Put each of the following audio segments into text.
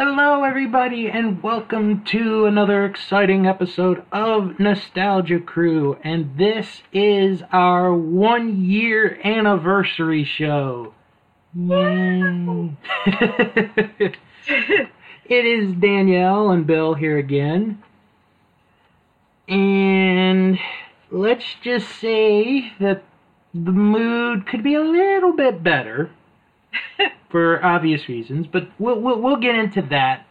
Hello, everybody, and welcome to another exciting episode of Nostalgia Crew. And this is our one year anniversary show. Yay! it is Danielle and Bill here again. And let's just say that the mood could be a little bit better for obvious reasons, but we'll, we'll, we'll get into that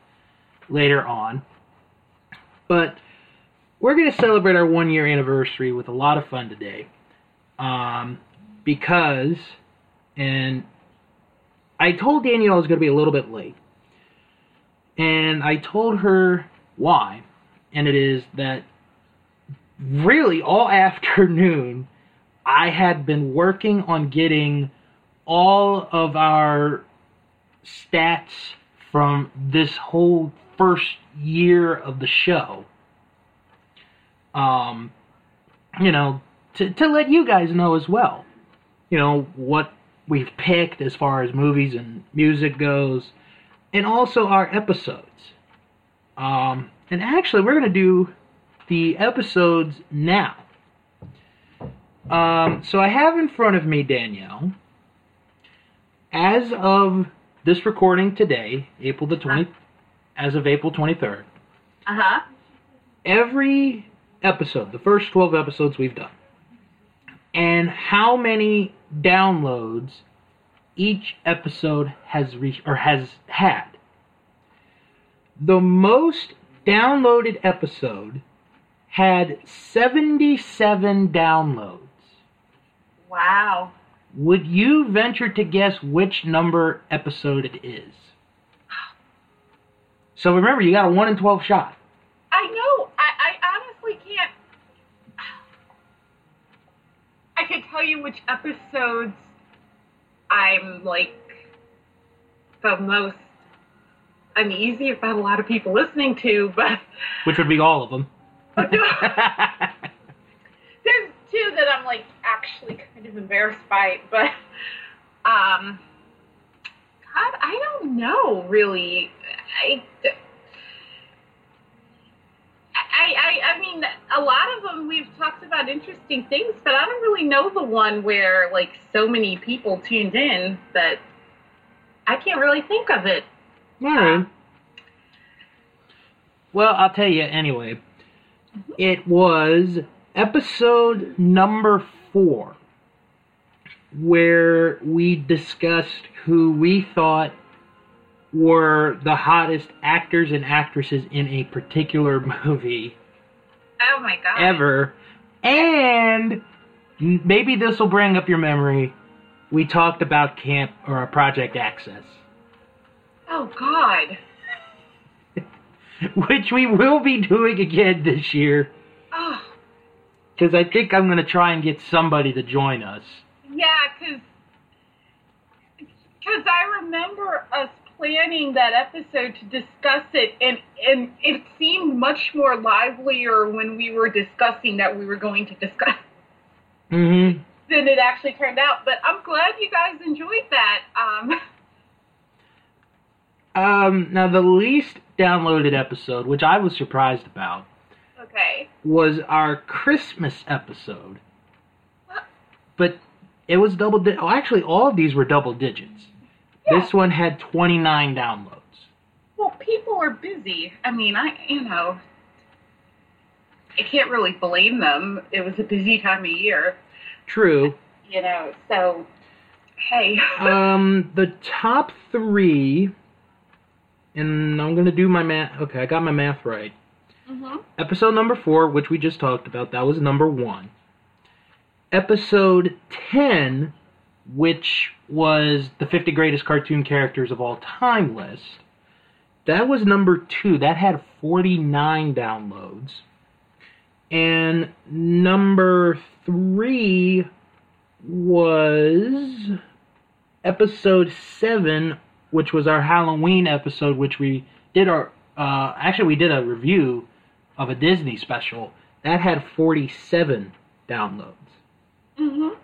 later on. But we're going to celebrate our one year anniversary with a lot of fun today. Um, because, and I told Danielle I was going to be a little bit late. And I told her why. And it is that really all afternoon I had been working on getting all of our stats from this whole first year of the show. Um, you know, to, to let you guys know as well, you know, what we've picked as far as movies and music goes, and also our episodes. Um, and actually, we're going to do the episodes now. Um, so I have in front of me, Danielle, as of this recording today, April the 20th, as of April 23rd, Uh huh. every episode, the first 12 episodes we've done, and how many downloads each episode has reached or has had. The most downloaded episode had 77 downloads. Wow. Would you venture to guess which number episode it is? So remember, you got a 1 in 12 shot. I know. I, I honestly can't. I could tell you which episodes I'm like the most uneasy about a lot of people listening to, but Which would be all of them two that I'm like actually kind of embarrassed by, it, but um God, I don't know really. I I, I, I mean, a lot of them we've talked about interesting things, but I don't really know the one where like so many people tuned in that I can't really think of it. All right. Well, I'll tell you anyway. It was episode number four where we discussed who we thought were the hottest actors and actresses in a particular movie Oh my god. ever. And maybe this will bring up your memory. We talked about Camp or Project Access. Oh god. which we will be doing again this year Oh because I think I'm going to try and get somebody to join us. yeah, because because I remember us planning that episode to discuss it, and and it seemed much more livelier when we were discussing that we were going to discuss Mm-hmm. than it actually turned out. But I'm glad you guys enjoyed that. Um, Um, now the least downloaded episode, which I was surprised about, okay. was our Christmas episode. But it was double. Di- oh, actually, all of these were double digits. Yeah. This one had 29 downloads. Well, people are busy. I mean, I you know, I can't really blame them. It was a busy time of year, True. you know. So, hey. Um, the top three, and I'm gonna do my math. Okay, I got my math right. Hmm Episode number four, which we just talked about, that was number one. Episode 10, which was the 50 greatest cartoon characters of all time list, that was number two. That had 49 downloads. And number three was episode seven, which was our Halloween episode, which we did our uh, actually we did a review of a Disney special that had 47 downloads. Mm-hmm.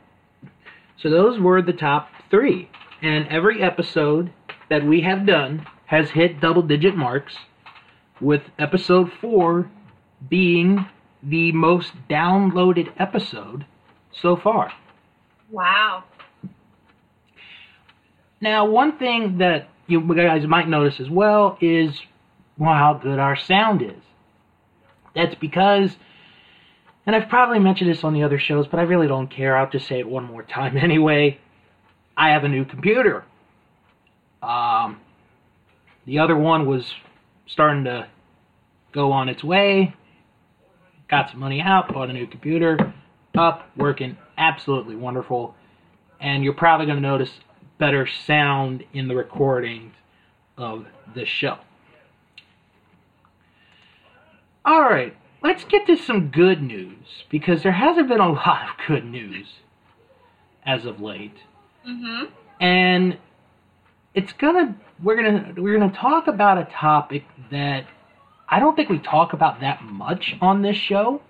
So those were the top three, and every episode that we have done has hit double digit marks, with episode 4 being the most downloaded episode so far. Wow. Now, one thing that you guys might notice as well is well, how good our sound is. That's because, and I've probably mentioned this on the other shows, but I really don't care. I'll just say it one more time anyway. I have a new computer. Um, the other one was starting to go on its way. Got some money out, bought a new computer, up, working absolutely wonderful. And you're probably going to notice better sound in the recordings of this show. All right, let's get to some good news because there hasn't been a lot of good news as of late. Mm-hmm. And it's gonna we're gonna we're gonna talk about a topic that I don't think we talk about that much on this show,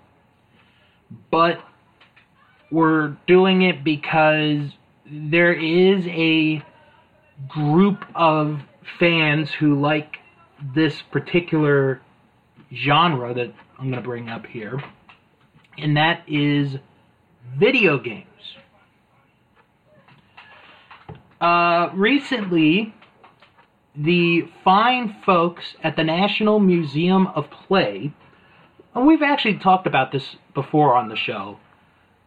but we're doing it because there is a group of fans who like this particular genre that I'm going to bring up here, and that is video games. Uh, recently, the fine folks at the National Museum of Play, and we've actually talked about this before on the show,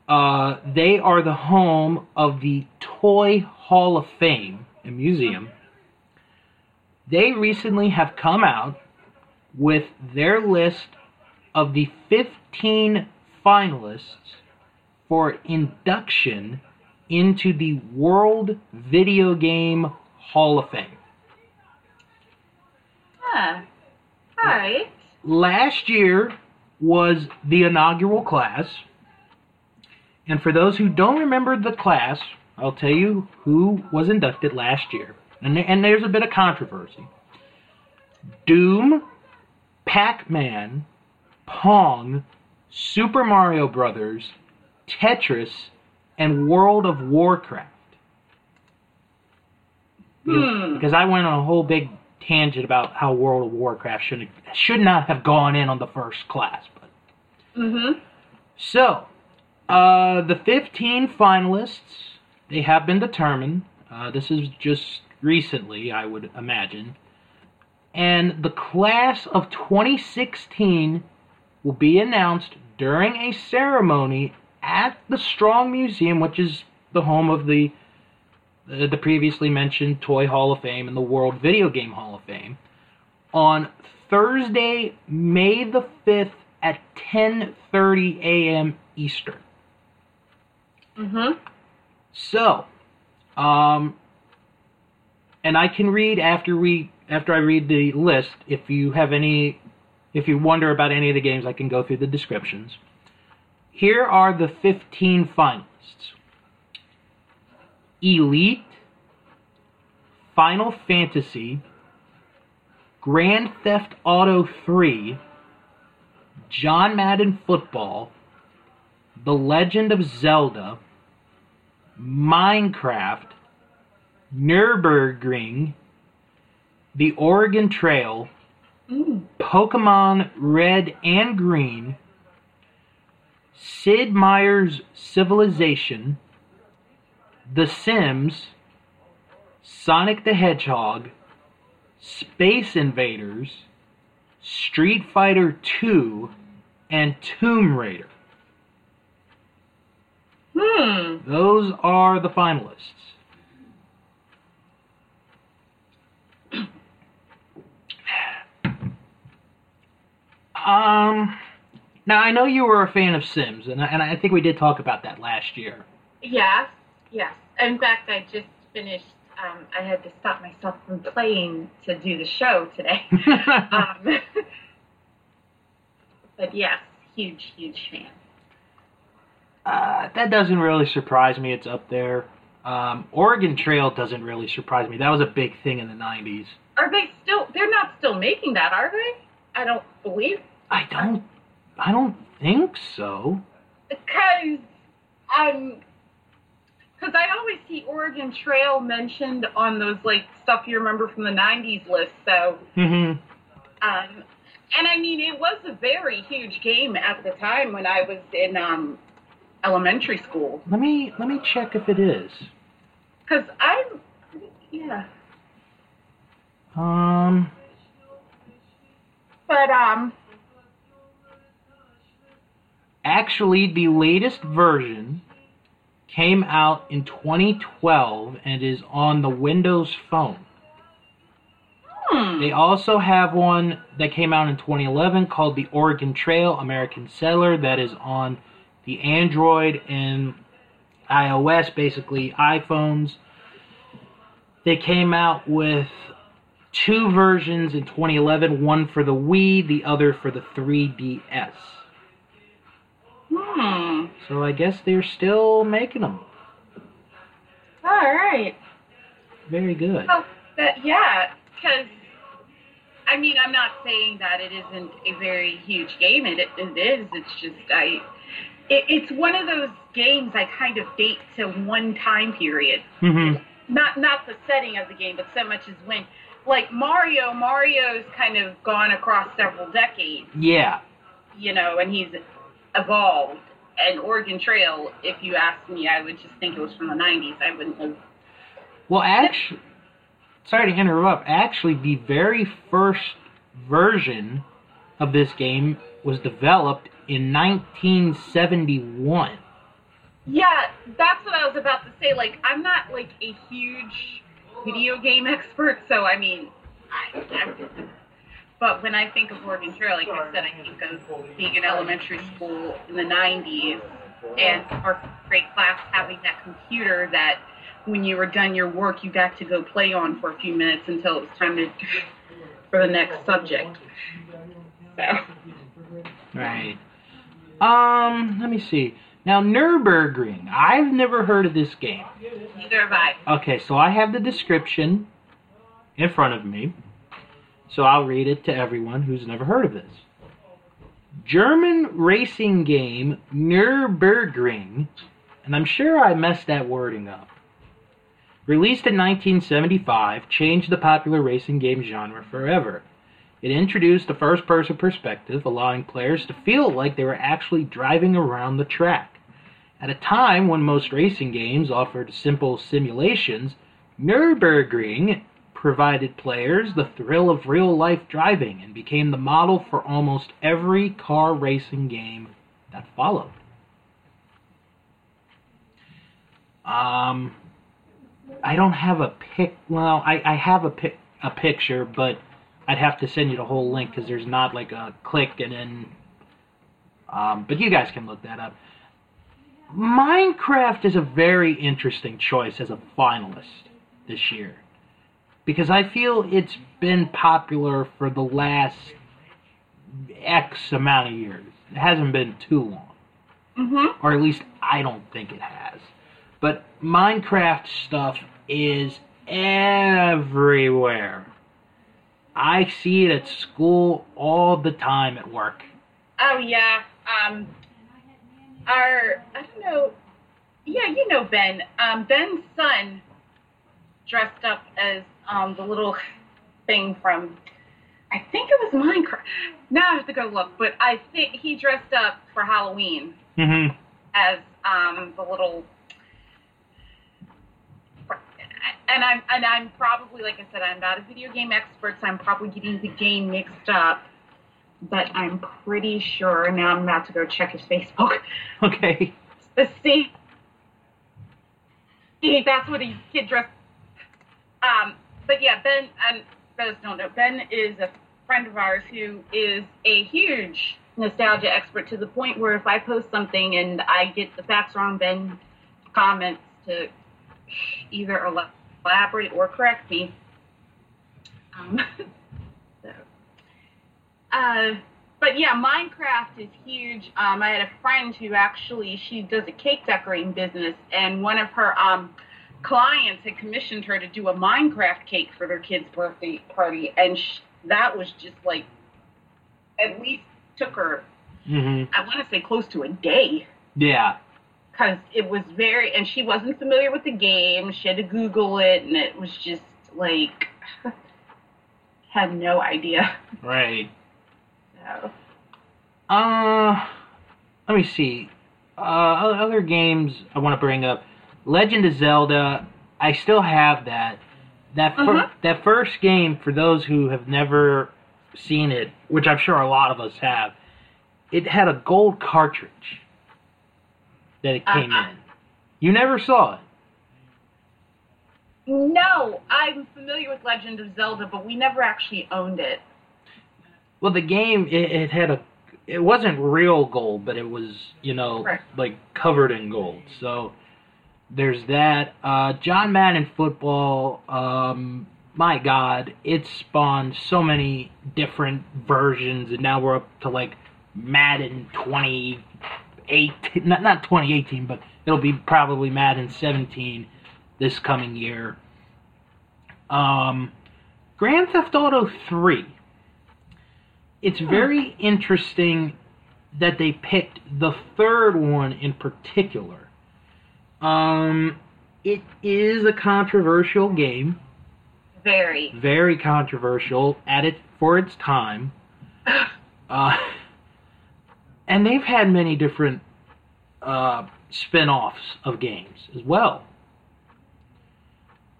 uh, they are the home of the Toy Hall of Fame and Museum. They recently have come out with their list of the 15 finalists for induction into the World Video Game Hall of Fame. Huh. All right. Last year was the inaugural class. And for those who don't remember the class, I'll tell you who was inducted last year. And, and there's a bit of controversy. Doom, Pac Man, Pong, Super Mario Brothers, Tetris, and World of Warcraft. Hmm. Because I went on a whole big tangent about how World of Warcraft should should not have gone in on the first class. But Mm-hmm. so, uh, the 15 finalists they have been determined. Uh, this is just recently, I would imagine, and the class of 2016 will be announced during a ceremony at the Strong Museum, which is the home of the the, the previously mentioned Toy Hall of Fame and the World Video Game Hall of Fame, on Thursday, May the 5th at 10:30 a.m. Eastern. Mm-hmm. So, um, and I can read after we after I read the list. If you have any, if you wonder about any of the games, I can go through the descriptions. Here are the 15 finalists: Elite, Final Fantasy, Grand Theft Auto 3, John Madden Football, The Legend of Zelda. Minecraft, Nürburgring, The Oregon Trail, Mm. Pokemon Red and Green, Sid Meier's Civilization, The Sims, Sonic the Hedgehog, Space Invaders, Street Fighter 2, and Tomb Raider. Hmm. Those are the finalists. Um, now I know you were a fan of Sims, and I, and I think we did talk about that last year. Yes. Yes. In fact, I just finished. Um, I had to stop myself from playing to do the show today. um, but yes, huge, huge fan. uh, that doesn't really surprise me. It's up there. Um, Oregon Trail doesn't really surprise me. That was a big thing in the '90s. Are they still? They're not still making that, are they? I don't believe I don't, I don't think so. because um, Because I always see Oregon Trail mentioned on those like stuff you remember from the '90s list. So, Mm-hmm. um, and I mean, it was a very huge game at the time when I was in um, elementary school. Let me let me check if it is. Because I'm, yeah. Um. But um, Actually, the latest version came out in 2012 and is on the Windows Phone. hmm. They also have one that came out in 2011 called the Oregon Trail American Settler that is on the Android and iOS, basically iPhones. They came out with two versions in 2011, one for the Wii, the other for the 3DS. Hmm. So I guess they're still making them. All right. Very good. Well, that yeah, because I mean, I'm not saying that it isn't a very huge game. It it is. It's just I. It, it's one of those games I kind of date to one time period. hmm Not not the setting of the game, but so much as when, like Mario. Mario's kind of gone across several decades, Yeah. you know, and he's evolved. And Oregon Trail, if you ask me, I would just think it was from the '90s. I wouldn't have Well, actually, sorry to interrupt. Actually, the very first version of this game was developed in 1971. Yeah, that's what I was about to say. Like, I'm not like a huge video game expert, so I mean, I, I but when I think of Oregon Trail, like I said, I think of being in elementary school in the 90s and our grade class having that computer that when you were done your work, you got to go play on for a few minutes until it was time to for the next subject. So, Right. Um, let me see. Now, Nürburgring. I've never heard of this game. neither have I. Okay, so I have the description in front of me. So I'll read it to everyone who's never heard of this. German racing game Nürburgring, and I'm sure I messed that wording up. Released in 1975, changed the popular racing game genre forever. It introduced a first person perspective, allowing players to feel like they were actually driving around the track. At a time when most racing games offered simple simulations, Nürburgring provided players the thrill of real life driving and became the model for almost every car racing game that followed. Um, I don't have a pic. Well, I, I have a pic a picture, but I'd have to send you the whole link because there's not like a click and then. Um, but you guys can look that up. Minecraft is a very interesting choice as a finalist this year because I feel it's been popular for the last X amount of years. It hasn't been too long, Mm-hmm. or at least I don't think it has. But Minecraft stuff is everywhere. I see it at school all the time at work. Oh yeah. Um our I don't know yeah, you know Ben. Um Ben's son dressed up as um the little thing from I think it was Minecraft. Now I have to go look, but I think he dressed up for Halloween Mm-hmm. as um the little and I'm and I'm probably like I said, I'm not a video game expert, so I'm probably getting the game mixed up. But I'm pretty sure now I'm about to go check his Facebook Okay. to see that's what his kid dressed. Um, but yeah, Ben and those don't know. Ben is a friend of ours who is a huge nostalgia expert to the point where if I post something and I get the facts wrong, Ben comments to either elaborate or correct me. Um, so, uh, but yeah, Minecraft is huge. Um, I had a friend who actually she does a cake decorating business, and one of her um, clients had commissioned her to do a Minecraft cake for their kid's birthday party, and sh- that was just like at least took her Mm-hmm. I want to say close to a day Yeah. because it was very, and she wasn't familiar with the game. She had to Google it, and it was just like had no idea. Right. So Uh, let me see. Uh, other games I want to bring up. Legend of Zelda. I still have that. That fir- Mhm. that first game for those who have never seen it, which I'm sure a lot of us have. It had a gold cartridge that it came Uh-uh. in. You never saw it. no, I'm familiar with Legend of Zelda, but we never actually owned it. Well, the game it, it had a it wasn't real gold, but it was you know Right. like covered in gold. So there's that. Uh, John Madden football. Um, my God, it spawned so many different versions, and now we're up to like Madden 2018. Not not 2018, but it'll be probably Madden 17 this coming year. Um, Grand Theft Auto 3 it's very interesting that they picked the third one in particular. Um, it is a controversial game, Very. very controversial at it for its time. Uh, and they've had many different uh, spin-offs of games as well.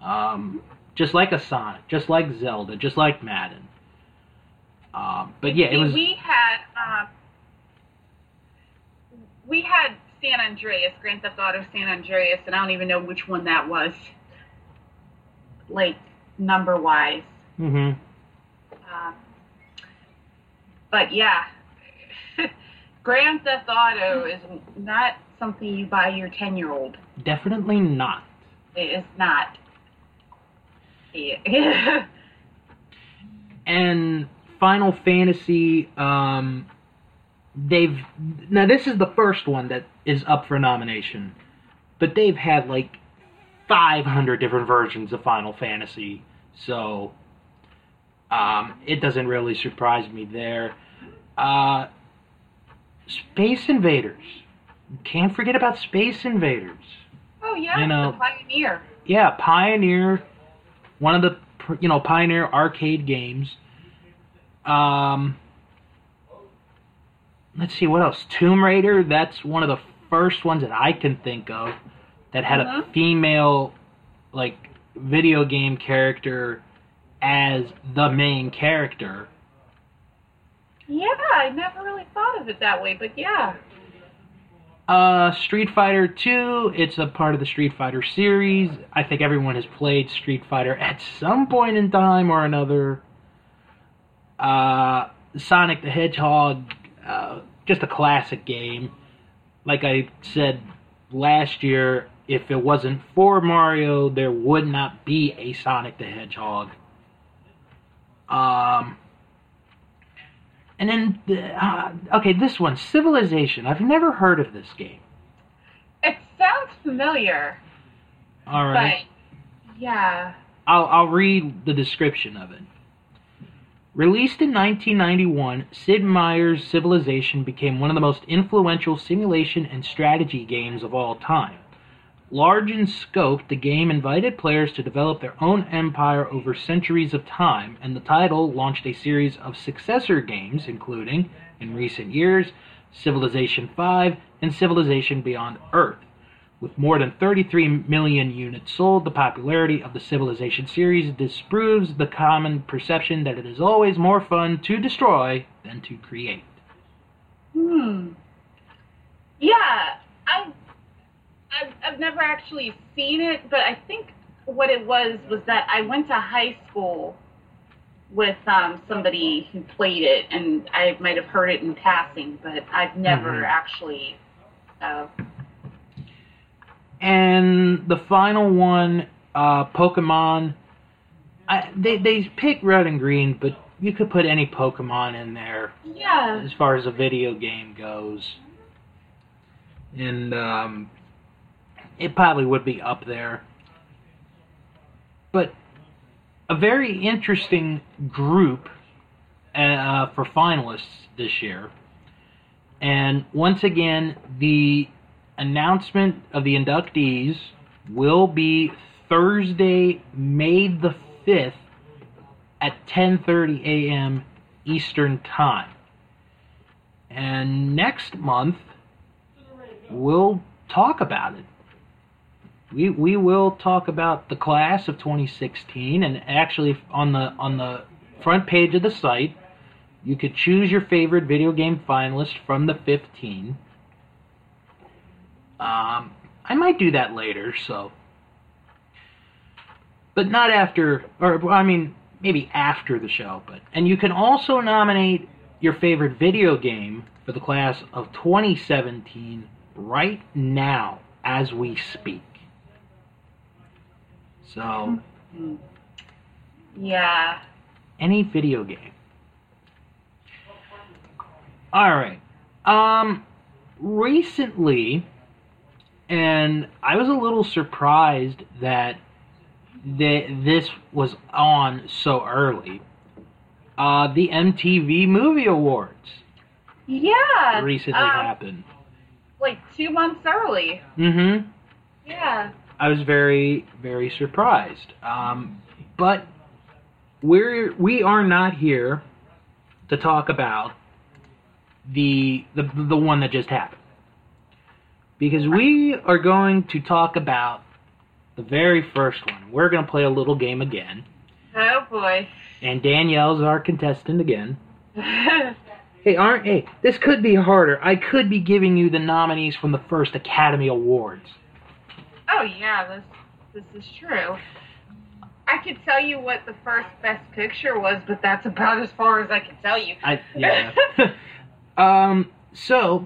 Um, just like a Sonic, just like Zelda, just like Madden. Um, but yeah, it was. We had um, we had San Andreas, Grand Theft Auto San Andreas, and I don't even know which one that was. Like number wise, hmm um, but yeah, Grand Theft Auto is not something you buy your ten year old. Definitely not. It is not. Yeah. And Final Fantasy, um, they've now this is the first one that is up for nomination, but they've had like 500 different versions of Final Fantasy, so um, it doesn't really surprise me there. Uh, Space Invaders, can't forget about Space Invaders. oh yeah, You know- the Pioneer. yeah, Pioneer, one of the you know Pioneer arcade games. Um, let's see what else. Tomb Raider. That's one of the first ones that I can think of that had a Mhm. female like video game character as the main character. Yeah, I never really thought of it that way, but yeah. Uh, Street Fighter 2, it's a part of the Street Fighter series. I think everyone has played Street Fighter at some point in time or another. Uh, Sonic the Hedgehog, uh, just a classic game. Like I said last year, if it wasn't for Mario, there would not be a Sonic the Hedgehog. Um, and then, uh, okay, this one, Civilization. I've never heard of this game. It sounds familiar, All right. but yeah. I'll, I'll read the description of it. Released in 1991, Sid Meier's Civilization became one of the most influential simulation and strategy games of all time. Large in scope, the game invited players to develop their own empire over centuries of time, and the title launched a series of successor games, including, in recent years, Civilization V and Civilization Beyond Earth. With more than 33 million units sold, the popularity of the Civilization series disproves the common perception that it is always more fun to destroy than to create. Hmm. Yeah, I, I've, I've never actually seen it, but I think what it was was that I went to high school with um, somebody who played it, and I might have heard it in passing, but I've never Mhm. actually. Uh, And the final one, uh, Pokemon. I, they they pick red and green, but you could put any Pokemon in there yeah. as far as a video game goes. And um, it probably would be up there. But a very interesting group uh, for finalists this year. And once again, the announcement of the inductees will be Thursday, May the 5th at 10:30 a.m. Eastern Time. And next month we'll talk about it. We we will talk about the class of 2016 and actually on the on the front page of the site you could choose your favorite video game finalist from the 15. Um, I might do that later, so. But not after, or I mean, maybe after the show. But and you can also nominate your favorite video game for the class of 2017 right now as we speak. So, Yeah. any video game. All right. Um recently and I was a little surprised that that this was on so early. Uh the MTV Movie Awards Yeah. recently um, happened. Like two months early. Mm Mhm. Yeah. I was very, very surprised. Um, but we're we are not here to talk about the the the one that just happened because we are going to talk about the very first one. We're going to play a little game again, Oh boy. and Danielle's our contestant again. Hey, aren't hey? This could be harder. I could be giving you the nominees from the first Academy Awards. oh yeah, this this is true. I could tell you what the first best picture was, but that's about as far as I can tell you. I yeah. um. So,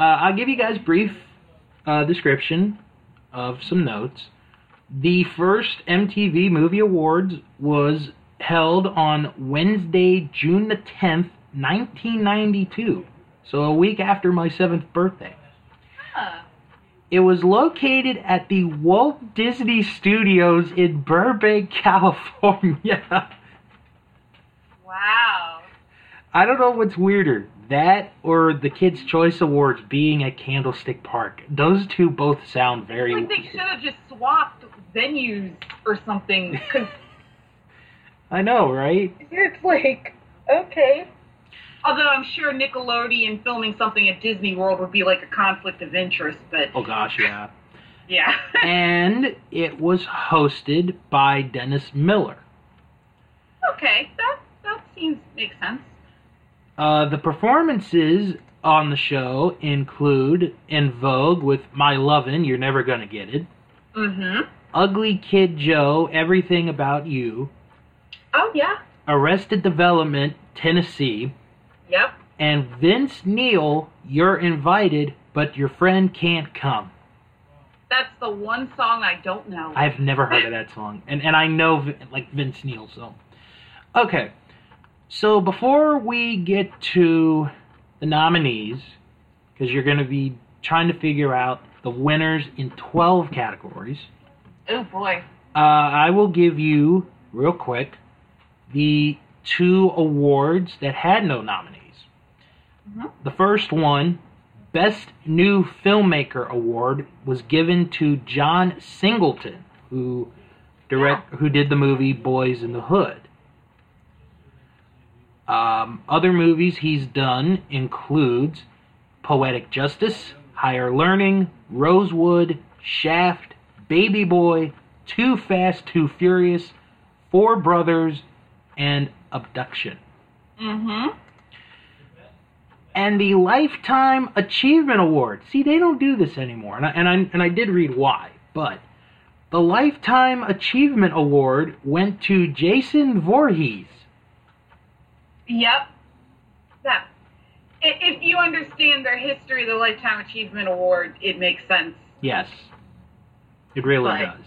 uh, I'll give you guys brief uh, description of some notes. The first MTV Movie Awards was held on Wednesday, June the tenth, nineteen ninety two. So a week after my seventh birthday. Huh. It was located at the Walt Disney Studios in Burbank, California. Wow. I don't know what's weirder, that or the Kids' Choice Awards being at Candlestick Park. Those two both sound very Like they should have just swapped venues or something. Cause I know, right? it's like okay. Although I'm sure Nickelodeon filming something at Disney World would be like a conflict of interest, but Oh gosh, yeah. yeah. and it was hosted by Dennis Miller. okay, that that seems makes sense. Uh, the performances on the show include En Vogue with My Lovin', You're Never Gonna Get It, Mm-hmm. Ugly Kid Joe, Everything About You, Oh yeah. Arrested Development, Tennessee, Yep. and Vince Neil, You're Invited, but Your Friend Can't Come. That's the one song I don't know. I've never heard of that song, and and I know like Vince Neil. So, okay. So before we get to the nominees, because you're going to be trying to figure out the winners in 12 categories, oh boy. uh, I will give you real quick the two awards that had no nominees. Mhm. The first one, Best New Filmmaker Award, was given to John Singleton, who direct who did the movie Boyz n the Hood. Um, other movies he's done includes Poetic Justice, Higher Learning, Rosewood, Shaft, Baby Boy, Too Fast, Too Furious, Four Brothers, and Abduction. Mm-hmm. And the Lifetime Achievement Award. See, they don't do this anymore, and I, and I, and I did read why, but the Lifetime Achievement Award went to Jason Voorhees. Yep. That. If you understand their history, the Lifetime Achievement Award, it makes sense. Yes, it really Right. does.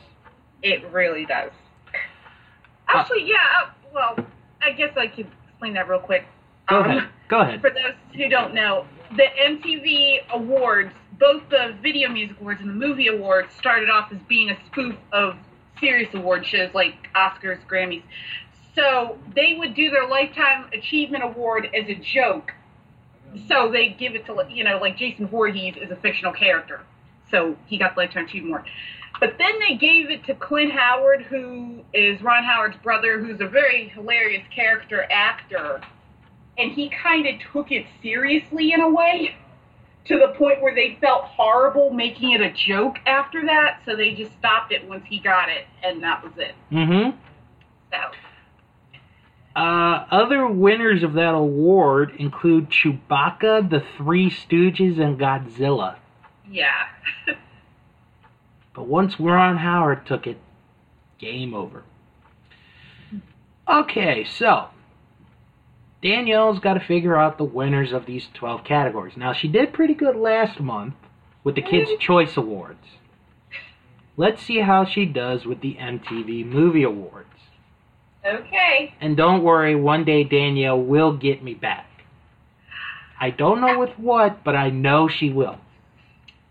It really does. Actually, yeah. uh, Well, I guess I could explain that real quick. Go Um, ahead. Go ahead. For those who don't know, the MTV Awards, both the Video Music Awards and the Movie Awards, started off as being a spoof of serious award shows like Oscars, Grammys. So they would do their Lifetime Achievement Award as a joke so they give it to you know like Jason Voorhees is a fictional character, so he got the Lifetime Achievement Award. But then they gave it to Clint Howard, who is Ron Howard's brother, who's a very hilarious character actor, and he kind of took it seriously in a way. To the point where they felt horrible making it a joke after that, so they just stopped it once he got it, and that was it. Mm-hmm. So, Uh, other winners of that award include Chewbacca, the Three Stooges, and Godzilla. yeah. But once Ron Howard took it, game over. Okay, so Danielle's got to figure out the winners of these 12 categories. Now, she did pretty good last month with the Kids' Choice Awards. Let's see how she does with the MTV Movie Awards. Okay. And don't worry, one day Danielle will get me back. I don't know with what, but I know she will.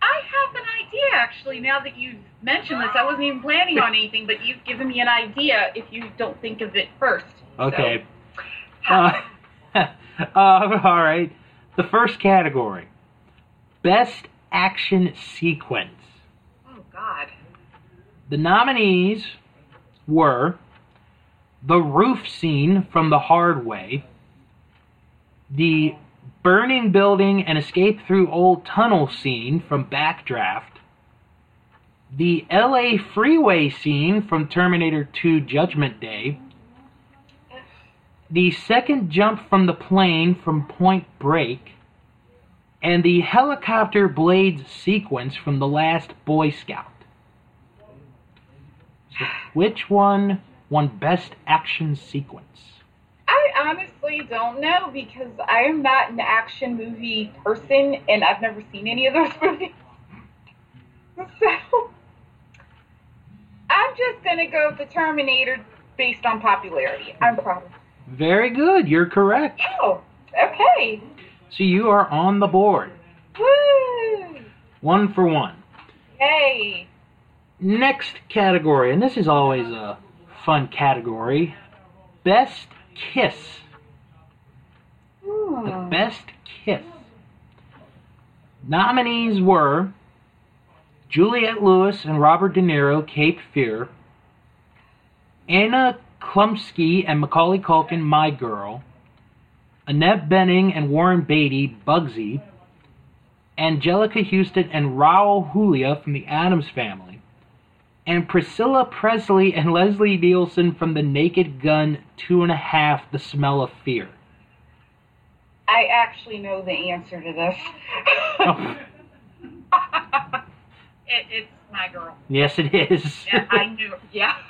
I have an idea actually. Now that you've mentioned this, I wasn't even planning on anything, but you've given me an idea. If you don't think of it first. Okay. So, Uh, uh, all right. The first category Best Action Sequence. oh God. The nominees were the roof scene from The Hard Way, the burning building and escape through old tunnel scene from Backdraft, the LA freeway scene from Terminator 2 Judgment Day, the second jump from the plane from Point Break, and the helicopter blades sequence from The Last Boy Scout. So which one won Best Action Sequence? I honestly don't know because I am not an action movie person, and I've never seen any of those movies. So I'm just gonna go with the Terminator based on popularity. I'm proud. Very good, you're correct. Oh, okay. So you are on the board. Woo! One for one. Yay! Next category, and this is always a fun category Best Kiss. The Hmm. Best Kiss. Nominees were Juliette Lewis and Robert De Niro, Cape Fear, Anna Chlumsky and Macaulay Culkin, My Girl, Annette Bening and Warren Beatty, Bugsy, Anjelica Huston and Raul Julia from the Addams Family, and Priscilla Presley and Leslie Nielsen from The Naked Gun Two and a Half, The Smell of Fear. I actually know the answer to this. Oh. it, it's my girl. Yes, it is. Yeah, I knew. Yeah.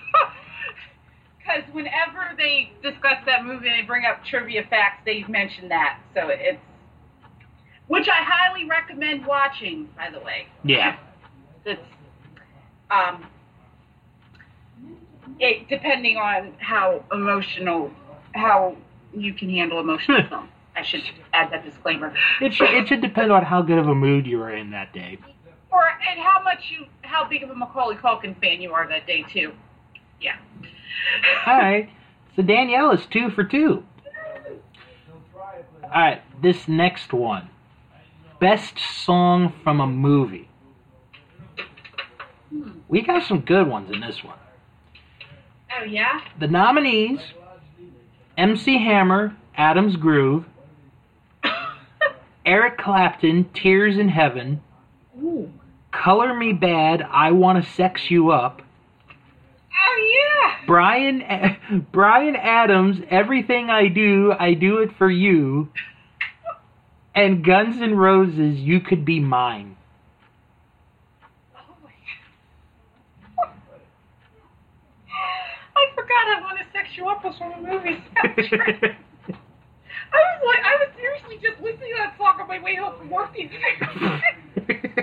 Because whenever they discuss that movie and they bring up trivia facts, they mention that. So it's. Which I highly recommend watching, by the way. yeah. It's. Um. It, depending on how emotional, how you can handle emotional film. I should add that disclaimer. It should, it should depend on how good of a mood you are in that day. Or and how much you, how big of a Macaulay Culkin fan you are that day too. Yeah. All right. So Danielle is two for two. All right. This next one. Best song from a movie. Hmm. We got some good ones in this one. Oh yeah. The nominees MC Hammer, Addams Groove, Eric Clapton, Tears in Heaven, Ooh. Color Me Badd, I Wanna Sex You Up, Oh yeah. Bryan Bryan Adams, Everything I Do, I Do It For You, and Guns N' Roses, You Could Be Mine. Oh my God. I forgot I want to sex you up was from a movie soundtrack. I was like, I was seriously just listening to that song on my way home from work. the other it,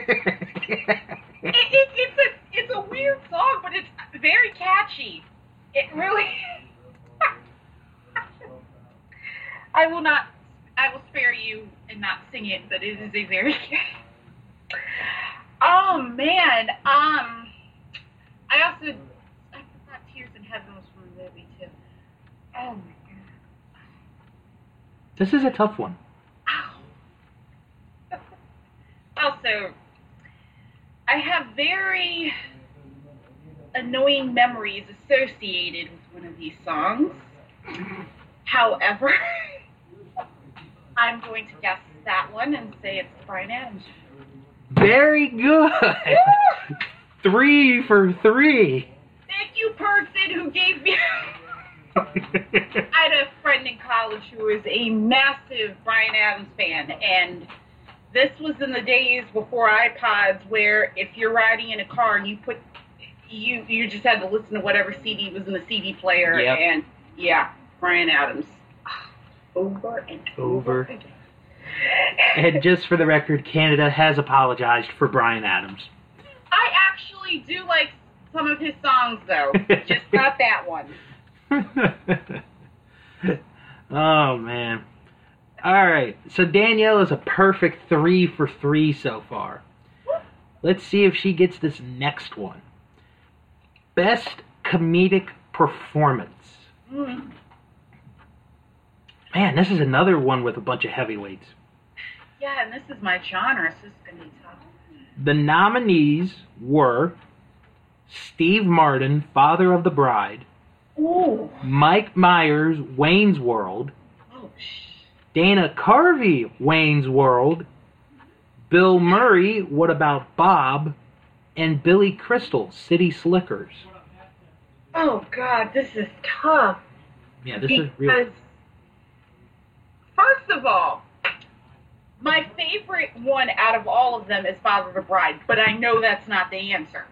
it, it's a it's a weird song, but it's very catchy. It really. I will not. I will spare you and not sing it, but it is a very. oh man. Um. I also. Oh my god. This is a tough one. Ow. also, I have very annoying memories associated with one of these songs. However, I'm going to guess that one and say it's Bryan Adams. Very good. three for three. Thank you, person who gave me I had a friend in college who was a massive Bryan Adams fan, and this was in the days before iPods, where if you're riding in a car and you put you you just had to listen to whatever CD was in the CD player, Yep. and yeah, Bryan Adams, over and Over. again. and just for the record, Canada has apologized for Bryan Adams. I actually do like some of his songs, though, just not that one. oh man. All right. So Danielle is a perfect 3 for 3 so far. Let's see if she gets this next one. Best comedic performance. Man, this is another one with a bunch of heavyweights. Yeah, and this is my genre, so this is gonna be tough. The nominees were Steve Martin, Father of the Bride, Ooh. Mike Myers, Wayne's World, Oh, Dana Carvey, Wayne's World, Bill Murray, What About Bob, and Billy Crystal, City Slickers. oh God, this is tough. Yeah, this is real. Because, first of all, my favorite one out of all of them is Father of the Bride, but I know that's not the answer.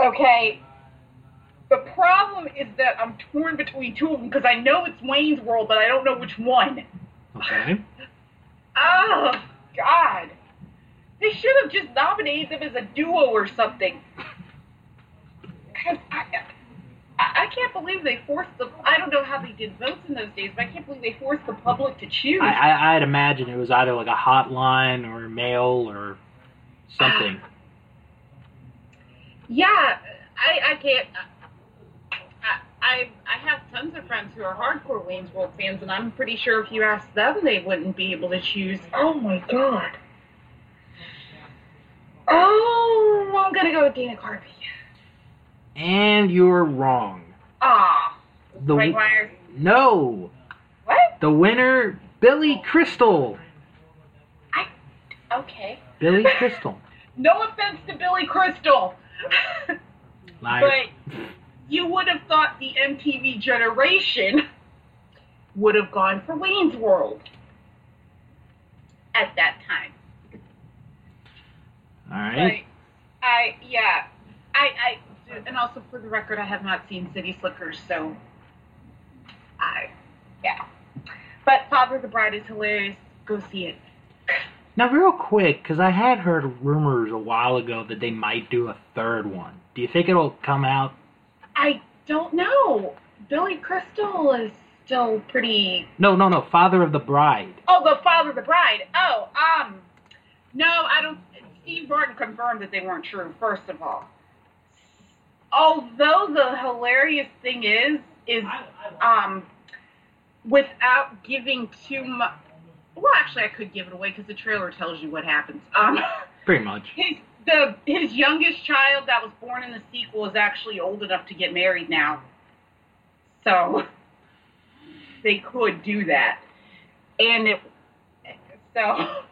Okay. The problem is that I'm torn between two of them because I know it's Wayne's World, but I don't know which one. Okay. Oh, God. They should have just nominated them as a duo or something. I, I, I can't believe they forced the. I don't know how they did votes in those days, but I can't believe they forced the public to choose. I, I, I'd imagine it was either like a hotline or mail or something. yeah, I, I can't. I, I, have tons of friends who are hardcore Wayne's World fans, and I'm pretty sure if you asked them, they wouldn't be able to choose. Oh my God. Oh, I'm gonna go with Dana Carvey. And you're wrong. Ah, The Mike Myers. no, What? the winner, Billy Crystal. I. Okay. Billy Crystal. No offense to Billy Crystal, Liar. but you would have thought the MTV generation would have gone for Wayne's World at that time. All right. But I, yeah, I, I, and also for the record, I have not seen City Slickers, so I, yeah. But Father of the Bride is hilarious. Go see it. Now, real quick, because I had heard rumors a while ago that they might do a third one. Do you think it'll come out? I don't know. Billy Crystal is still pretty. No, no, no. Father of the Bride. Oh, the Father of the Bride. Oh, um, no, I don't. Steve Martin confirmed that they weren't true. First of all, although the hilarious thing is, is um, without giving too much. Well, actually, I could give it away because the trailer tells you what happens. Um, Pretty much. his the his youngest child that was born in the sequel is actually old enough to get married now, so they could do that, and it so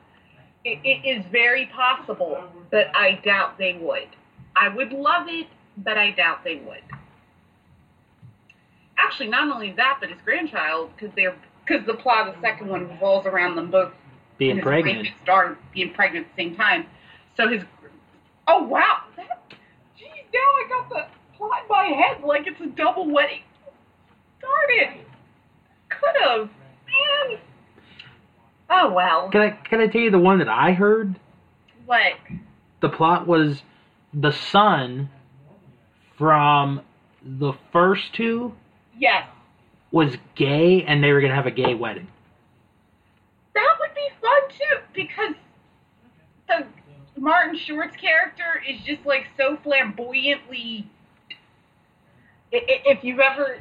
it, it is very possible, but I doubt they would. I would love it, but I doubt they would. Actually, not only that, but his grandchild, because they're because the plot of the second one revolves around them both Being pregnant. daughter being pregnant at the same time. So his oh wow, that, geez, now I got the plot in my head like it's a double wedding. Darn it, could have, man. Oh well, Can I can I tell you the one that I heard? what? The plot was the son from the first two Yes, was gay, and they were gonna have a gay wedding. that would be fun too because the Martin Short's character is just like so flamboyantly. If you've ever,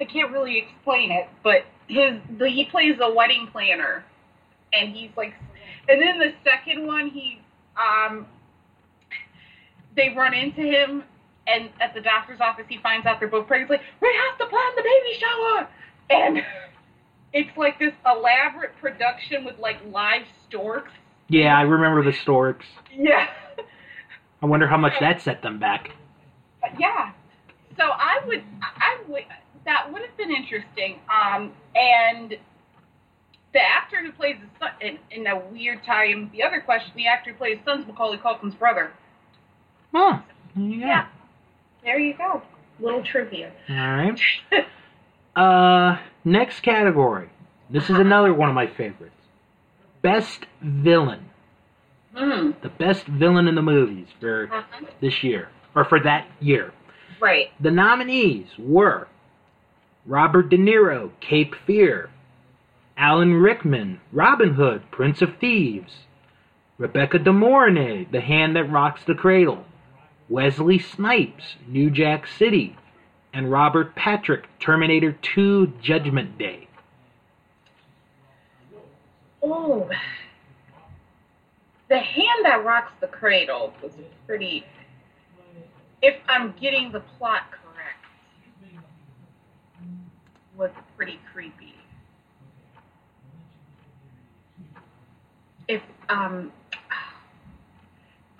I can't really explain it, but his the, he plays a wedding planner, and he's like, and then the second one he um they run into him, and at the doctor's office, he finds out they're both pregnant. He's like, we have to plan the baby shower, and it's like this elaborate production with like live storks. Yeah, I remember the storks. Yeah. I wonder how much that set them back. yeah. So I would, I would, that would have been interesting. Um, and the actor who plays his son, in, in a weird time, the other question, the actor who plays his son's Macaulay Culkin's brother. Huh. Yeah. There you go. Little trivia. All right. Uh, next category. This is another one of my favorites. Best villain. Hmm. The best villain in the movies for Uh-huh. this year, or for that year. Right. The nominees were Robert De Niro, Cape Fear, Alan Rickman, Robin Hood, Prince of Thieves, Rebecca De Mornay, The Hand That Rocks the Cradle, Wesley Snipes, New Jack City, and Robert Patrick, Terminator 2 Judgment Day. Oh. The hand that rocks the cradle was pretty. If I'm getting the plot correct, was pretty creepy. If um,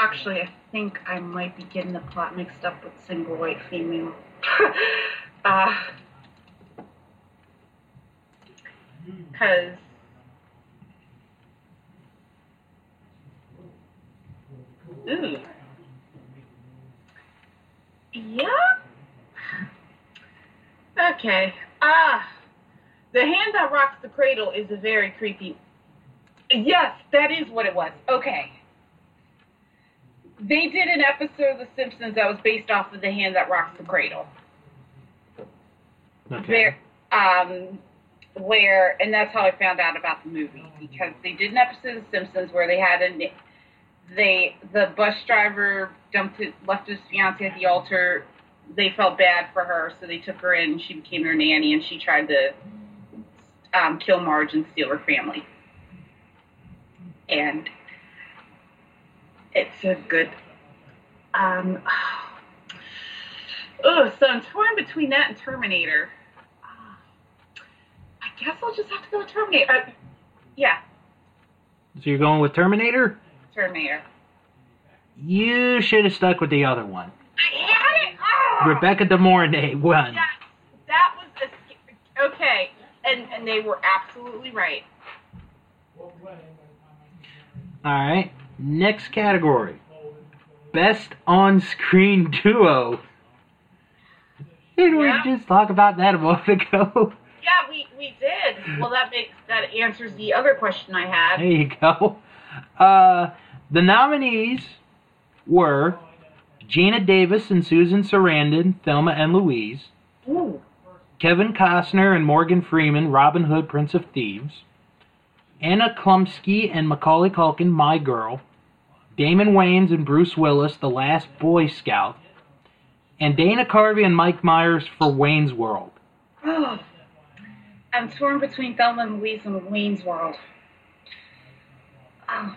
actually, I think I might be getting the plot mixed up with single white female. uh, because Ooh. Yeah. Okay. Ah. The hand that rocks the cradle is a very creepy. Yes, that is what it was. Okay. They did an episode of The Simpsons that was based off of the hand that rocks the cradle. Okay. There, um, where, and that's how I found out about the movie because they did an episode of The Simpsons where they had a, they the bus driver dumped it, left his fiance at the altar. They felt bad for her, so they took her in. She became their nanny, and she tried to um, kill Marge and steal her family. And it's a good. Um, oh, so I'm torn between that and Terminator. I guess I'll just have to go with Terminator. Uh, yeah, So you're going with Terminator? You should have stuck with the other one. I had it. Oh! Rebecca De Mornay won. Yes, that was a, okay, and and they were absolutely right. All right. Next category. Best on-screen duo. Didn't Yeah. we just talk about that a moment ago? Yeah, we we did. Well, that makes that answers the other question I had. There you go. Uh, the nominees were Geena Davis and Susan Sarandon, Thelma and Louise, Ooh. Kevin Costner and Morgan Freeman, Robin Hood, Prince of Thieves, Anna Chlumsky and Macaulay Culkin, My Girl, Damon Wayans and Bruce Willis, The Last Boy Scout, and Dana Carvey and Mike Myers for Wayne's World. Oh. I'm torn between Thelma and Louise and Wayne's World. Oh.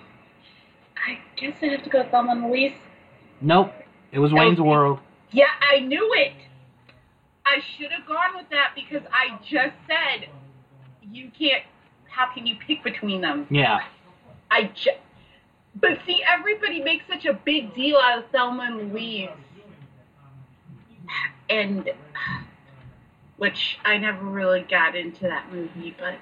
I guess I have to go with Thelma and Louise. Nope, it was Wayne's Okay. World. Yeah, I knew it. I should have gone with that because I just said you can't. How can you pick between them? Yeah. I just. But see, everybody makes such a big deal out of Thelma and Louise, and which I never really got into that movie. But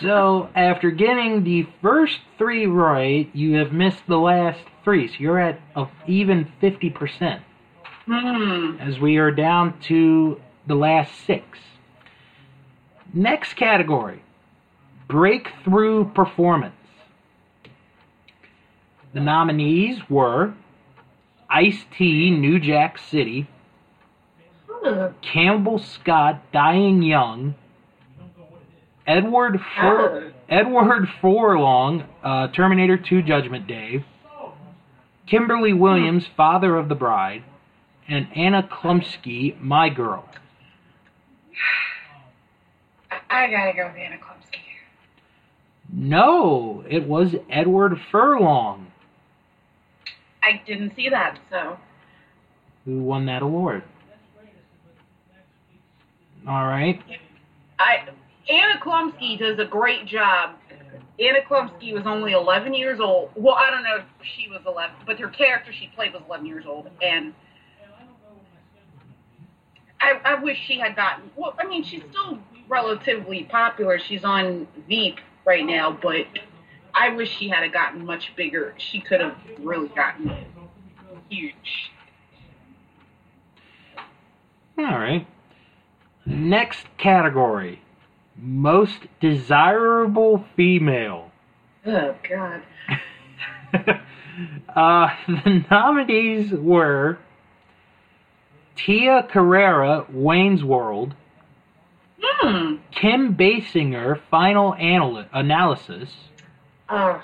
So, after getting the first three right, you have missed the last three. So, you're at even 50%, hmm, as we are down to the last six. Next category Breakthrough Performance. The nominees were Ice T, New Jack City, Campbell Scott, Dying Young, Edward Fur- Ugh. Edward Furlong, uh, Terminator 2 Judgment Day, Kimberly Williams, Father of the Bride, and Anna Chlumsky, My Girl. I, I gotta go with Anna Chlumsky. No, it was Edward Furlong. I didn't see that, so who won that award. All right. I Anna Chlumsky does a great job. Anna Chlumsky was only 11 years old. Well, I don't know if she was 11, but her character she played was 11 years old, and I, I wish she had gotten. Well, I mean, she's still relatively popular. She's on Veep right now, but I wish she had gotten much bigger. She could have really gotten huge. All right. Next category most desirable female. Oh, God. uh, the nominees were Tia Carrere, Wayne's World, Hmm. Kim Basinger, Final Anal- Analysis, Oh,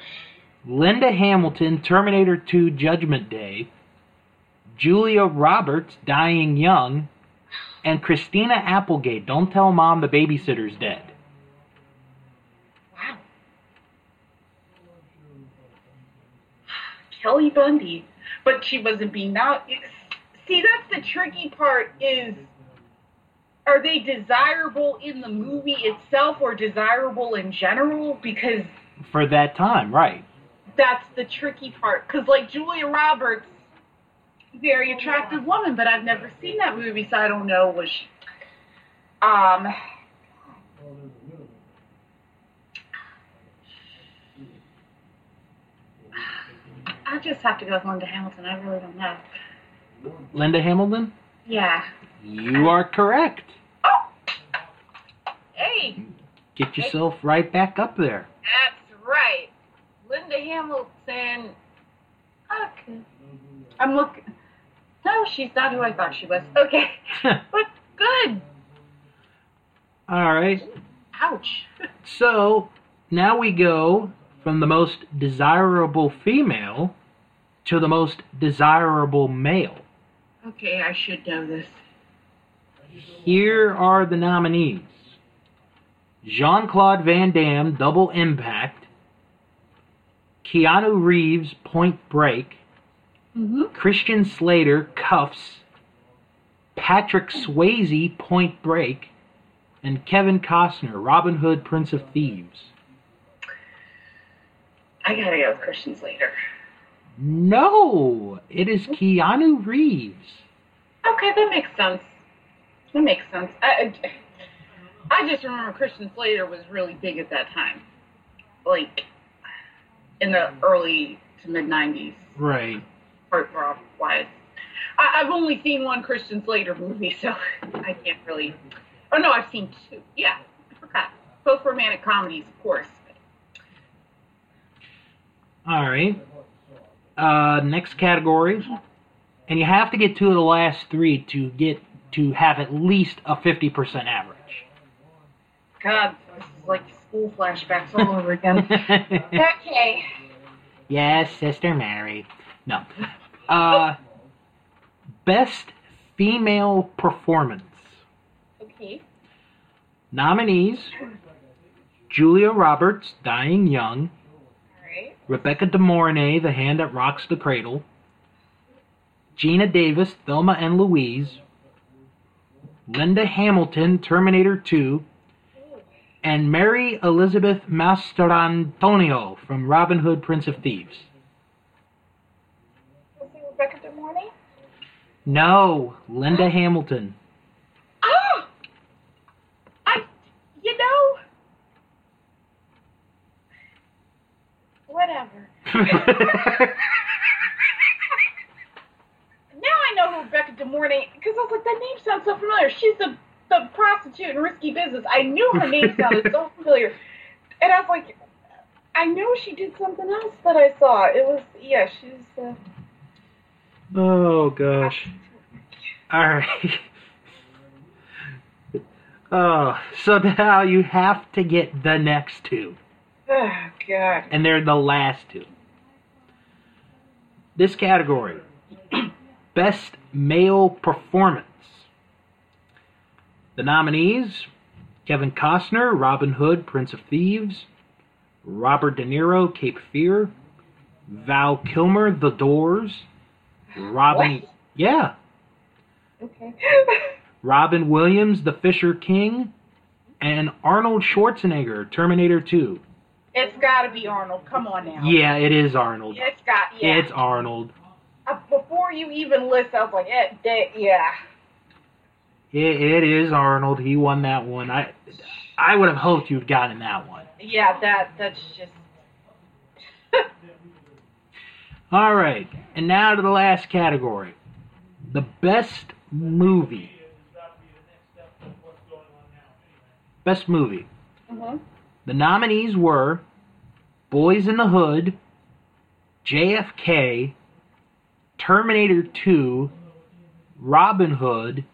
Linda Hamilton, Terminator 2 Judgment Day, Julia Roberts, Dying Young, and Christina Applegate, Don't Tell Mom the Babysitter's Dead. wow. Kelly Bundy. But she wasn't being out. See, that's the tricky part is are they desirable in the movie itself or desirable in general? Because For that time, right. that's the tricky part. Because, like, Julia Roberts, very attractive woman, but I've never seen that movie, so I don't know. Was she. Um. I just have to go with Linda Hamilton. I really don't know. Linda Hamilton, Yeah. you are correct. Oh! Hey, Get yourself right back up there. that's right. Linda Hamilton. Okay. I'm looking. No, she's not who I thought she was. Hmm. Okay. But good. All right. Ouch. So now we go from the most desirable female to the most desirable male. Okay, I should know this. Here are the nominees Jean Claude Van Damme, Double Impact, Keanu Reeves, Point Break, Mm-hmm. Christian Slater, Kuffs, Patrick Swayze, Point Break, and Kevin Costner, Robin Hood, Prince of Thieves. I gotta go with Christian Slater. No, it is Keanu Reeves. Okay, that makes sense. That makes sense. I, I I just remember Christian Slater was really big at that time, like in the early to mid '90s, Right. Heartthrob wise. I, I've only seen one Christian Slater movie, so I can't really. Oh no, I've seen two. Yeah, I forgot. Both romantic comedies, of course. All right. Uh, next category, and you have to get two of the last three to get to have at least a fifty percent average. God, this is like school flashbacks all over again. okay. yes, Sister Mary. No. Uh, best female performance. Okay. Nominees: Julia Roberts, Dying Young, right. Rebecca De Mornay, The Hand That Rocks the Cradle, Geena Davis, Thelma and Louise, Linda Hamilton, Terminator 2, and Mary Elizabeth Mastrantonio from Robin Hood, Prince of Thieves. Was it Rebecca De Mornay? No, Linda Hamilton. Ah! I, you know, whatever. Now I know who Rebecca De Mornay, because I was like, that name sounds so familiar. She's the, the prostitute in Risky Business. I knew her name sounded so familiar. And I was like, I know she did something else that I saw. It was, yeah, she's, uh, oh, gosh. All right. Oh, so now you have to get the next two. oh, God. and they're the last two. This category Best Male Performance. The nominees Kevin Costner, Robin Hood, Prince of Thieves, Robert De Niro, Cape Fear, Val Kilmer, The Doors, Robin. What? Yeah. Okay. Robin Williams, The Fisher King, and Arnold Schwarzenegger, Terminator 2. it's got to be Arnold. Come on now. Yeah, it is Arnold. It's got yeah. It's Arnold. Uh, before you even list, I was like, they, yeah. It, it is Arnold. He won that one. I I would have hoped you'd gotten that one. Yeah, that that's just. All right, and now to the last category, the best movie. Best movie. hmm The nominees were Boyz n the Hood, JFK, Terminator 2, Robin Hood,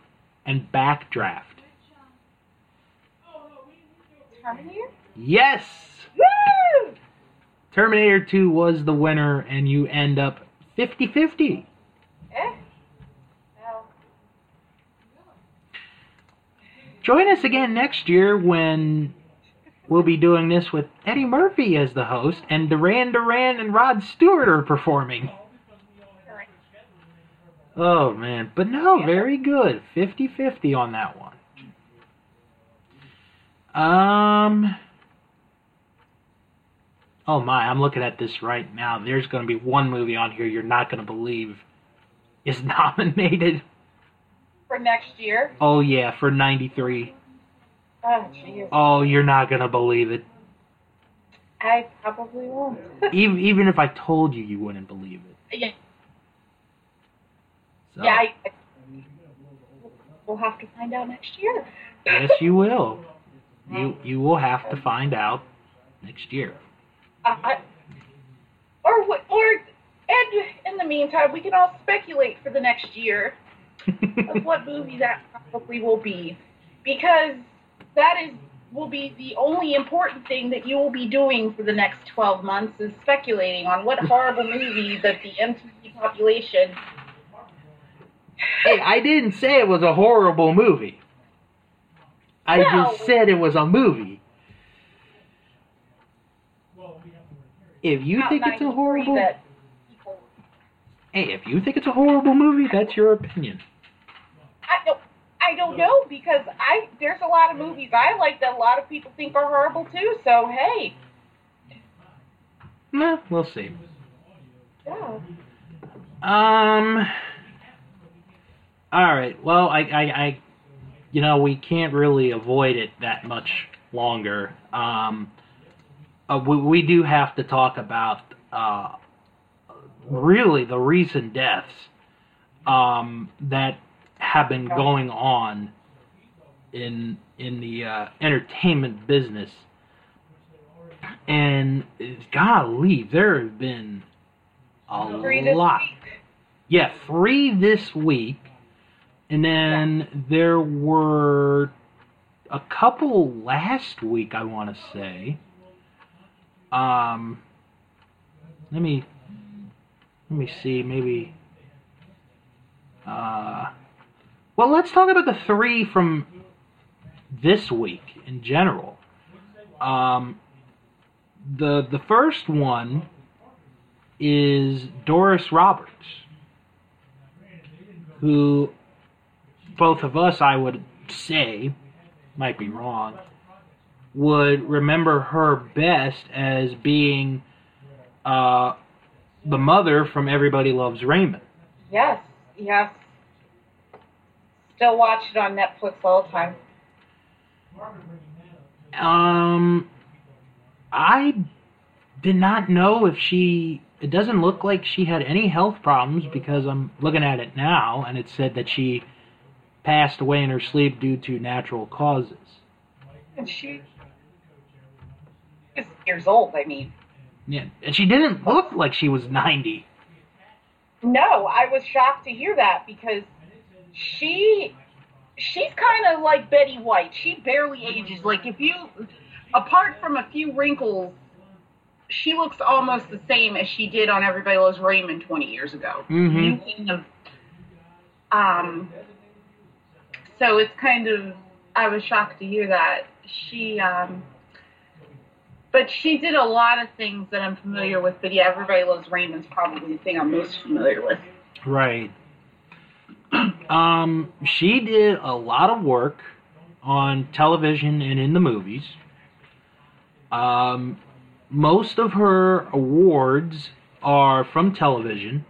and Backdraft. Terminator. Yes! Woo! Terminator 2 was the winner, and you end up 50 50. Eh. Join us again next year when we'll be doing this with Eddie Murphy as the host, and Duran Duran and Rod Stewart are performing. Oh man, but no, very good. 50-50 on that one. Um Oh my, I'm looking at this right now. There's going to be one movie on here you're not going to believe is nominated. For next year. Oh yeah, for 93. Oh, jeez. Oh, you're not going to believe it. I probably won't. Even even if I told you, you wouldn't believe it. yeah, So, yeah I, I, we'll have to find out next year. yes, you will. You you will have to find out next year. Uh, or what- or and in the meantime, we can all speculate for the next year of what movie that probably will be, because that is will be the only important thing that you will be doing for the next 12 months is speculating on what horrible movie that the MTV population. Hey, I didn't say it was a horrible movie. I No. just said it was a movie. If you think it's a horrible, hey, if you think it's a horrible movie, that's your opinion. I don't. I don't know because I there's a lot of movies I like that a lot of people think are horrible too. So hey, Nah, we'll see. yeah. Um. All right. Well, I, I, I, you know, we can't really avoid it that much longer. Um, uh, we, we do have to talk about uh, really the recent deaths um, that have been going on in in the uh, entertainment business. And golly, there have been a Three lot. Yeah, three this week, and then there were a couple last week. I want to say. Um, let me let me see. Maybe. Uh, well, let's talk about the three from this week in general. Um, the the first one is Doris Roberts who both of us, I would say, might be wrong, would remember her best as being uh, the mother from Everybody Loves Raymond. Yes, yes. Still watch it on Netflix all the time. Um, I did not know if she. It doesn't look like she had any health problems because I'm looking at it now, and it said that she passed away in her sleep due to natural causes. And she years old. I mean, Yeah, and she didn't look like she was 90. no, I was shocked to hear that because she she's kind of like Betty White. She barely ages. Like if you, apart from a few wrinkles, she looks almost the same as she did on Everybody Loves Raymond 20 years ago. Mhm. Of, um, so it's kind of, I was shocked to hear that. She, um, but she did a lot of things that I'm familiar with. But yeah, Everybody Loves Raymond's probably the thing I'm most familiar with. Right. Um, she did a lot of work on television and in the movies. Um, most of her awards are from television.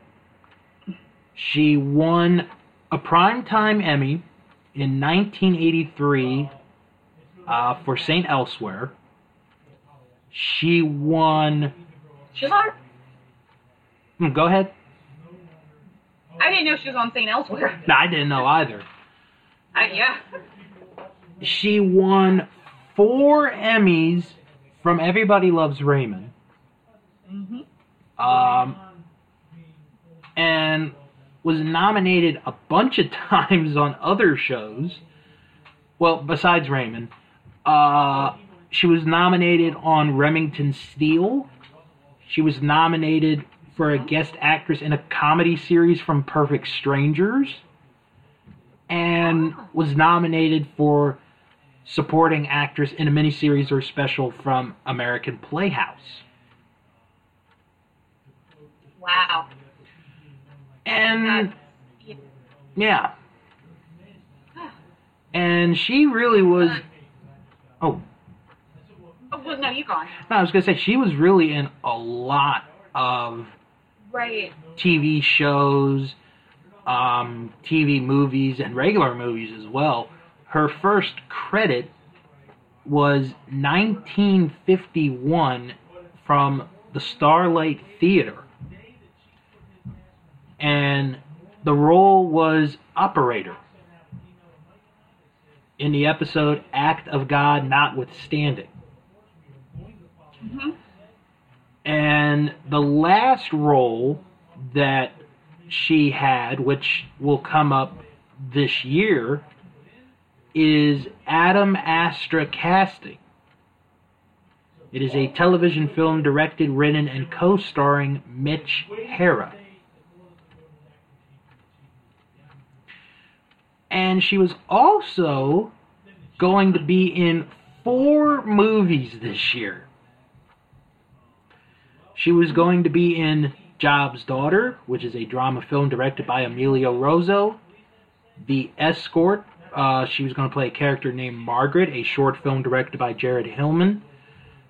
She won a Primetime Emmy in 1983 uh, for St. Elsewhere. She won. She's on. Hmm, go ahead. I didn't know she was on St. Elsewhere. No, I didn't know either. I, yeah. She won four Emmys from Everybody Loves Raymond. hmm Um, and was nominated a bunch of times on other shows. Well, besides Raymond, uh, she was nominated on Remington Steele. She was nominated for a guest actress in a comedy series from Perfect Strangers, and was nominated for supporting actress in a miniseries or special from American Playhouse. Wow. And Yeah. And she really was. Oh, oh, well, no, you go on. no, I was going to say, she was really in a lot of Right. TV shows, um, TV movies, and regular movies as well. Her first credit was 1951 from the Starlight Theater. And the role was operator in the episode Act of God Notwithstanding. Hmm And the last role that she had, which will come up this year, is Adam Astra Casting. It is a television film directed, written, and co starring Mitch Hara. And she was also going to be in four movies this year. She was going to be in Job's Daughter, which is a drama film directed by Emilio Rosso. The Escort, uh, she was going to play a character named Margaret, a short film directed by Jared Hillman.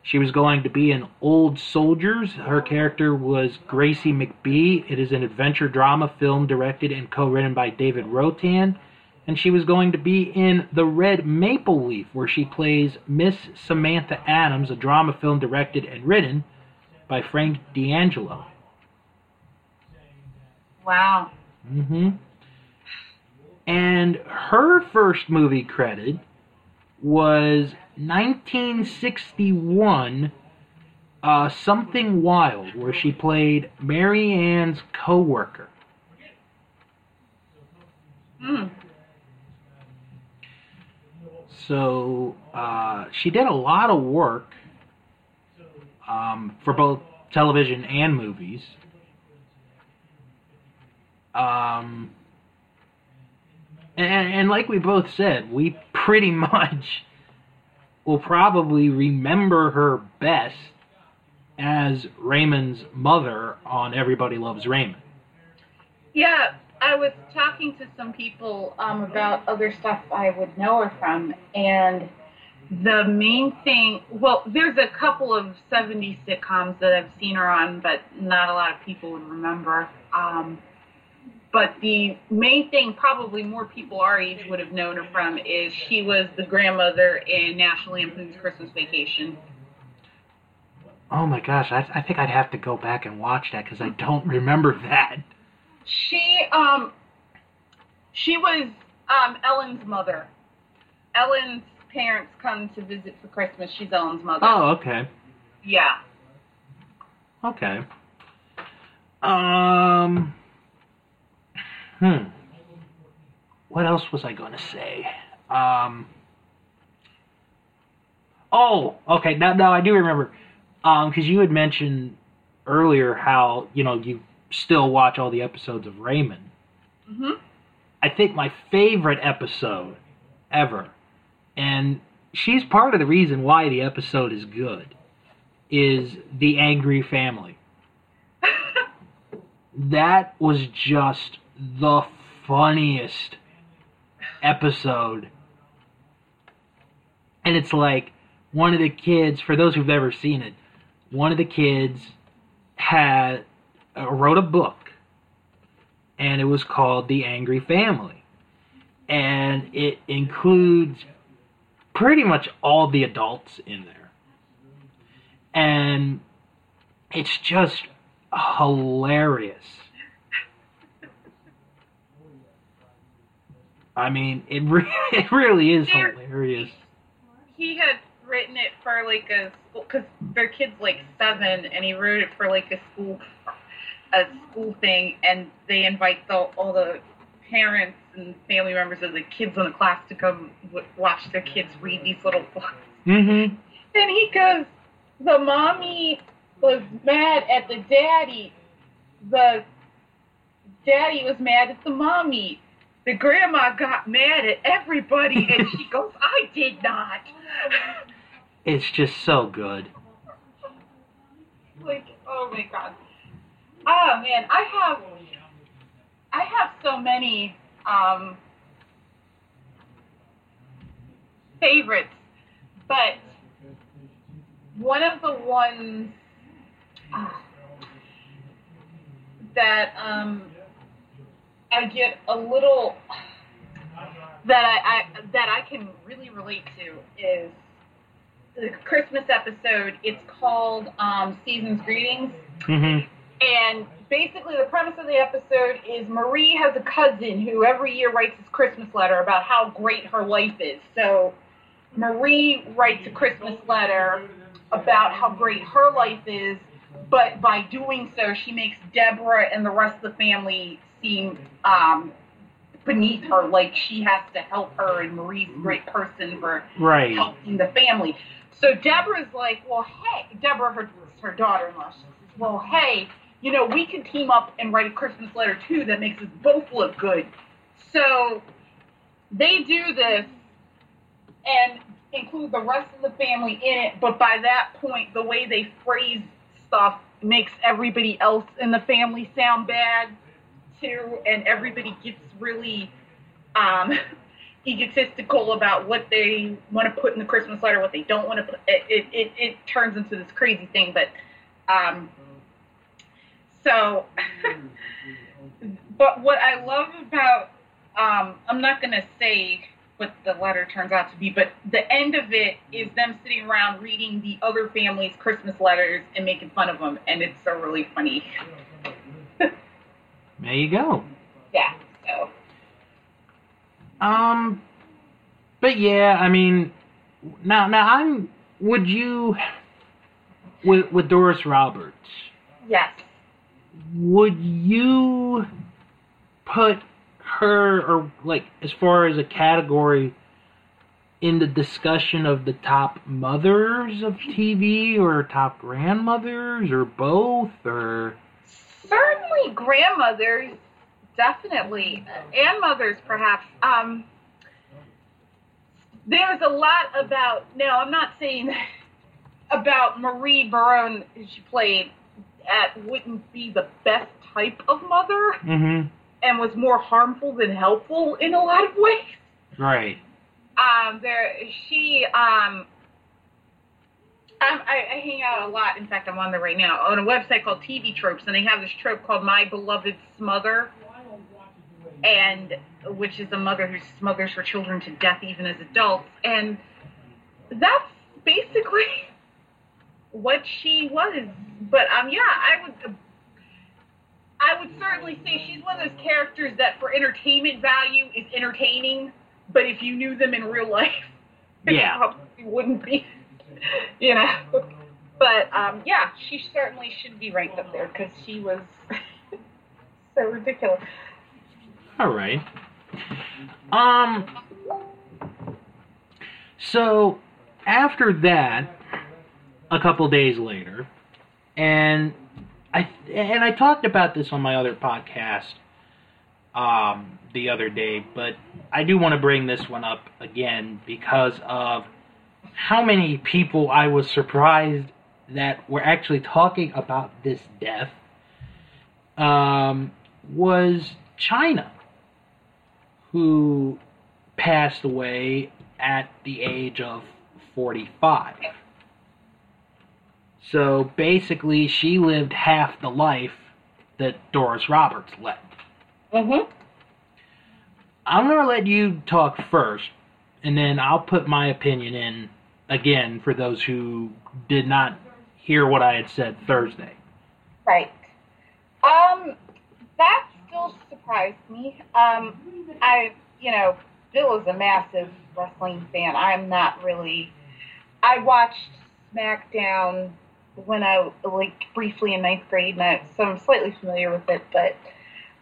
She was going to be in Old Soldiers. Her character was Gracie McBee. It is an adventure drama film directed and co written by David Rotan. And she was going to be in The Red Maple Leaf, where she plays Miss Samantha Adams, a drama film directed and written by Frank D'Angelo. Wow. hmm And her first movie credit was 1961 uh, Something Wild, where she played Mary Ann's co-worker. Hmm. So uh, she did a lot of work um, for both television and movies. Um, and, and like we both said, we pretty much will probably remember her best as Raymond's mother on Everybody Loves Raymond. Yeah, I was talking to some people um, about other stuff I would know her from, and the main thing well, there's a couple of 70s sitcoms that I've seen her on, but not a lot of people would remember. Um, but the main thing, probably more people our age would have known her from, is she was the grandmother in National Lampoon's Christmas Vacation. Oh my gosh, I, I think I'd have to go back and watch that because I don't remember that. She um she was um Ellen's mother. Ellen's parents come to visit for Christmas. She's Ellen's mother. Oh, okay. Yeah. Okay. Um. Hmm. What else was I going to say? Um. Oh, okay. Now, now I do remember. Um, because you had mentioned earlier how you know you still watch all the episodes of Raymond. Mhm. I think my favorite episode ever, and she's part of the reason why the episode is good, is the angry family. that was just the funniest episode. And it's like one of the kids, for those who've ever seen it, one of the kids had uh, wrote a book, and it was called The Angry Family, and it includes pretty much all the adults in there, and it's just hilarious. I mean, it re- it really is There- hilarious. He had written it for like a school because their kid's like seven, and he wrote it for like a school a school thing, and they invite the, all the parents and family members of the kids in the class to come w- watch their kids read these little books. Mm-hmm. And he goes, the mommy was mad at the daddy. The daddy was mad at the mommy. The grandma got mad at everybody, and she goes, I did not. It's just so good. like, oh my god. Oh man, I have, I have so many um, favorites, but one of the ones ah, that um, I get a little that I, I that I can really relate to is the Christmas episode. It's called um, Season's Greetings. Mm-hmm. And basically, the premise of the episode is Marie has a cousin who every year writes this Christmas letter about how great her life is. So, Marie writes a Christmas letter about how great her life is, but by doing so, she makes Deborah and the rest of the family seem um, beneath her, like she has to help her, and Marie's a great person for Right. helping the family. So Deborah's like, well, hey, Deborah, her, her daughter-in-law, well, hey, you know, we can team up and write a Christmas letter too that makes us both look good. So they do this and include the rest of the family in it, but by that point, the way they phrase stuff makes everybody else in the family sound bad too, and everybody gets really um, egotistical about what they want to put in the Christmas letter, what they don't want to put. It it, it, it turns into this crazy thing, but um, so. but what I love about um, I'm not gonna say what the letter turns out to be, but the end of it is them sitting around reading the other family's Christmas letters and making fun of them, and it's so really funny. There you go. Yeah. So Um, but yeah, I mean, now now I'm. Would you, with with Doris Roberts, yes. Would you put her or like as far as a category in the discussion of the top mothers of TV or top grandmothers or both or Certainly grandmothers, definitely, and mothers perhaps. Um, there's a lot about. Now, I'm not saying about Marie Barone, who she played, at wouldn't be the best type of mother, mm-hmm. and was more harmful than helpful in a lot of ways. right Um, there, she, um, I, I, I hang out a lot. In fact, I'm on there right now on a website called TV Tropes, and they have this trope called "My Beloved Smother," and which is a mother who smothers her children to death even as adults, and that's basically what she was. But um, yeah, I would. I would certainly say she's one of those characters that, for entertainment value, is entertaining. But if you knew them in real life, Yeah. probably wouldn't be. You know. But um, yeah, she certainly should be ranked up there because she was so ridiculous. All right. Um. So after that, a couple days later, and I and I talked about this on my other podcast um, the other day, but I do want to bring this one up again because of how many people I was surprised that were actually talking about this death. Um, was Chyna who passed away at the age of 45. So basically, she lived half the life that Doris Roberts led. Mm-hmm. I'm going to let you talk first, and then I'll put my opinion in again for those who did not hear what I had said Thursday. Right. Um, that still surprised me. Um, I, you know, Bill is a massive wrestling fan. I'm not really. I watched SmackDown when I like briefly in ninth grade, and I, so I'm slightly familiar with it. But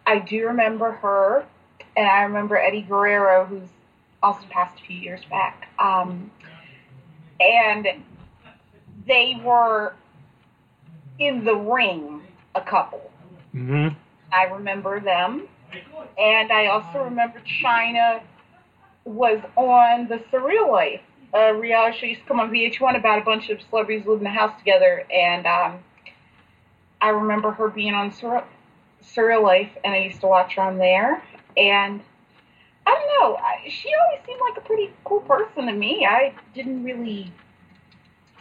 I do remember her, and I remember Eddie Guerrero, who's also passed a few years back. Um, and they were in the ring, a couple. Mm-hmm. I remember them. And I also remember Chyna was on The Surreal Life, a reality show used to come on VH1 about a bunch of celebrities living in a house together. And um, I remember her being on Surreal, Life, and I used to watch her on there. And I don't know, she always seemed like a pretty cool person to me. I didn't really.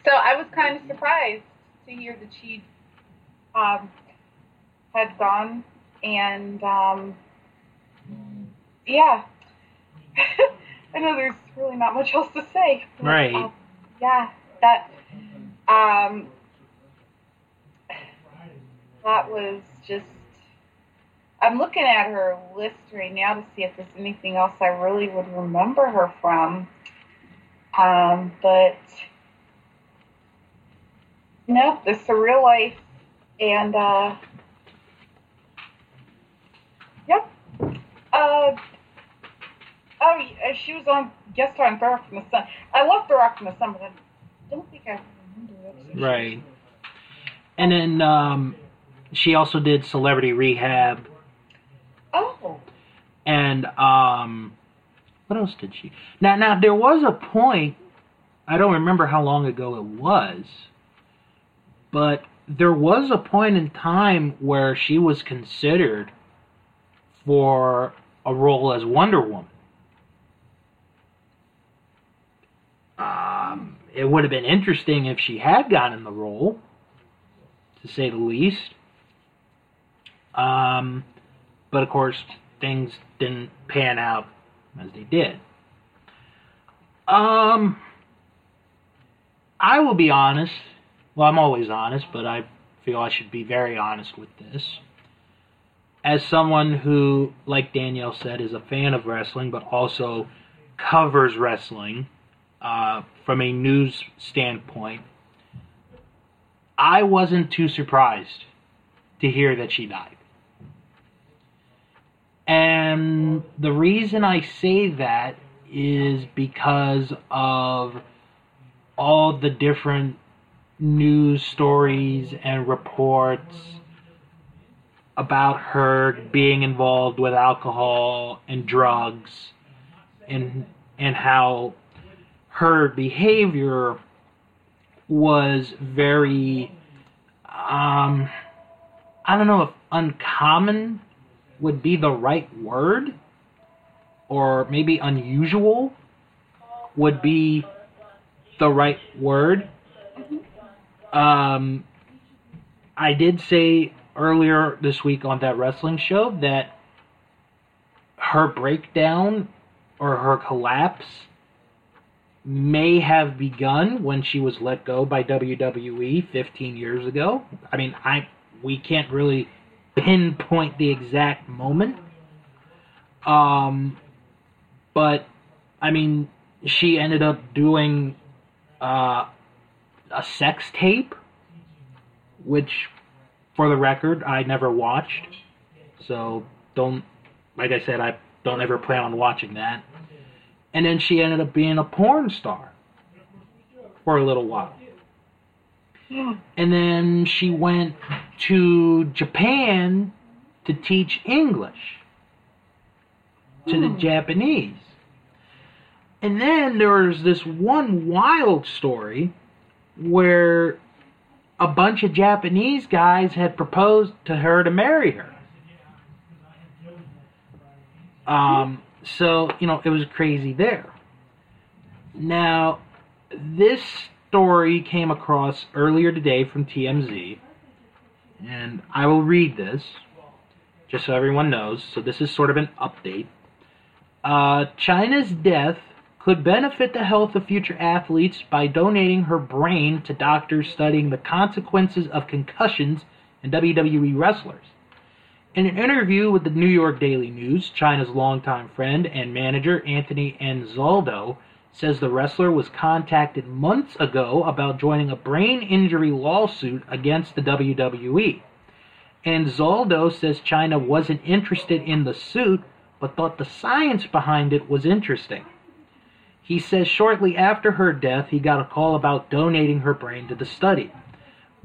So I was kind of surprised to hear that she um, had gone, and um, yeah, I know there's really not much else to say. Right. um, yeah, that um, that was just. I'm looking at her list right now to see if there's anything else I really would remember her from. Um, but no, the surreal life and uh, yep. Uh, oh, yeah, she was on guest star on Rock from the Sun. I love Rock from the Sun, but I don't think I remember it. Right. And then um, she also did Celebrity Rehab, Oh, and um, what else did she? Now, now there was a point. I don't remember how long ago it was, but there was a point in time where she was considered for a role as Wonder Woman. Um, it would have been interesting if she had gotten the role, to say the least. Um, but of course, things didn't pan out as they did. Um, I will be honest. Well, I'm always honest, but I feel I should be very honest with this. As someone who, like Danielle said, is a fan of wrestling, but also covers wrestling uh, from a news standpoint, I wasn't too surprised to hear that she died. And the reason I say that is because of all the different news stories and reports about her being involved with alcohol and drugs and and how her behavior was very um I don't know if uncommon would be the right word or maybe unusual would be the right word. Um, I did say earlier this week on that wrestling show that her breakdown or her collapse may have begun when she was let go by WWE 15 years ago. I mean, I we can't really pinpoint the exact moment. Um, but I mean, she ended up doing uh, a sex tape, which, for the record, I never watched. So don't, like I said, I don't ever plan on watching that. And then she ended up being a porn star for a little while. And then she went to Japan to teach English to the Japanese. And then there was this one wild story where a bunch of Japanese guys had proposed to her to marry her. Um, so, you know, it was crazy there. Now, this story came across earlier today from TMZ, and I will read this just so everyone knows. So, this is sort of an update. Uh, Chyna's death could benefit the health of future athletes by donating her brain to doctors studying the consequences of concussions in WWE wrestlers. In an interview with the New York Daily News, Chyna's longtime friend and manager Anthony Anzaldo says the wrestler was contacted months ago about joining a brain injury lawsuit against the WWE. Anzaldo says Chyna wasn't interested in the suit, but thought the science behind it was interesting. He says shortly after her death, he got a call about donating her brain to the study.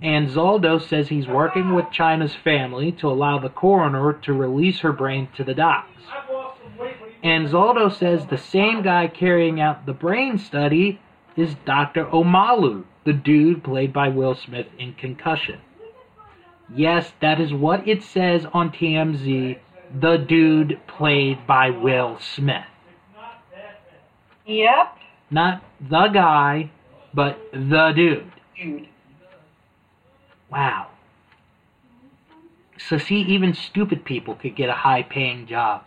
Anzaldo says he's working with Chyna's family to allow the coroner to release her brain to the docs. Anzaldo says the same guy carrying out the brain study is Dr. Omalu, the dude played by Will Smith in Concussion. Yes, that is what it says on TMZ. The dude played by Will Smith. Yep. Not the guy, but the dude. Dude. Wow. So see, even stupid people could get a high-paying job.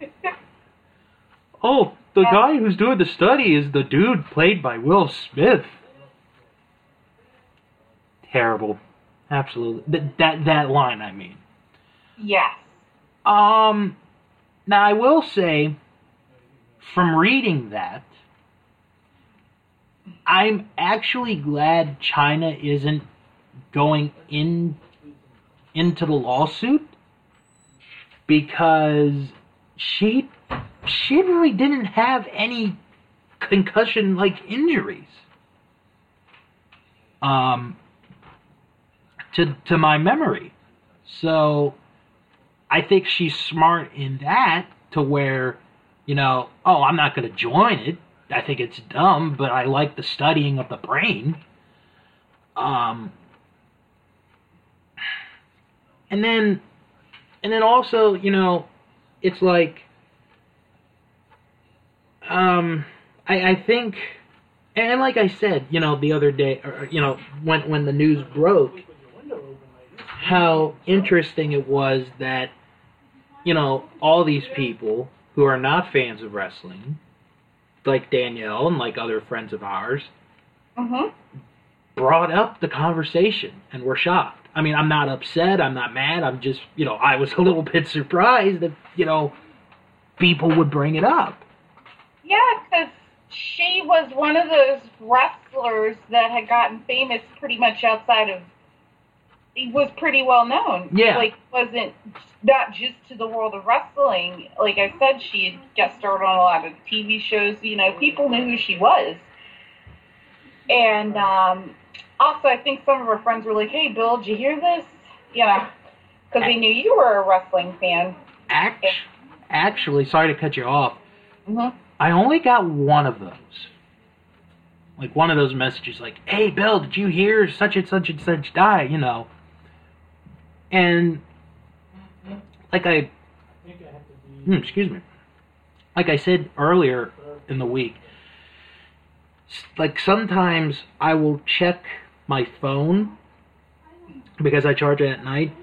oh, the Yeah. guy who's doing the study is the dude played by Will Smith. Terrible. Absolutely. Th- that that line, I mean. Yes. Um, now I will say, from reading that, I'm actually glad Chyna isn't going in into the lawsuit because she she really didn't have any concussion like injuries. Um, to to my memory, so I think she's smart in that to where, you know, oh, I'm not going to join it. I think it's dumb, but I like the studying of the brain. Um, and then, and then also, you know, it's like, um, I, I think, and like I said, you know, the other day, or, you know, when when the news broke, how interesting it was that you know all these people who are not fans of wrestling like Danielle and like other friends of ours Mhm. brought up the conversation and were shocked. I mean, I'm not upset, I'm not mad, I'm just, you know, I was a little bit surprised that, you know, people would bring it up. Yeah, because she was one of those wrestlers that had gotten famous pretty much outside of. He was pretty well known. Yeah. Like, wasn't not just to the world of wrestling. Like I said, she had guest starred on a lot of TV shows. You know, people knew who she was. And um, also, I think some of her friends were like, "Hey, Bill, did you hear this?" You know, because they knew you were a wrestling fan. Act- actually, sorry to cut you off, Mm-hmm. I only got one of those. Like one of those messages, like, "Hey, Bill, did you hear such and such and such die?" You know, and like I, hmm, excuse me, like I said earlier in the week, like sometimes I will check my phone because I charge it at night.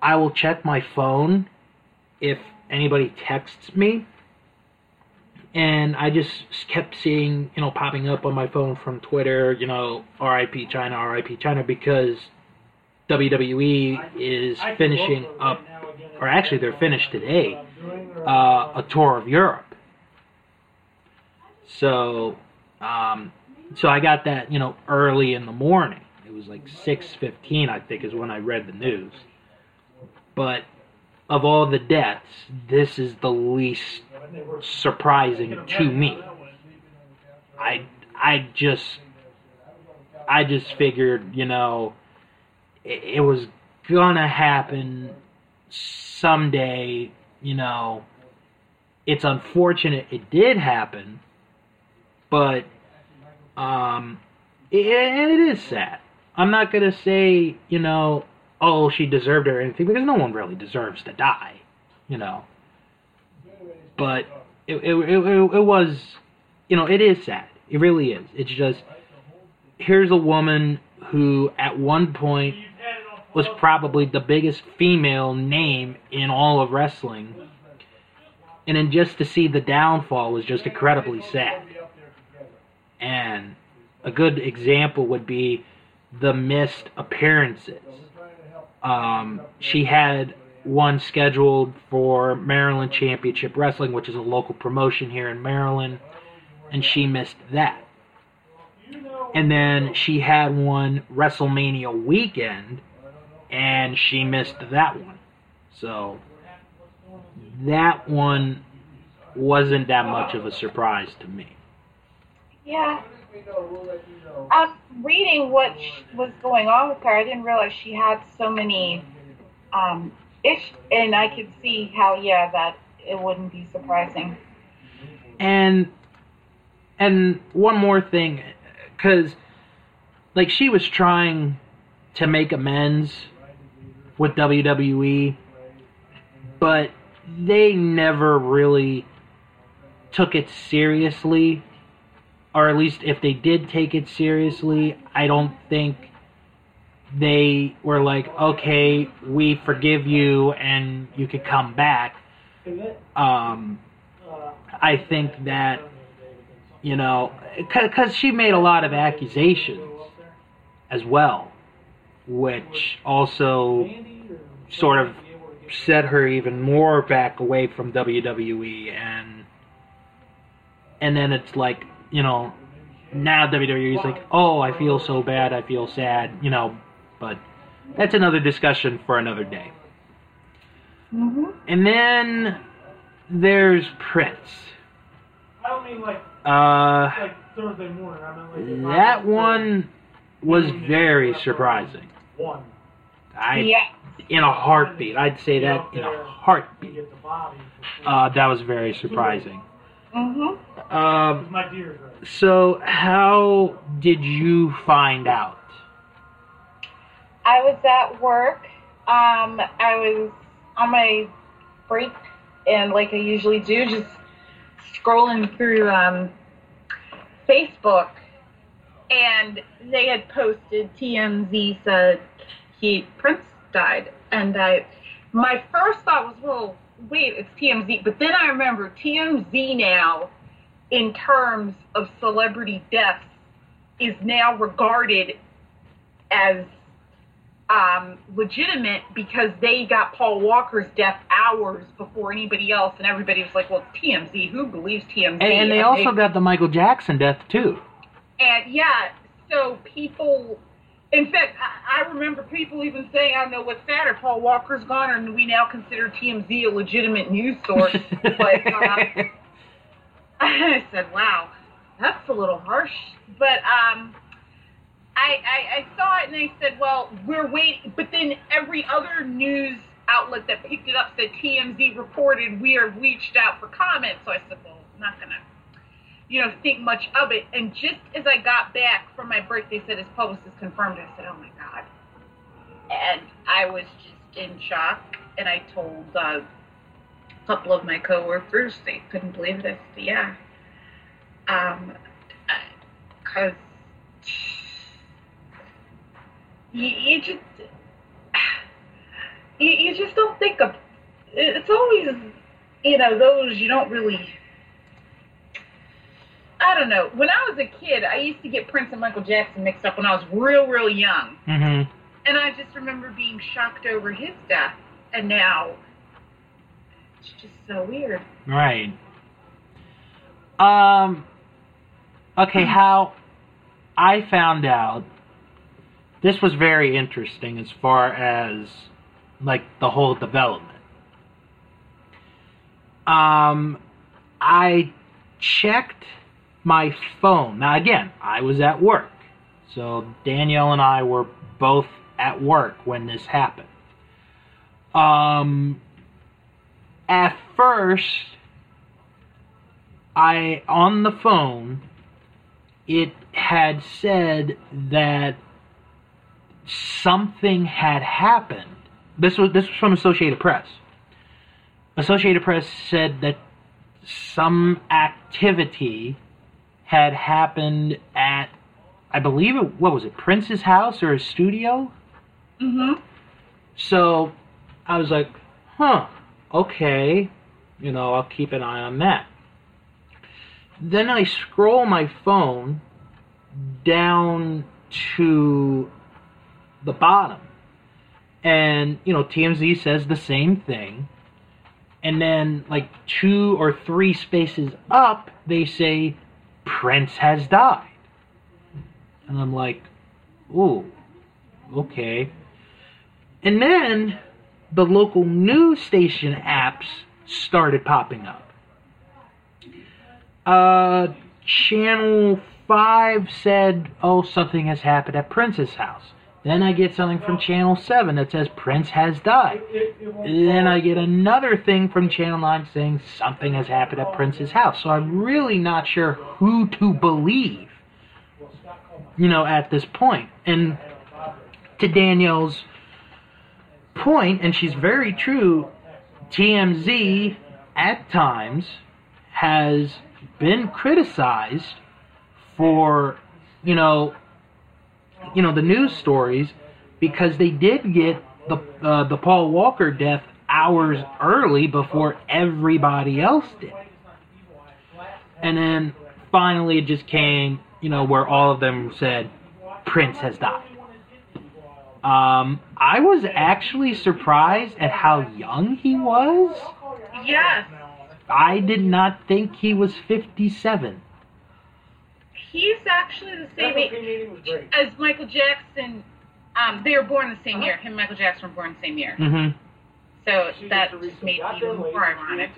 I will check my phone if anybody texts me and I just kept seeing, you know, popping up on my phone from Twitter, you know, RIP Chyna, RIP Chyna, because WWE is finishing up, or actually they're finished today, uh, a tour of Europe. So, um, so I got that, you know, early in the morning. It was like six fifteen, I think, is when I read the news. But of all the deaths, this is the least surprising to me. I I just I just figured, you know, it, it was gonna happen someday, you know. It's unfortunate it did happen, but um and it is sad. I'm not gonna say, you know, oh she deserved it or anything because no one really deserves to die, you know. but it it, it, it it was, you know, it is sad. It really is. It's just here's a woman who at one point was probably the biggest female name in all of wrestling. And then just to see the downfall was just incredibly sad. And a good example would be the missed appearances. Um, she had one scheduled for Maryland Championship Wrestling, which is a local promotion here in Maryland, and she missed that. And then she had one WrestleMania weekend, and she missed that one. So that one wasn't that much of a surprise to me. Yeah. I'm reading what was going on with her. I didn't realize she had so many um, ish, and I could see how, yeah, that it wouldn't be surprising. And and one more thing, because like she was trying to make amends with WWE, but they never really took it seriously, or at least if they did take it seriously, I don't think they were like, okay, we forgive you and you could come back. Um, I think that, you know, because she made a lot of accusations as well, which also sort of set her even more back away from WWE and and then it's like, you know, now WWE is like, "Oh, I feel so bad, I feel sad," you know, but that's another discussion for another day. Mm-hmm. And then there's Prince. I don't mean like Uh like Thursday morning. I mean like that one was very surprising. One. I yeah. in a heartbeat. I'd say that in a heartbeat. get the body. Uh, that was very surprising. Mm-hmm. Um, my dear's right. so how did you find out? I was at work. Um, I was on my break, and like I usually do, just scrolling through um, Facebook, and they had posted TMZ said he Prince died, and I, my first thought was, well, wait, it's TMZ, but then I remember TMZ now, in terms of celebrity deaths, is now regarded as um, legitimate because they got Paul Walker's death hours before anybody else, and everybody was like, "Well, TMZ. Who believes TMZ?" And, and they also got the Michael Jackson death too. and yeah, so people. In fact, I, I remember people even saying, "I don't know what's sadder, Paul Walker's gone, or we now consider TMZ a legitimate news source." but uh, I said, "Wow, that's a little harsh." But um, I, I, I saw it and I said, well, we're waiting. But then every other news outlet that picked it up said TMZ reported we are reached out for comment. So I said, well, I'm not going to, you know, think much of it. And just as I got back from my break, they said his publicist confirmed it. I said, oh my God. And I was just in shock. And I told uh, a couple of my coworkers, they couldn't believe said, yeah. Um, because you, you just you, you just don't think of it's always you know those you don't really don't know. When I was a kid, I used to get Prince and Michael Jackson mixed up when I was real, real young. Mm-hmm. And I just remember being shocked over his death. And now, it's just so weird. Right. Um. Okay, how I found out. This was very interesting as far as like the whole development. Um, I checked my phone. Now again, I was at work, so Danielle and I were both at work when this happened. Um, at first, I on the phone, it had said that something had happened. This was this was from Associated Press. Associated Press said that some activity had happened at, I believe it, what was it, Prince's house or his studio? Mhm. So I was like, huh, okay, you know, I'll keep an eye on that. Then I scroll my phone down to the bottom. And, you know, TMZ says the same thing. And then, like, two or three spaces up, they say, Prince has died. And I'm like, ooh, okay. And then the local news station apps started popping up. Uh, Channel 5 said, oh, something has happened at Prince's house. Then I get something from Channel 7 that says Prince has died. Then. I get another thing from Channel 9 saying something has happened at Prince's house. So I'm really not sure who to believe, you know, at this point. And to Danielle's point, and she's very true, TMZ at times has been criticized for, you know, you know the news stories because they did get the uh, the Paul Walker death hours early before everybody else did, and then finally it just came, you know, where all of them said Prince has died. Um, I was actually surprised at how young he was. Yes. I did not think he was 57. He's actually the same age meeting was great. as Michael Jackson. Um, they were born the same year. Him and Michael Jackson were born the same year. Mm-hmm. So She that gets Teresa made got it even more ironic.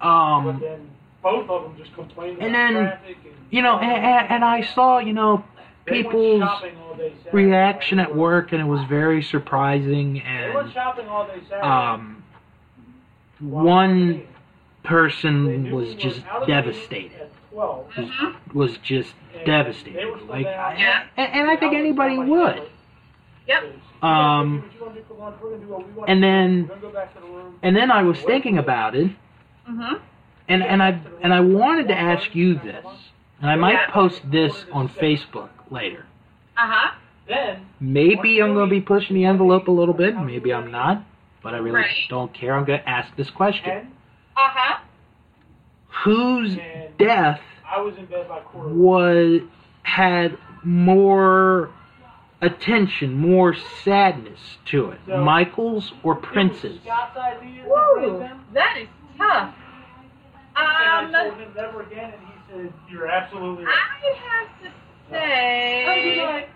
Um, but then both of them just complained and about then, traffic and you know, and, and, and I saw, you know, people's shopping all day Saturday. reaction at work, and it was very surprising. They went And shopping all day um, one we were They person was just out of the meeting devastated. At 12, Mhm. Was just and devastated. They were still Like, there. Yeah. and, and I think anybody would. Yep. Um, What you gonna do for lunch? We're gonna do what we want and then- We're gonna go back to the room. And then I was thinking about it, Mhm. and and I and I wanted to ask you this, and I might post this on Facebook later. Uh huh. Then Maybe I'm going to be pushing the envelope a little bit. Maybe I'm not, but I really Right. don't care. I'm going to ask this question: Uh huh. Whose and death I was in bed by quarter. was had more attention, more sadness to it, So- Michael's or Prince's? Scott's idea to bring Woo. That is tough. And I told Um, him never again, and he said, "You're absolutely right." I have to Oh, good say. night.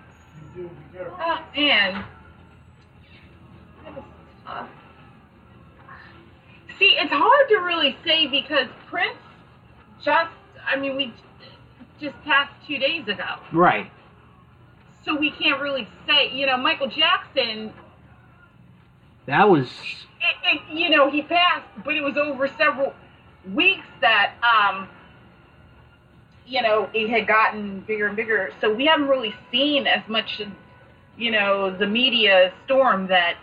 You do. Oh man. That is tough. See, it's hard to really say because Prince just, I mean, we just passed two days ago. Right. So we can't really say, you know, Michael Jackson, That was it, it, you know, he passed, but it was over several weeks that, um, you know, it had gotten bigger and bigger. So we haven't really seen as much, you know, the media storm that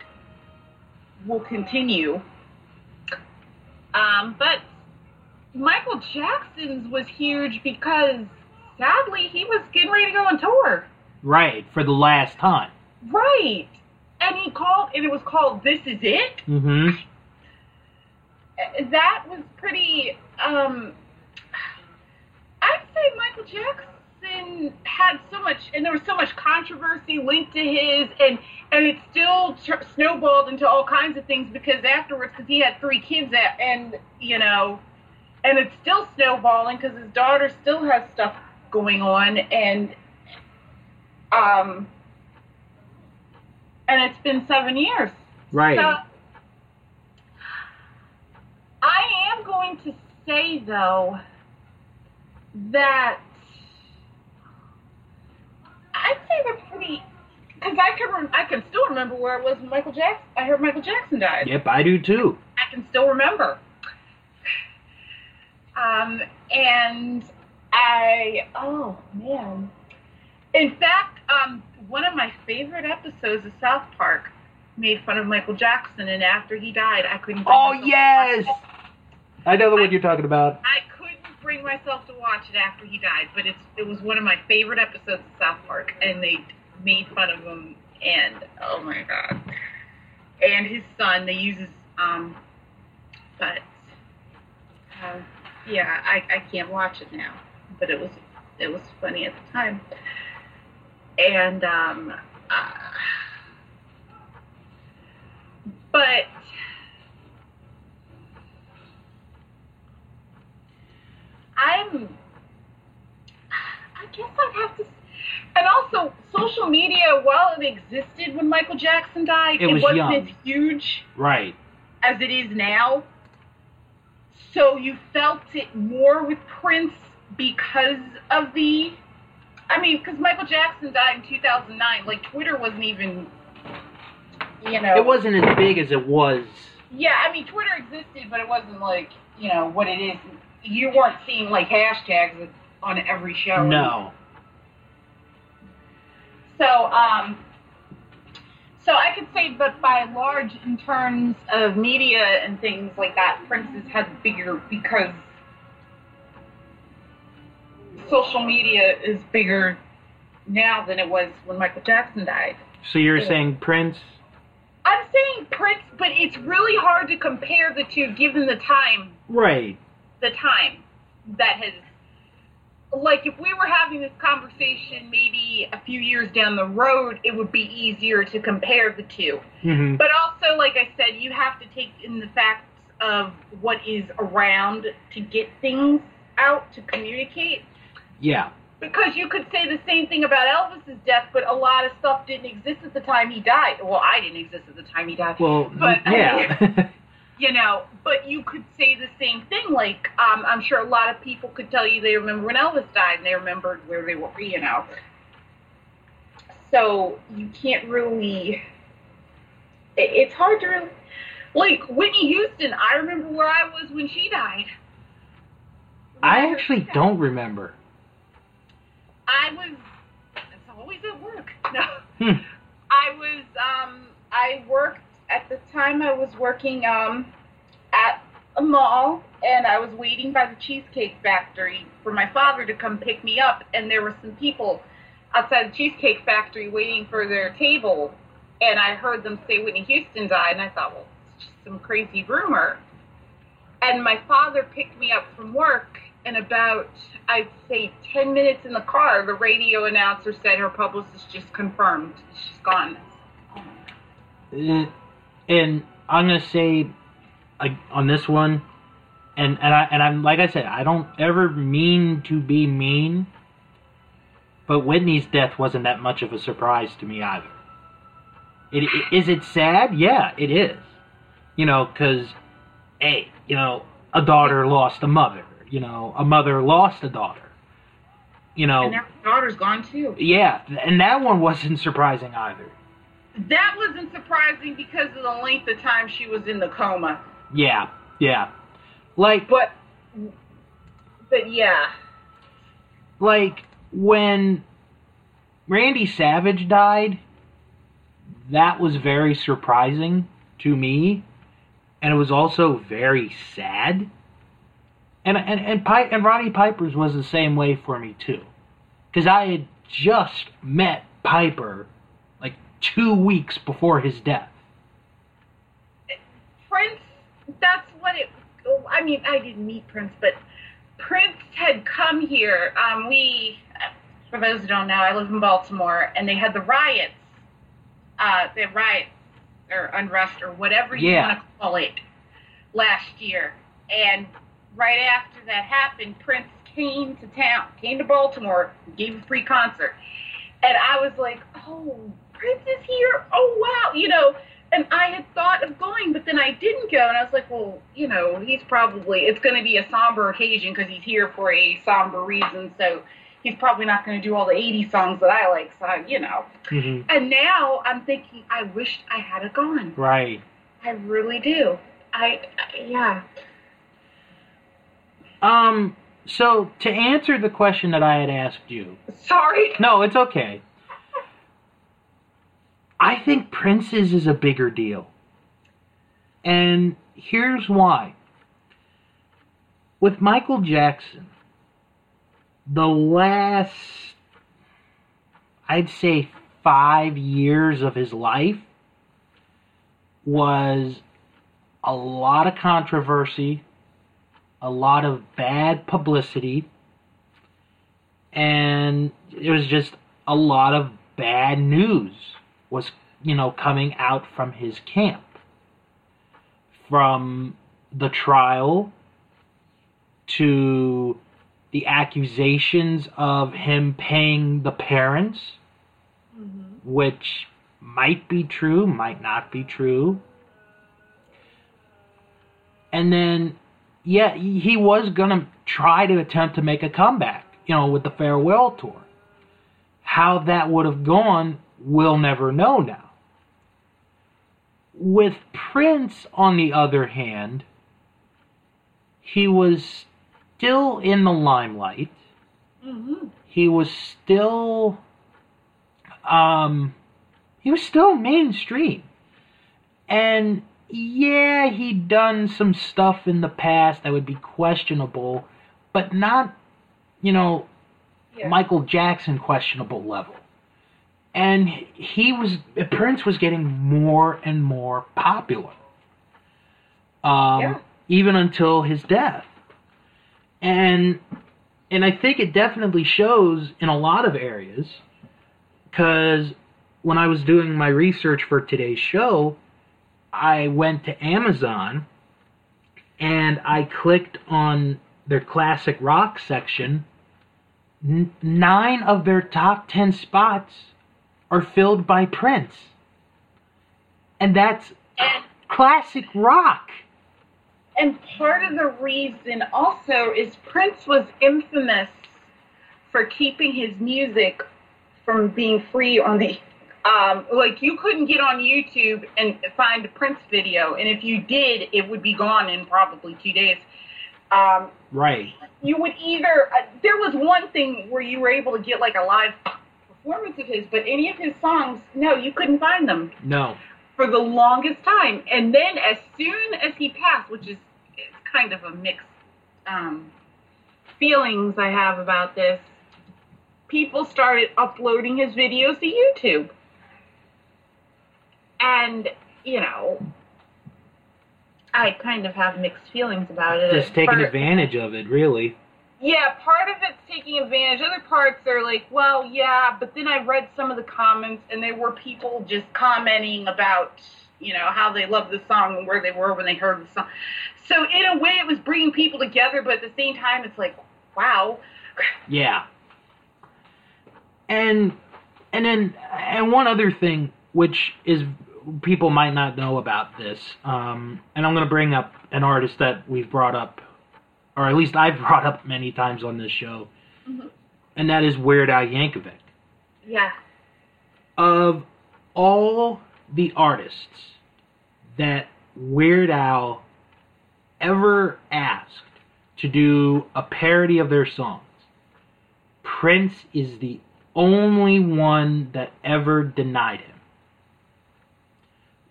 will continue. Um, but Michael Jackson's was huge because sadly he was getting ready to go on tour. right for the last time. Right. And he called, and it was called This Is It. Mm-hmm. That was pretty, um, I'd say Michael Jackson had so much, and there was so much controversy linked to his, and, and it still tr- snowballed into all kinds of things because afterwards, because he had three kids, at, and, you know, and it's still snowballing because his daughter still has stuff going on, and, um, and it's been seven years. Right. So, I am going to say though that I'd say they're pretty because I can rem- I can still remember where it was when Michael Jackson. I heard Michael Jackson died. Yep, I do too. I can still remember. Um, and I, oh man. In fact, um, one of my favorite episodes of South Park made fun of Michael Jackson, and after he died, I couldn't. Oh yes. I know the one you're talking about. I bring myself to watch it after he died, but it's it was one of my favorite episodes of South Park, and they made fun of him, and oh my god, and his son. They use his um, but uh, yeah, I I can't watch it now, but it was it was funny at the time, and um, uh, but I'm. I guess I'd have to. And also, social media, while it existed when Michael Jackson died, It was wasn't young. as huge Right. as it is now. So you felt it more with Prince because of the. I mean, because Michael Jackson died in 2009. Like, Twitter wasn't even. You know. It wasn't as big as it was. Yeah, I mean, Twitter existed, but it wasn't like, you know, what it is. You weren't seeing, like, hashtags on every show. No. So, um, so I could say, but by large, in terms of media and things like that, Prince has had bigger because social media is bigger now than it was when Michael Jackson died. So you're Yeah. saying Prince? I'm saying Prince, but it's really hard to compare the two given the time Right. The time that has like if we were having this conversation maybe a few years down the road it would be easier to compare the two. Hmm but also like i said you have to take in the facts of what is around to get things out to communicate. Yeah. because you could say the same thing about elvis's death but a lot of stuff didn't exist at the time he died. Well i didn't exist at the time he died. Well, But, yeah. You know, but you could say the same thing. Like, um, I'm sure a lot of people could tell you they remember when Elvis died and they remembered where they were, you know. So you can't really. it- It's hard to really. Like Whitney Houston, I remember where I was when she died. I actually don't remember. I was. It's always at work. No. Hmm. I was um I worked at the time I was working um at a mall and I was waiting by the cheesecake factory for my father to come pick me up and there were some people outside the cheesecake factory waiting for their table and I heard them say Whitney Houston died and I thought well it's just some crazy rumor. And my father picked me up from work and about I'd say 10 minutes in the car the radio announcer said her publicist just confirmed. She's gone. Uh, and I'm gonna say like, on this one, and and I and I'm like I said, I don't ever mean to be mean, but Whitney's death wasn't that much of a surprise to me either. It, it is it sad? Yeah, it is. You know, because hey, you know, a daughter lost a mother. You know, a mother lost a daughter. You know, and their daughter's gone too yeah, and that one wasn't surprising either. That wasn't surprising because of the length of time she was in the coma Yeah, yeah. Like but but yeah like when Randy Savage died, that was very surprising to me, and it was also very sad. And and and, Pi- and Roddy Piper's was the same way for me too, because I had just met Piper two weeks before his death. Prince, that's what it. oh, I mean, I didn't meet Prince, but Prince had come here. Um, we, for those who don't know, I live in Baltimore, and they had the riots. Uh, the riots or unrest or whatever you Yeah. want to call it last year. And right after that happened, Prince came to town, came to Baltimore, gave a free concert. And I was like, oh, Prince is here. Oh, wow. You know, and I had thought of going, but then I didn't go. And I was like, well, you know, he's probably, it's going to be a somber occasion because he's here for a somber reason. So he's probably not going to do all the 80 songs that I like. So, I, you know. And now I'm thinking, I wished I had a gone. Right. I really do. I, I yeah. Um. So to answer the question that I had asked you, Sorry. No, it's okay. I think Prince's is a bigger deal. And here's why. with Michael Jackson, the last, I'd say, five years of his life was a lot of controversy, a lot of bad publicity, and it was just a lot of bad news was, you know, coming out from his camp. From the trial to the accusations of him paying the parents, mm-hmm. which might be true, might not be true. And then, yeah, he was going to try to attempt to make a comeback, you know, with the farewell tour. How that would have gone, we'll never know now. With Prince, on the other hand, he was still in the limelight. Mm-hmm. He was still, um, he was still mainstream. And yeah, he'd done some stuff in the past that would be questionable, but not, you know, Yeah. Michael Jackson questionable level. And he was Prince was getting more and more popular. Um, Yeah. even until his death. And and I think it definitely shows in a lot of areas cuz when I was doing my research for today's show, I went to Amazon and I clicked on their classic rock section. N- nine of their top 10 spots are filled by Prince. And that's And classic rock. and part of the reason also is Prince was infamous for keeping his music from being free on the um, like you couldn't get on YouTube and find a Prince video, and if you did, it would be gone in probably two days. Um, Right. you would either uh, there was one thing where you were able to get like a live performance of his, but any of his songs, no, you couldn't find them No. for the longest time. And then as soon as he passed, which is it's kind of a mixed um, feelings I have about this, people started uploading his videos to YouTube. And, you know, I kind of have mixed feelings about it. Just taking Part- advantage of it, really. Yeah, part of it's taking advantage. Other parts are like, well, yeah, but then I read some of the comments and there were people just commenting about, you know, how they loved the song and where they were when they heard the song. So in a way, it was bringing people together, but at the same time, it's like, wow. Yeah. And and then and one other thing which is people might not know about this, um, and I'm going to bring up an artist that we've brought up, or at least I've brought up many times on this show, Mhm. and that is Weird Al Yankovic. Yeah. Of all the artists that Weird Al ever asked to do a parody of their songs, Prince is the only one that ever denied him.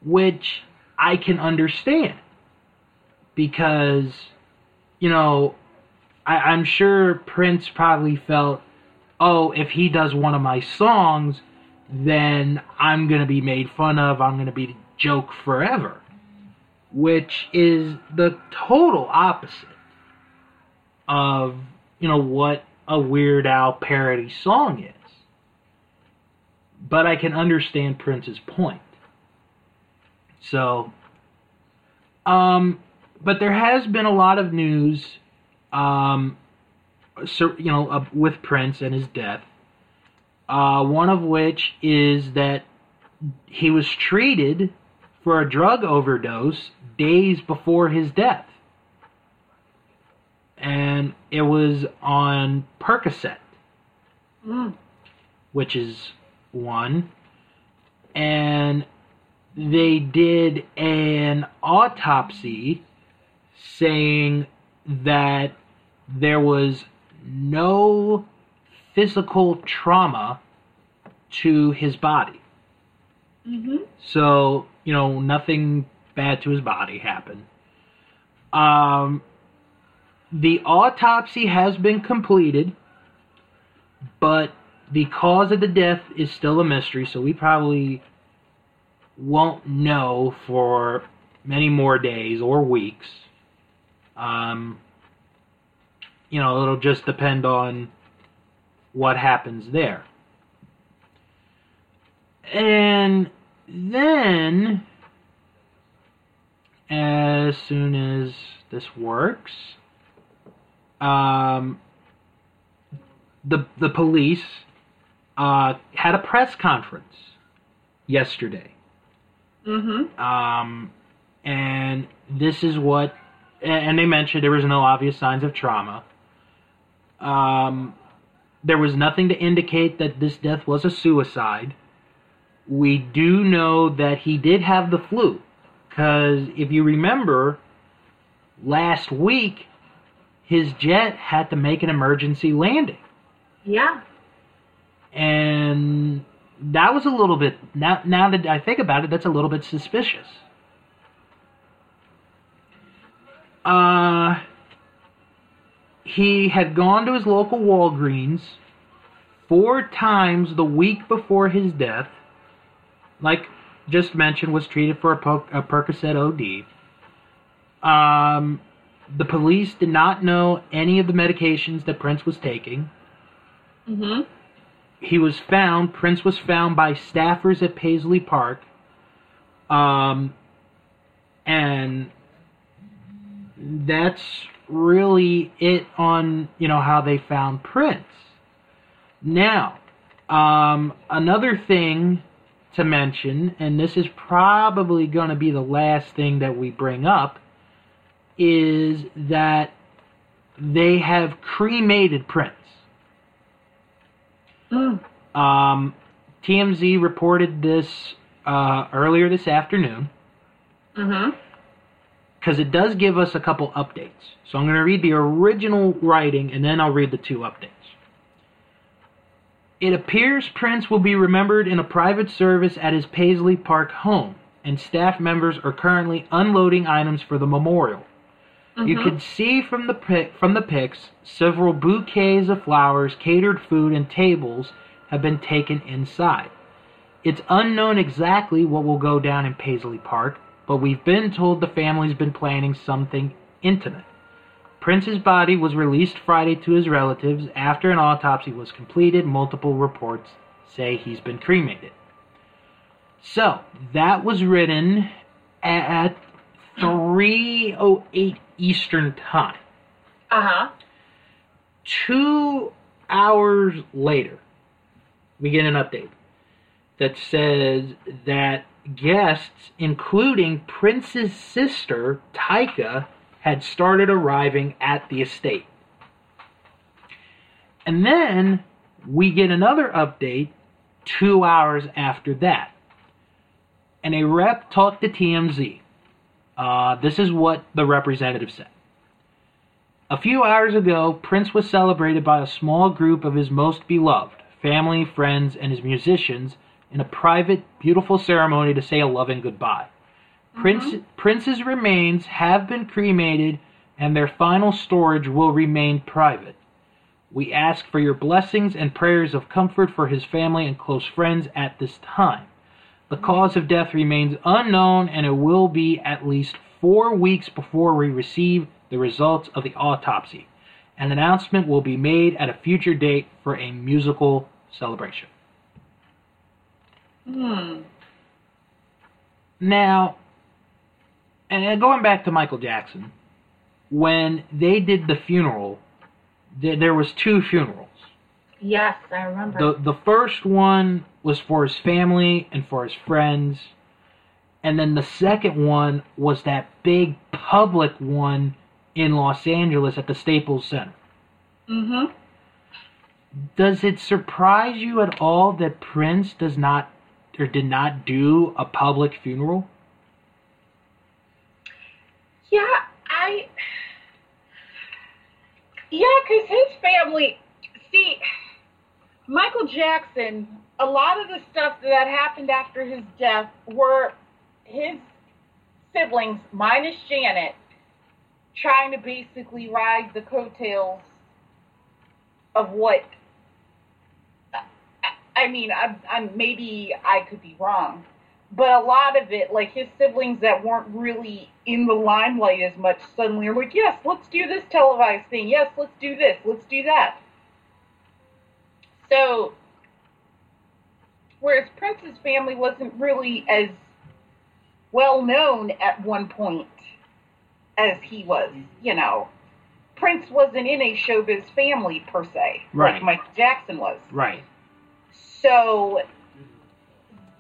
Which I can understand. Because, you know, I, I'm sure Prince probably felt, oh, if he does one of my songs, then I'm going to be made fun of. I'm going to be joke forever. Which is the total opposite of, you know, what a Weird Al parody song is. But I can understand Prince's point. So, um, but there has been a lot of news, um, so, you know, uh, with Prince and his death. Uh, one of which is that he was treated for a drug overdose days before his death. And it was on Percocet, Mm. which is one. And they did an autopsy saying that there was no physical trauma to his body. Mm-hmm. So, you know, nothing bad to his body happened. Um, the autopsy has been completed, but the cause of the death is still a mystery, so we probably won't know for many more days or weeks. Um, you know, it'll just depend on what happens there. And then, as soon as this works, um, the the police uh, had a press conference yesterday, Mm-hmm. um, and this is what, and they mentioned there was no obvious signs of trauma. Um, there was nothing to indicate that this death was a suicide. We do know that he did have the flu, because if you remember, last week his jet had to make an emergency landing Yeah. and that was a little bit now now that I think about it that's a little bit suspicious uh he had gone to his local Walgreens four times the week before his death. Like just mentioned was treated for a, po- a Percocet OD um the police did not know any of the medications that Prince was taking. Mm-hmm. he was found prince was found by staffers at paisley park. Um and that's really it on you know how they found prince now um another thing to mention and this is probably going to be the last thing that we bring up is that they have cremated prince Mm. um, TMZ reported this uh, earlier this afternoon Mm-hmm. Because it does give us a couple updates. So I'm going to read the original writing and then I'll read the two updates. It appears Prince will be remembered in a private service at his Paisley Park home, and staff members are currently unloading items for the memorial. You Mhm. can see from the pic, from the pics several bouquets of flowers, catered food, and tables have been taken inside. It's unknown exactly what will go down in Paisley Park, but we've been told the family's been planning something intimate. Prince's body was released Friday to his relatives after an autopsy was completed. Multiple reports say he's been cremated. So, that was written at 3:08 Eastern Time. Uh-huh. Two hours later, we get an update that says that guests, including Prince's sister, Tyka, had started arriving at the estate. And then we get another update two hours after that. And a rep talked to TMZ. Uh, this is what the representative said. A few hours ago, Prince was celebrated by a small group of his most beloved family, friends, and his musicians in a private, beautiful ceremony to say a loving goodbye. Prince, uh-huh. Prince's remains have been cremated, and their final storage will remain private. We ask for your blessings and prayers of comfort for his family and close friends at this time. The mm-hmm. cause of death remains unknown, and it will be at least four weeks before we receive the results of the autopsy. An announcement will be made at a future date for a musical celebration. Hmm. Now, and going back to Michael Jackson, when they did the funeral, there, there was two funerals. Yes, I remember. The the first one was for his family and for his friends, and then the second one was that big public one in Los Angeles at the Staples Center. mm-hmm. Does it surprise you at all that Prince does not or did not do a public funeral? Yeah, I. Yeah, because his family. See, Michael Jackson, a lot of the stuff that happened after his death were his siblings, minus Janet, trying to basically ride the coattails of what. I, I mean, I'm, I'm maybe I could be wrong, but a lot of it, like his siblings that weren't really in the limelight as much, suddenly are like, yes, let's do this televised thing. Yes, let's do this. Let's do that. So, whereas Prince's family wasn't really as well known at one point as he was, you know. Prince wasn't in a showbiz family per se, Right. like Michael Jackson was. Right. So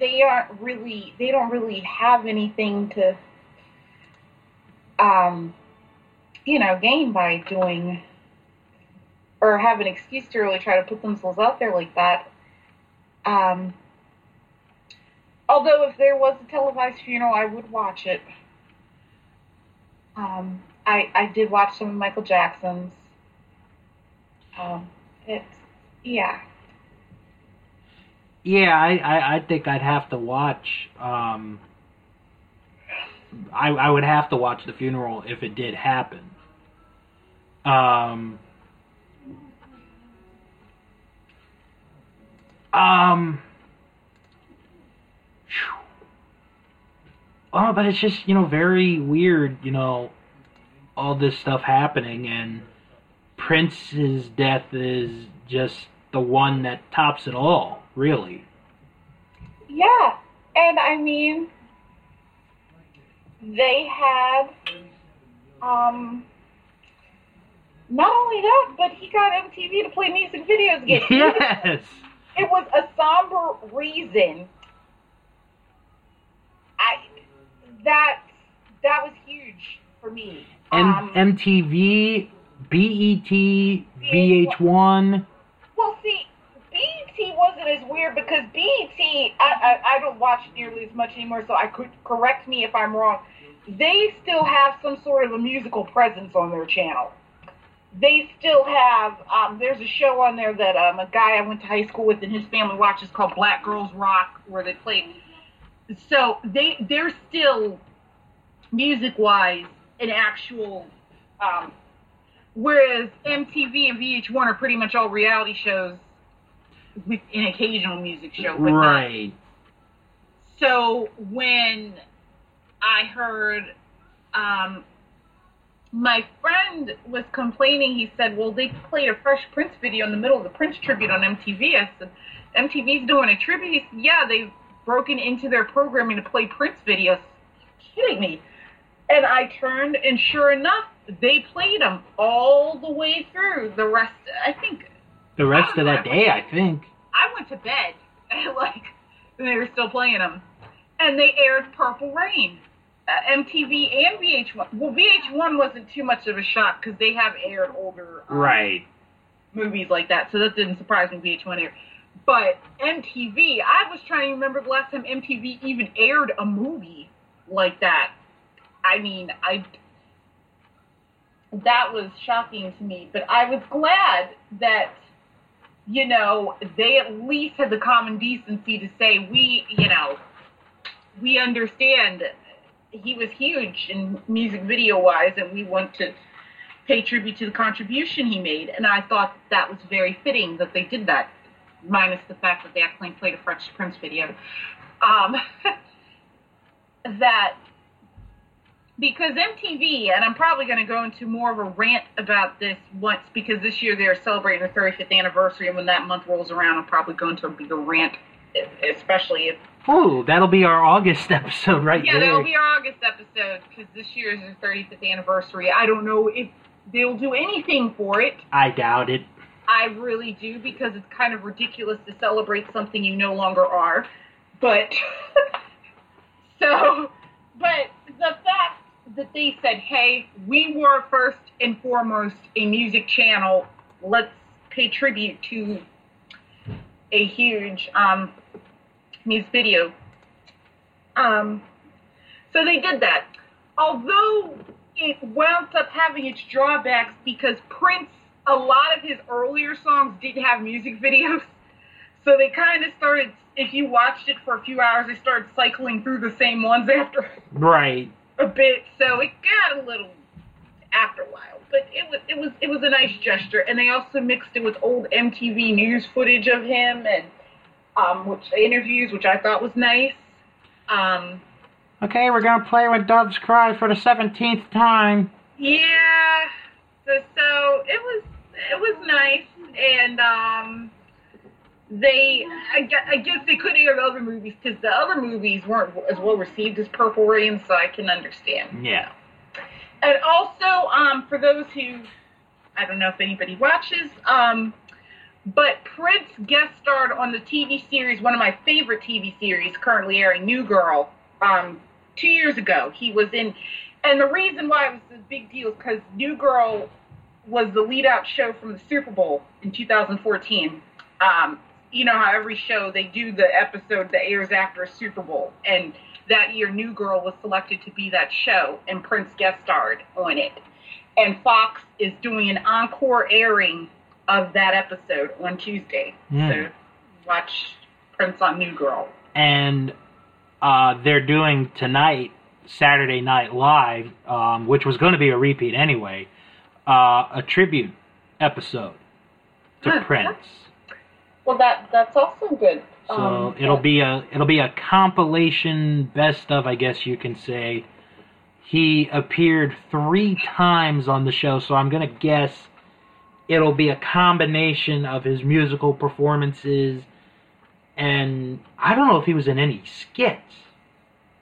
they aren't really they don't really have anything to um you know gain by doing or have an excuse to really try to put themselves out there like that. Um although if there was a televised funeral I would watch it. Um I I did watch some of Michael Jackson's. Um it's yeah. Yeah, I, I, I think I'd have to watch. Um, I I would have to watch the funeral if it did happen. Um. Um. Oh, but it's just you know very weird, you know, all this stuff happening, and Prince's death is just the one that tops it all, really. Yeah, and I mean, they had, um, not only that, but he got MTV to play music videos again. Yes. It was a somber reason. I that that was huge for me. M- Um, MTV, BET, VH1. BET wasn't as weird because BET, I, I, I don't watch nearly as much anymore, so I could correct me if I'm wrong. They still have some sort of a musical presence on their channel. They still have, um, there's a show on there that um, a guy I went to high school with and his family watches called Black Girls Rock, where they play. So they they're still music wise an actual um, Whereas MTV and VH1 are pretty much all reality shows with an occasional music show. But not- Right. so when I heard um, my friend was complaining, he said, "Well, they played a Fresh Prince video in the middle of the Prince tribute on MTV." I said, "MTV's doing a tribute." He said, "Yeah, they've broken into their programming to play Prince videos." Kidding me? And I turned, and sure enough, they played them all the way through. The rest, I think, The rest of that day, I think. I went to bed, like they were still playing them, and they aired Purple Rain, uh, MTV and VH1. Well, VH1 wasn't too much of a shock because they have aired older um, Right. movies like that, so that didn't surprise me. VH1 aired, but MTV, I was trying to remember the last time MTV even aired a movie like that. I mean, I that was shocking to me, but I was glad that you know, they at least had the common decency to say, we, you know, we understand he was huge in music video wise and we want to pay tribute to the contribution he made. And I thought that was very fitting that they did that, minus the fact that they actually played a Fresh Prince video. Um, that because MTV, and I'm probably going to go into more of a rant about this once because this year they're celebrating their 35th anniversary, and when that month rolls around, I'm probably going to a bigger rant, especially if Oh, that'll be our August episode right yeah, there. that'll be our August episode because this year is their 35th anniversary. I don't know if they'll do anything for it. I doubt it. I really do because it's kind of ridiculous to celebrate something you no longer are. But so, but the fact that they said, "Hey, we were first and foremost a music channel. Let's pay tribute to a huge um, music video." Um, so they did that. Although it wound up having its drawbacks because Prince, a lot of his earlier songs didn't have music videos. So they kind of started, if you watched it for a few hours, they started cycling through the same ones after Right. A bit. So it got a little, after a while. But it was it was it was a nice gesture, and they also mixed it with old MTV news footage of him and um, which interviews, which I thought was nice. Um, Okay, we're gonna play with Doves Cry for the seventeenth time. yeah, so so it was it was nice, and um, they I, gue- I guess they could air the other movies because the other movies weren't as well received as Purple Rain, so I can understand. Yeah. And also, um, for those who, I don't know if anybody watches, um, but Prince guest starred on the TV series, one of my favorite TV series currently airing, New Girl, um, two years ago. He was in, and the reason why it was a big deal is because New Girl was the lead out show from the Super Bowl in 2014. Um, you know how every show they do the episode that airs after a Super Bowl, and that year New Girl was selected to be that show, and Prince guest starred on it. And Fox is doing an encore airing of that episode on Tuesday. Hmm. So watch Prince on New Girl. and uh, they're doing tonight Saturday Night Live, um, which was going to be a repeat anyway, uh, a tribute episode to Huh. Prince. Well, that that's also good. So Um, it'll be a it'll be a compilation best of, I guess you can say. He appeared three times on the show, so I'm gonna guess it'll be a combination of his musical performances, and I don't know if he was in any skits.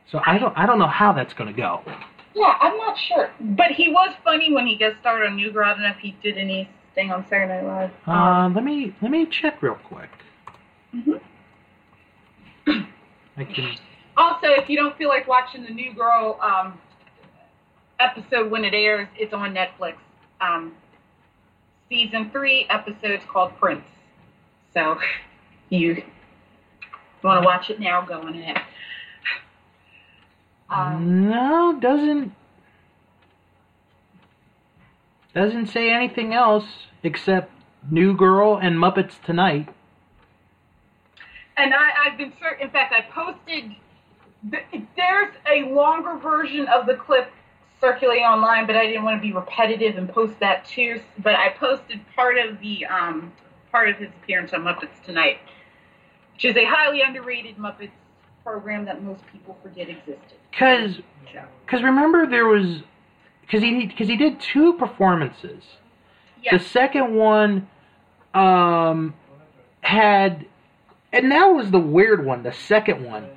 So I don't I don't know how that's gonna go. Yeah, I'm not sure. But he was funny when he guest starred on New Girl. I don't know if he did anything on Saturday Night Live. Uh, let me let me check real quick. Mhm. I can. Also, if you don't feel like watching the New Girl um, episode when it airs, it's on Netflix. Um, season three episodes called Prince. So you want to watch it now? Go on ahead. Um, No, doesn't doesn't say anything else except New Girl and Muppets Tonight. and I, I've been cer In fact, I posted. th- There's a longer version of the clip circulating online, but I didn't want to be repetitive and post that too. But I posted part of the um, part of his appearance on Muppets Tonight, which is a highly underrated Muppets program that most people forget existed. Cause, So, cause remember there was, cause he cause he did two performances. yeah, The second one, um, had, and that was the weird one. The second one,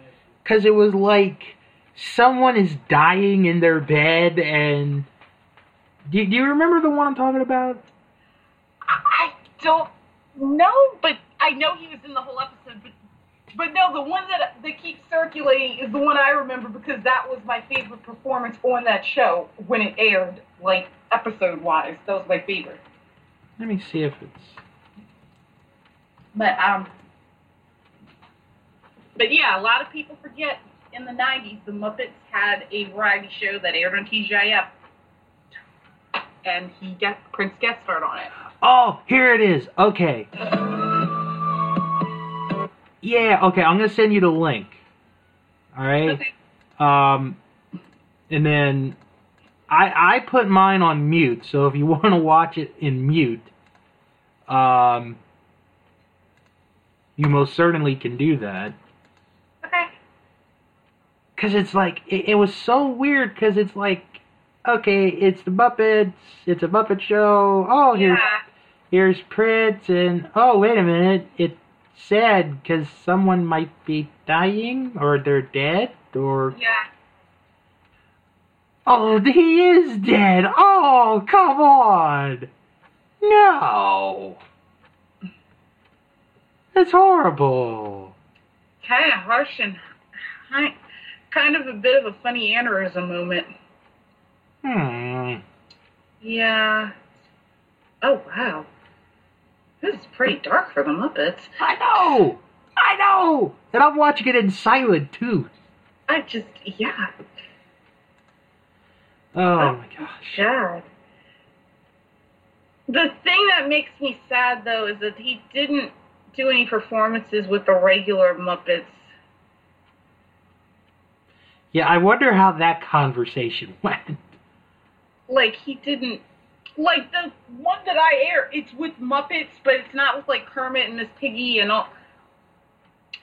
cause it was like someone is dying in their bed and. Do, do you remember the one I'm talking about? I don't know, but I know he was in the whole episode. But no, the one that that keeps circulating is the one I remember because that was my favorite performance on that show when it aired, like episode wise. That was my favorite. Let me see if it's. But um, but yeah, a lot of people forget in the '90s the Muppets had a variety show that aired on TGIF, and he get Prince guest starred on it. Oh, here it is. Okay. Yeah, okay, I'm gonna send you the link. Alright? Okay. Um and then I I put mine on mute, so if you wanna watch it in mute, um you most certainly can do that. Okay. Cause it's like it, it was so weird because it's like okay, it's the Muppets, it's a Muppet show. Oh, here's Yeah. here's Prince, and oh, wait a minute, it's sad because someone might be dying, or they're dead, or Yeah. oh, he is dead. Oh, come on, no, that's horrible. kind of harsh and kind of a bit of a funny aneurysm moment. Hmm. Yeah. Oh wow. This is pretty dark for the Muppets. I know, I know, and I'm watching it in silent too. I just yeah. Oh my oh, gosh. God. The thing that makes me sad though is that he didn't do any performances with the regular Muppets. Yeah, I wonder how that conversation went. like he didn't like the one that I air. It's with Muppets, but it's not with like Kermit and Miss Piggy and all.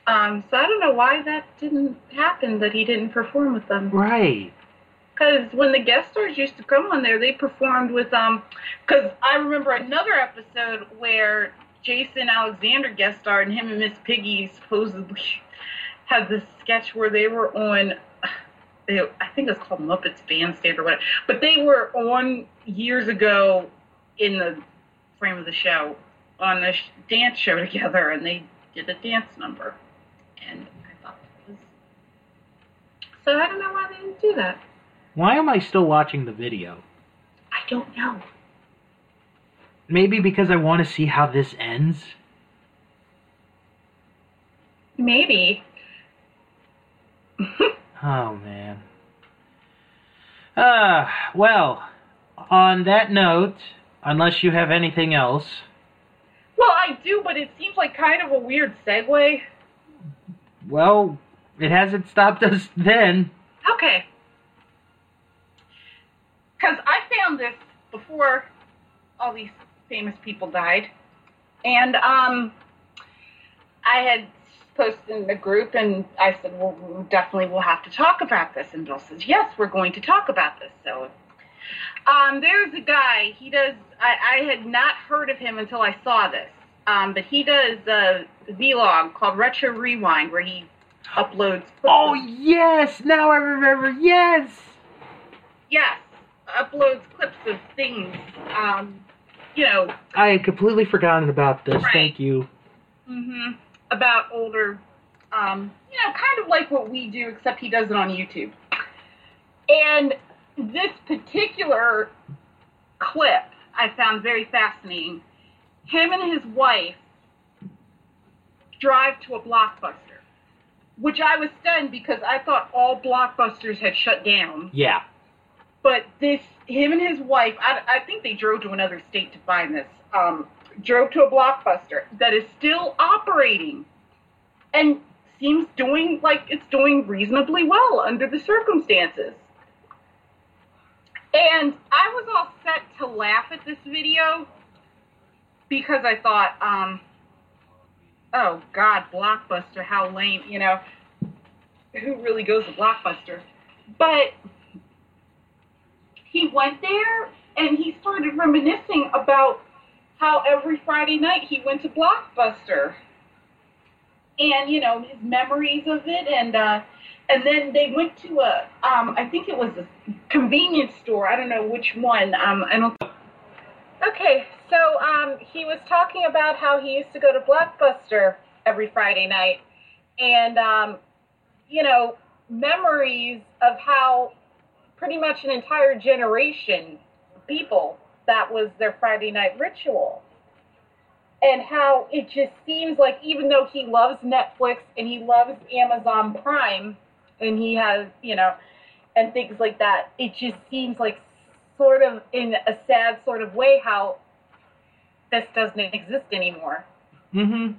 Um, so I don't know why that didn't happen. That he didn't perform with them. Right. Because when the guest stars used to come on there, they performed with um. Because I remember another episode where Jason Alexander guest starred, and him and Miss Piggy supposedly had this sketch where they were on. They, I think it's called Muppets Bandstand or whatever. But they were on years ago in the frame of the show on a sh- dance show together, and they did a dance number. And I thought that was. So I don't know why they didn't do that. Why am I still watching the video? I don't know. Maybe because I want to see how this ends. Maybe. Oh man. Ah, well, on that note, unless you have anything else, well, I do, but it seems like kind of a weird segue. well, it hasn't stopped us then. Okay. Because I found this before all these famous people died. And um, I had posted in the group, and I said, well, definitely we'll have to talk about this. And Bill says, yes, we're going to talk about this. So um, there's a guy, he does, I, I had not heard of him until I saw this. Um, but he does a vlog called Retro Rewind where he uploads. Oh yes, now I remember. Yes. yes, uploads clips of things. Um, you know, I had completely forgotten about this. Right. Thank you. hmm about older, um, you know, kind of like what we do, except he does it on YouTube. And this particular clip I found very fascinating. Him and his wife drive to a blockbuster, which I was stunned because I thought all blockbusters had shut down. Yeah. But this, him and his wife, I, I think they drove to another state to find this. Um, drove to a blockbuster that is still operating, and seems doing like it's doing reasonably well under the circumstances. And I was all set to laugh at this video because I thought, um, oh God, Blockbuster, how lame, you know, who really goes to Blockbuster? But he went there and he started reminiscing about how every Friday night he went to Blockbuster. And, you know, his memories of it and uh and then they went to a um I think it was a convenience store. I don't know which one. Um I don't Okay, so um he was talking about how he used to go to Blockbuster every Friday night and um you know, memories of how pretty much an entire generation people that was their Friday night ritual. And how it just seems like even though he loves Netflix and he loves Amazon Prime and he has, you know, and things like that, it just seems like sort of in a sad sort of way how this doesn't exist anymore Mm-hmm.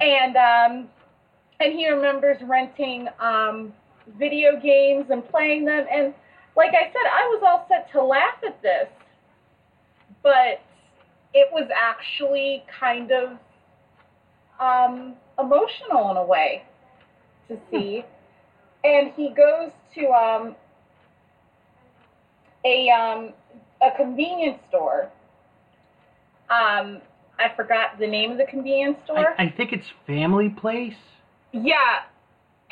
and um, and he remembers renting um, video games and playing them. And like I said, I was all set to laugh at this, but it was actually kind of um, emotional in a way to see. And he goes to um, a um, a convenience store. Um, I forgot the name of the convenience store. I, I think it's Family Place. Yeah,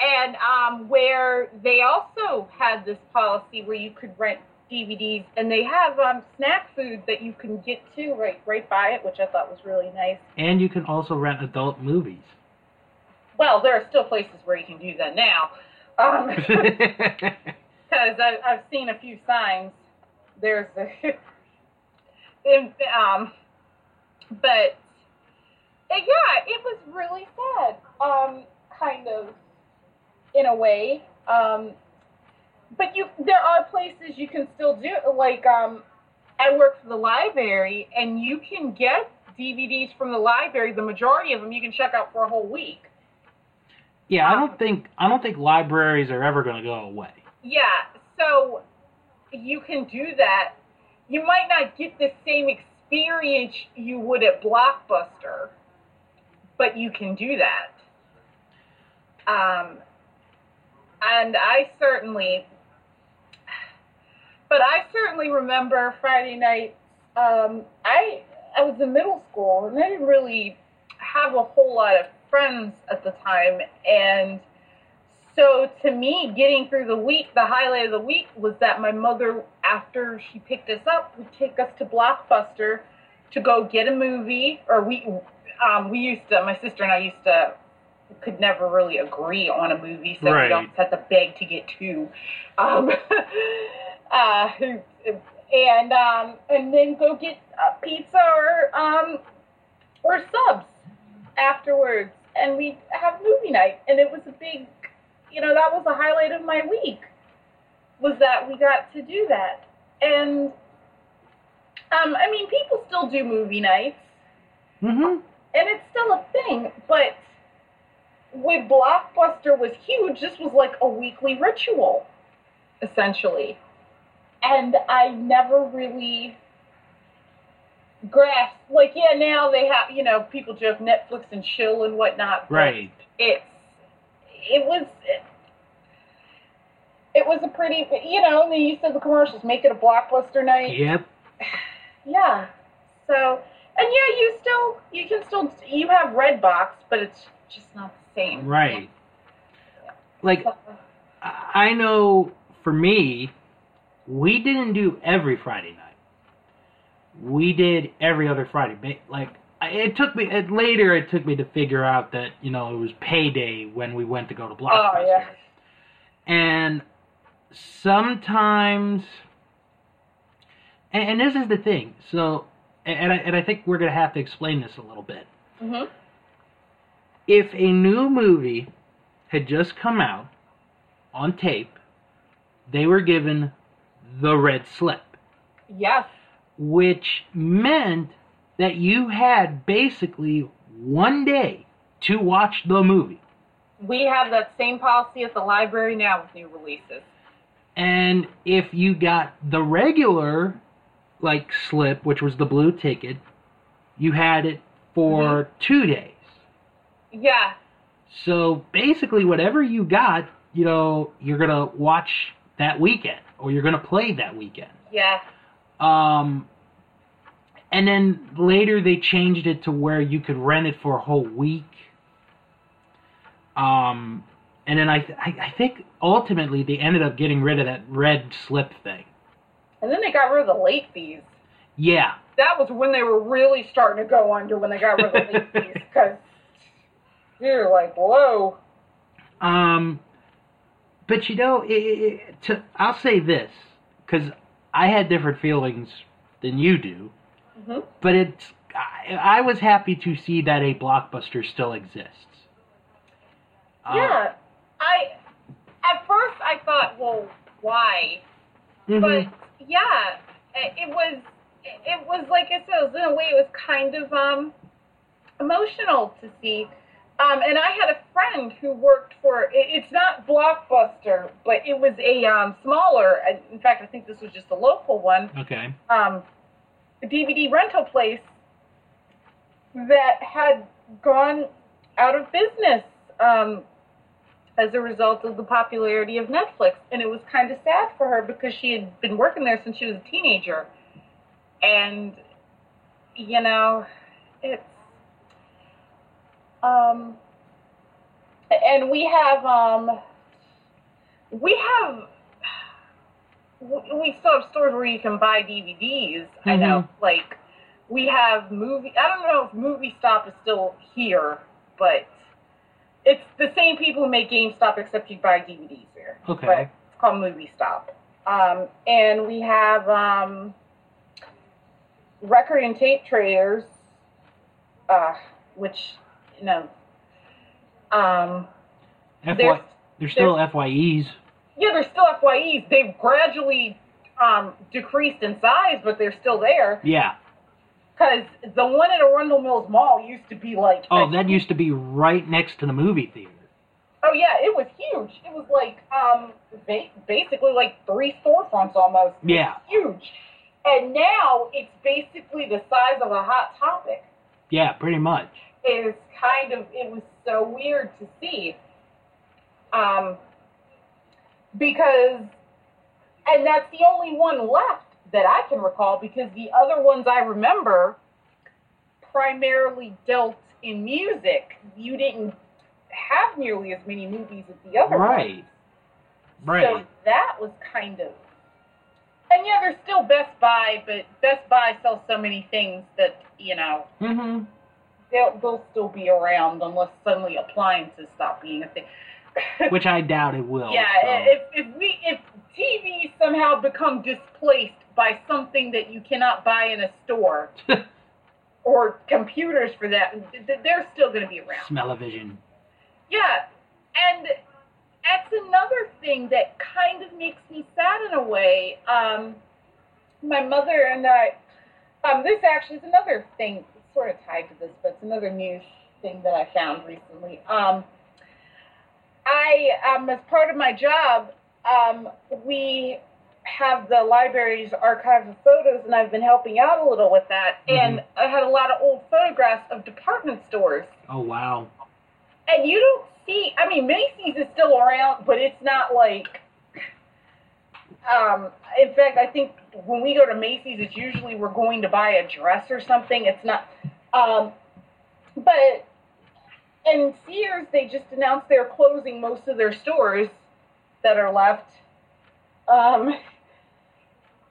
and um, where they also had this policy where you could rent DVDs, and they have um, snack food that you can get to right right by it, which I thought was really nice. And you can also rent adult movies. Well, there are still places where you can do that now, because I've, I've seen a few signs. There's a, in, um, but yeah, it was really sad. Um, kind of, in a way. Um, but you, there are places you can still do like um, I work for the library, and you can get DVDs from the library. The majority of them you can check out for a whole week. yeah, I don't think I don't think libraries are ever going to go away. Yeah, so you can do that. you might not get the same experience you would at Blockbuster, but you can do that. Um, and I certainly, but I certainly remember Friday night. Um, I I was in middle school and I didn't really have a whole lot of friends at the time, and so to me, getting through the week, the highlight of the week was that my mother, after she picked us up, would take us to Blockbuster to go get a movie, or we um, we used to. My sister and I used to could never really agree on a movie, so Right. we don't have to beg to get two. Um, uh, and um, and then go get pizza or um, or subs afterwards, and we have movie night, and it was a big, you know, that was the highlight of my week, was that we got to do that, and um, I mean, people still do movie nights, Mm-hmm. and it's still a thing, but with Blockbuster was huge, this was like a weekly ritual, essentially. And I never really grasped, like, yeah, now they have, you know, people joke Netflix and chill and whatnot. Right. It's, it was, it, it was a pretty, you know, and then you said the commercials, make it a Blockbuster night. Yep. Yeah. So, and yeah, you still you can still you have Redbox, but it's just not the same. Right. Like So, I know for me, we didn't do every Friday night. We did every other Friday. Like it took me it, later. It took me to figure out that you know it was payday when we went to go to Blockbuster. oh yeah. And sometimes, and, and this is the thing. So, and I, and I think we're gonna have to explain this a little bit. Mhm. if a new movie had just come out on tape, they were given the red slip, Yes. which meant that you had basically one day to watch the movie. We have that same policy at the library now with new releases. And if you got the regular like slip, which was the blue ticket, you had it for mm-hmm. two days. Yeah. So basically, whatever you got, you know, you're gonna watch that weekend, or you're gonna play that weekend. Yeah. Um, and then later they changed it to where you could rent it for a whole week. Um, and then I, I, I think ultimately they ended up getting rid of that red slip thing. And then they got rid of the late fees. Yeah, That was when they were really starting to go under when they got rid of the late fees because you're like, whoa. Um, but you know, it, it, to, I'll say this because I had different feelings than you do. Mhm. But it's I, I was happy to see that a blockbuster still exists. Uh, Yeah. I at first I thought, well, why? mhm. But yeah, it, it was it was like I said, it was, in a way it was kind of um emotional to see. Um, and I had a friend who worked for, it's not Blockbuster, but it was a um, smaller. In fact, I think this was just a local one. Okay. Um, a DVD rental place that had gone out of business um, as a result of the popularity of Netflix. And it was kind of sad for her because she had been working there since she was a teenager. And, you know, it's. Um, and we have, um, we have, we still have stores where you can buy DVDs. I know, like, we have movie. I don't know if Movie Stop is still here, but it's the same people who make GameStop, except you buy DVDs there. Okay. But it's called Movie Stop. Um, and we have um, record and tape traders, uh, which know, um, FY, there's- they're still FYEs. yeah, they're still FYEs. They've gradually um, decreased in size, but they're still there. Yeah. Because the one at Arundel Mills Mall used to be like. Oh, a- that used to be right next to the movie theater. Oh yeah, it was huge. It was like um ba- basically like three storefronts almost. Yeah. huge. And now it's basically the size of a hot topic. Yeah, pretty much. Is kind of it was so weird to see. Um, because, and that's the only one left that I can recall because the other ones I remember primarily dealt in music. You didn't have nearly as many movies as the other ones. Right. Right. So that was kind of. And yeah, there's still Best Buy, but Best Buy sells so many things that, you know, hmm they'll, they'll still be around unless suddenly appliances stop being a thing. Which I doubt it will. yeah, so. if, if we if TVs somehow become displaced by something that you cannot buy in a store, or computers for that, th- th- they're still going to be around. Smell-o-vision. Yeah, and that's another thing that kind of makes me sad in a way. Um, my mother and I, um, this actually is another thing, sort of tied to this, but it's another news thing that I found recently. Um, I, um, as part of my job, um, we have the library's archive of photos, and I've been helping out a little with that. And I had a lot of old photographs of department stores Oh wow. and you don't see i mean macy's is still around but it's not like um in fact i think when we go to macy's it's usually we're going to buy a dress or something. It's not um but and sears they just announced they're closing most of their stores that are left. Um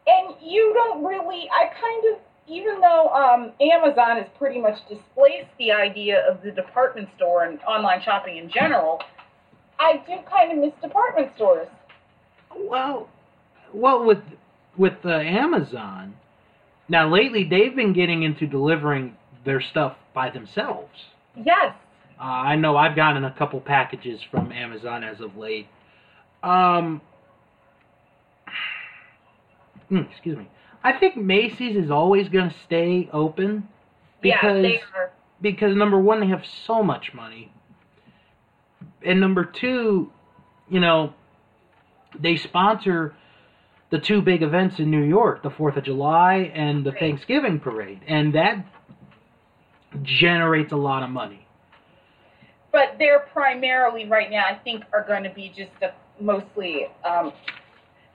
and you don't really i kind of even though um, Amazon has pretty much displaced the idea of the department store and online shopping in general, I do kind of miss department stores. Well, well, with with uh, Amazon, now lately they've been getting into delivering their stuff by themselves. Yes, Uh, I know I've gotten a couple packages from Amazon as of late. Um, mm, excuse me. I think Macy's is always going to stay open yeah, because are. because number one they have so much money, and number two, you know, they sponsor the two big events in New York, the Fourth of July and the Right. Thanksgiving parade, and that generates a lot of money. But they're primarily right now, I think, are going to be just a, mostly. Um,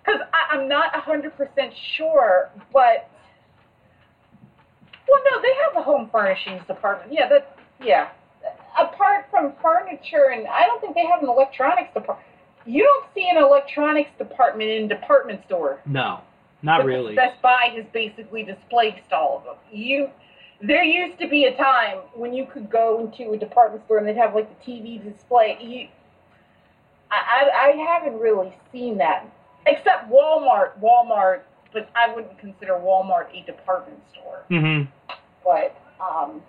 because I'm not 100% sure, but. Well, no, they have a home furnishings department. Yeah, that. Yeah. Apart from furniture, and I don't think they have an electronics department. You don't see an electronics department in department store. No, not really. Best Buy has basically displaced all of them. You, there used to be a time when you could go into a department store and they'd have like the TV display. You, I, I, I haven't really seen that, except Walmart. Walmart, but I wouldn't consider Walmart a department store. hmm But um,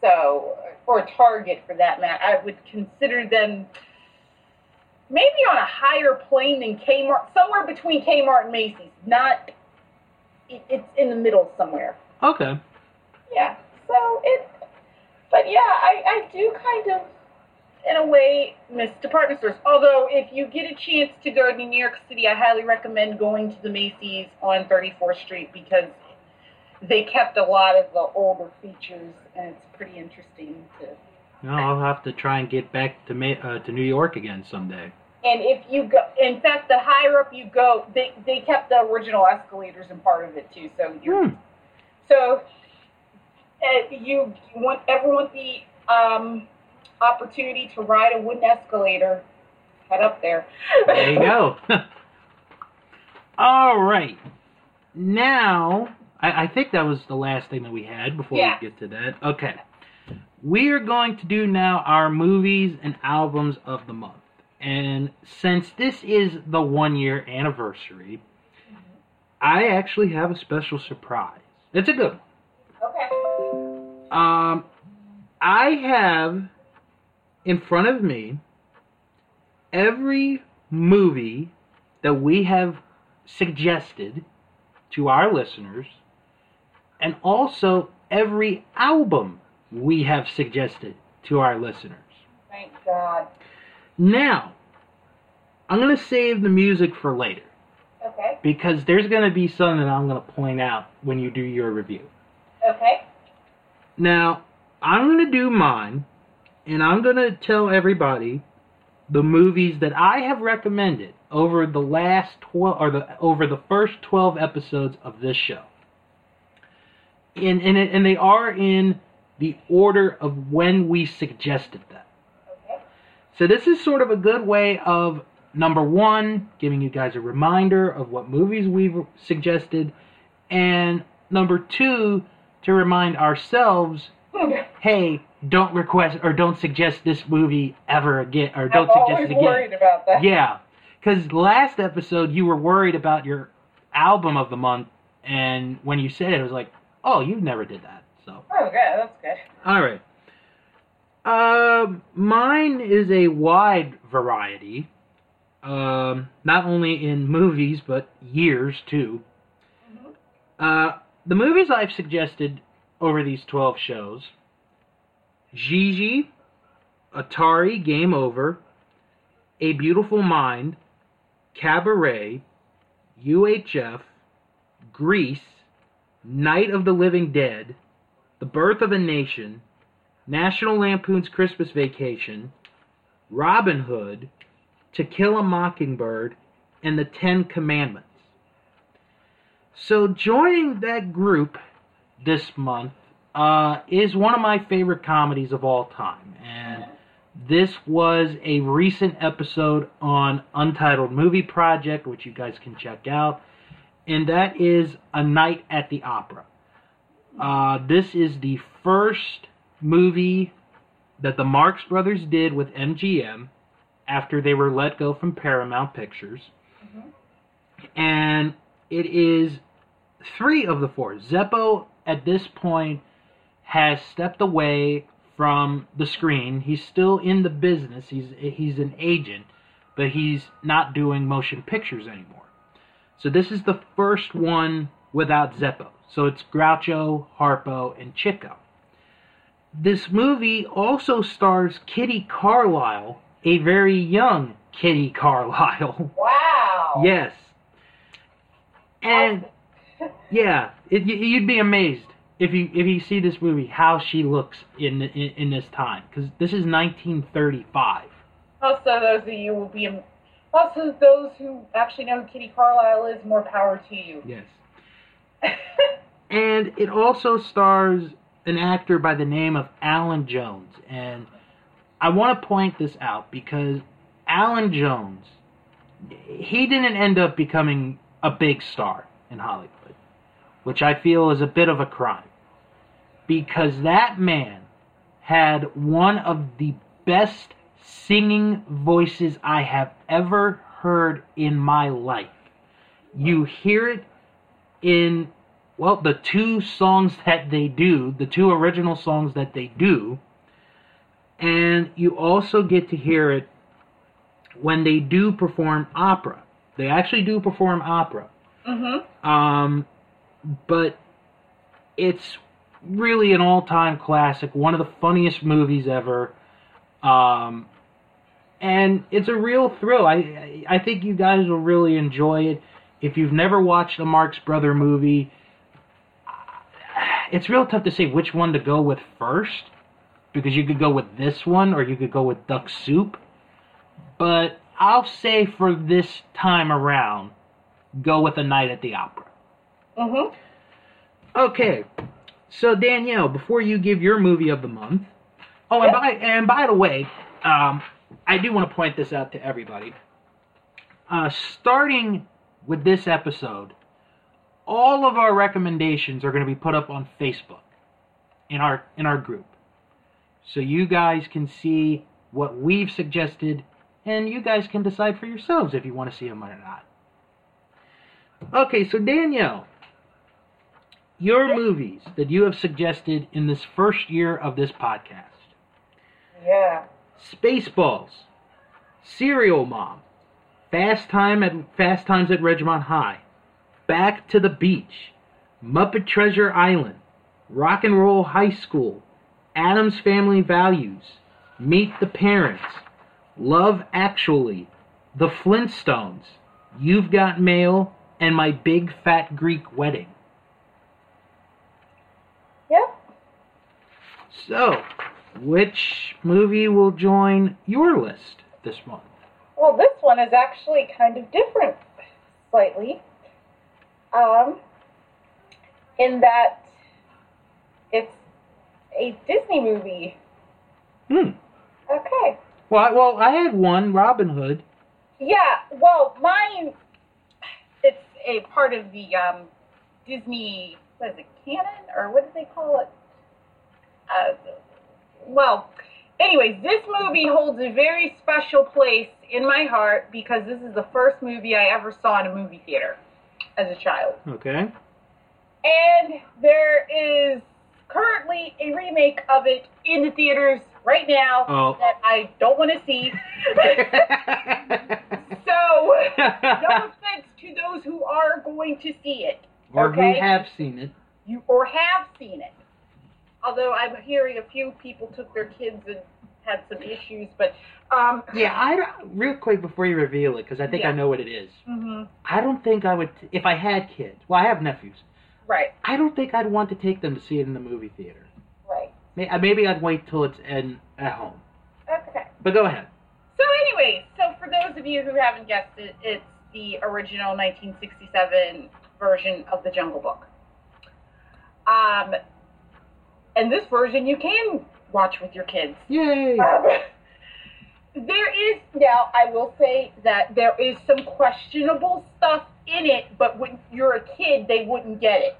so or Target for that matter, I would consider them maybe on a higher plane than Kmart, somewhere between Kmart and Macy's. Not, it, it's in the middle somewhere. Okay. Yeah. So it, but yeah, I I do kind of. In a way, miss department stores. Although, if you get a chance to go to New York City, I highly recommend going to the Macy's on 34th Street because they kept a lot of the older features, and it's pretty interesting to. No, I'll have to try and get back to Ma- uh, to New York again someday. And if you go, in fact, the higher up you go, they they kept the original escalators in part of it too. So you're Hmm. so uh, you want everyone the um, opportunity to ride a wooden escalator. Head up there. There you go. All right. Now, I, I think that was the last thing that we had before Yeah. we get to that. Okay. We are going to do now our movies and albums of the month. And since this is the one year anniversary, I actually have a special surprise. It's a good one. Okay. Um, I have in front of me every movie that we have suggested to our listeners, and also every album we have suggested to our listeners. Thank God. Now, I'm going to save the music for later. Okay. because there's going to be something that I'm going to point out when you do your review. Okay. Now, I'm going to do mine, and I'm going to tell everybody the movies that I have recommended over the last 12 or the over the first 12 episodes of this show. And and, and they are in the order of when we suggested them. Okay. So this is sort of a good way of number 1 giving you guys a reminder of what movies we've suggested and number 2 to remind ourselves hey, don't request or don't suggest this movie ever again, or don't I'm suggest it again. worried about that. Yeah, because last episode you were worried about your album of the month, and when you said it, it was like, oh, you never did that. So, Oh, good. That's good. all right. Um, mine is a wide variety. Um, not only in movies but years too. Uh, the movies I've suggested over these 12 shows Gigi, Atari Game Over, A Beautiful Mind, Cabaret, UHF, Grease, Night of the Living Dead, The Birth of a Nation, National Lampoon's Christmas Vacation, Robin Hood, To Kill a Mockingbird, and The Ten Commandments. So joining that group this month uh, is one of my favorite comedies of all time, and this was a recent episode on Untitled Movie Project, which you guys can check out, and that is A Night at the Opera. Uh, this is the first movie that the Marx Brothers did with MGM after they were let go from Paramount Pictures, mm-hmm. and it is three of the four. Zeppo at this point has stepped away from the screen. He's still in the business. He's he's an agent, but he's not doing motion pictures anymore. So this is the first one without Zeppo. So it's Groucho, Harpo, and Chico. This movie also stars Kitty Carlisle, a very young Kitty Carlisle. Wow. yes. And yeah, it, you'd be amazed if you if you see this movie how she looks in in, in this time because this is 1935. Also, those of you will be. Also, those who actually know who Kitty Carlisle is, more power to you. Yes. And it also stars an actor by the name of Allan Jones. And I want to point this out because Allan Jones, he didn't end up becoming a big star in Hollywood, which I feel is a bit of a crime. Because that man had one of the best singing voices I have ever heard in my life. You hear it in well the two songs that they do the two original songs that they do and you also get to hear it when they do perform opera. They actually do perform opera. Mm-hmm. um, but it's really an all-time classic one of the funniest movies ever. Um, and it's a real thrill. I, I think you guys will really enjoy it. If you've never watched a marx brother movie it's real tough to say which one to go with first because you could go with this one or you could go with duck soup but i'll say for this time around go with a night at the opera Mm-hmm. Okay, so Danielle, before you give your movie of the month, oh, and by and by the way, um, I do want to point this out to everybody. Uh, starting with this episode, all of our recommendations are going to be put up on Facebook in our in our group, so you guys can see what we've suggested, and you guys can decide for yourselves if you want to see them or not. Okay, so Danielle, your movies that you have suggested in this first year of this podcast Yeah. Spaceballs, Serial Mom, Fast Time at Fast Times at Ridgemont High, Back to the Beach, Muppet Treasure Island, Rock and Roll High School, Addams Family Values, Meet the Parents, Love Actually, The Flintstones, You've Got Mail, and My Big Fat Greek Wedding. Yep. So, which movie will join your list this month? Well, this one is actually kind of different, slightly. Um, in that it's a Disney movie. Hmm. Okay. Well, I, well, I had one, Robin Hood. Yeah, well, mine, it's a part of the um, Disney, what is it, canon? Or what do they call it? Uh, well, anyways, this movie holds a very special place in my heart because this is the first movie I ever saw in a movie theater as a child. Okay. And there is currently a remake of it in the theaters right now Oh. that I don't want to see. so, no offense to those who are going to see it, or Okay. who have seen it. you or have seen it. Although I'm hearing a few people took their kids and had some issues, but um, Yeah, I don't, real quick before you reveal it, because I think I know what it is. mhm, I don't think I would, if I had kids. Well, I have nephews. right, I don't think I'd want to take them to see it in the movie theater. right, uh, Maybe I'd wait till it's in at home. okay. But go ahead. So, anyway, so for those of you who haven't guessed it, it's the original 1967 version of the Jungle Book. Um, and this version you can watch with your kids. Yay! Um, there is now, I will say that there is some questionable stuff in it, but when you're a kid, they wouldn't get it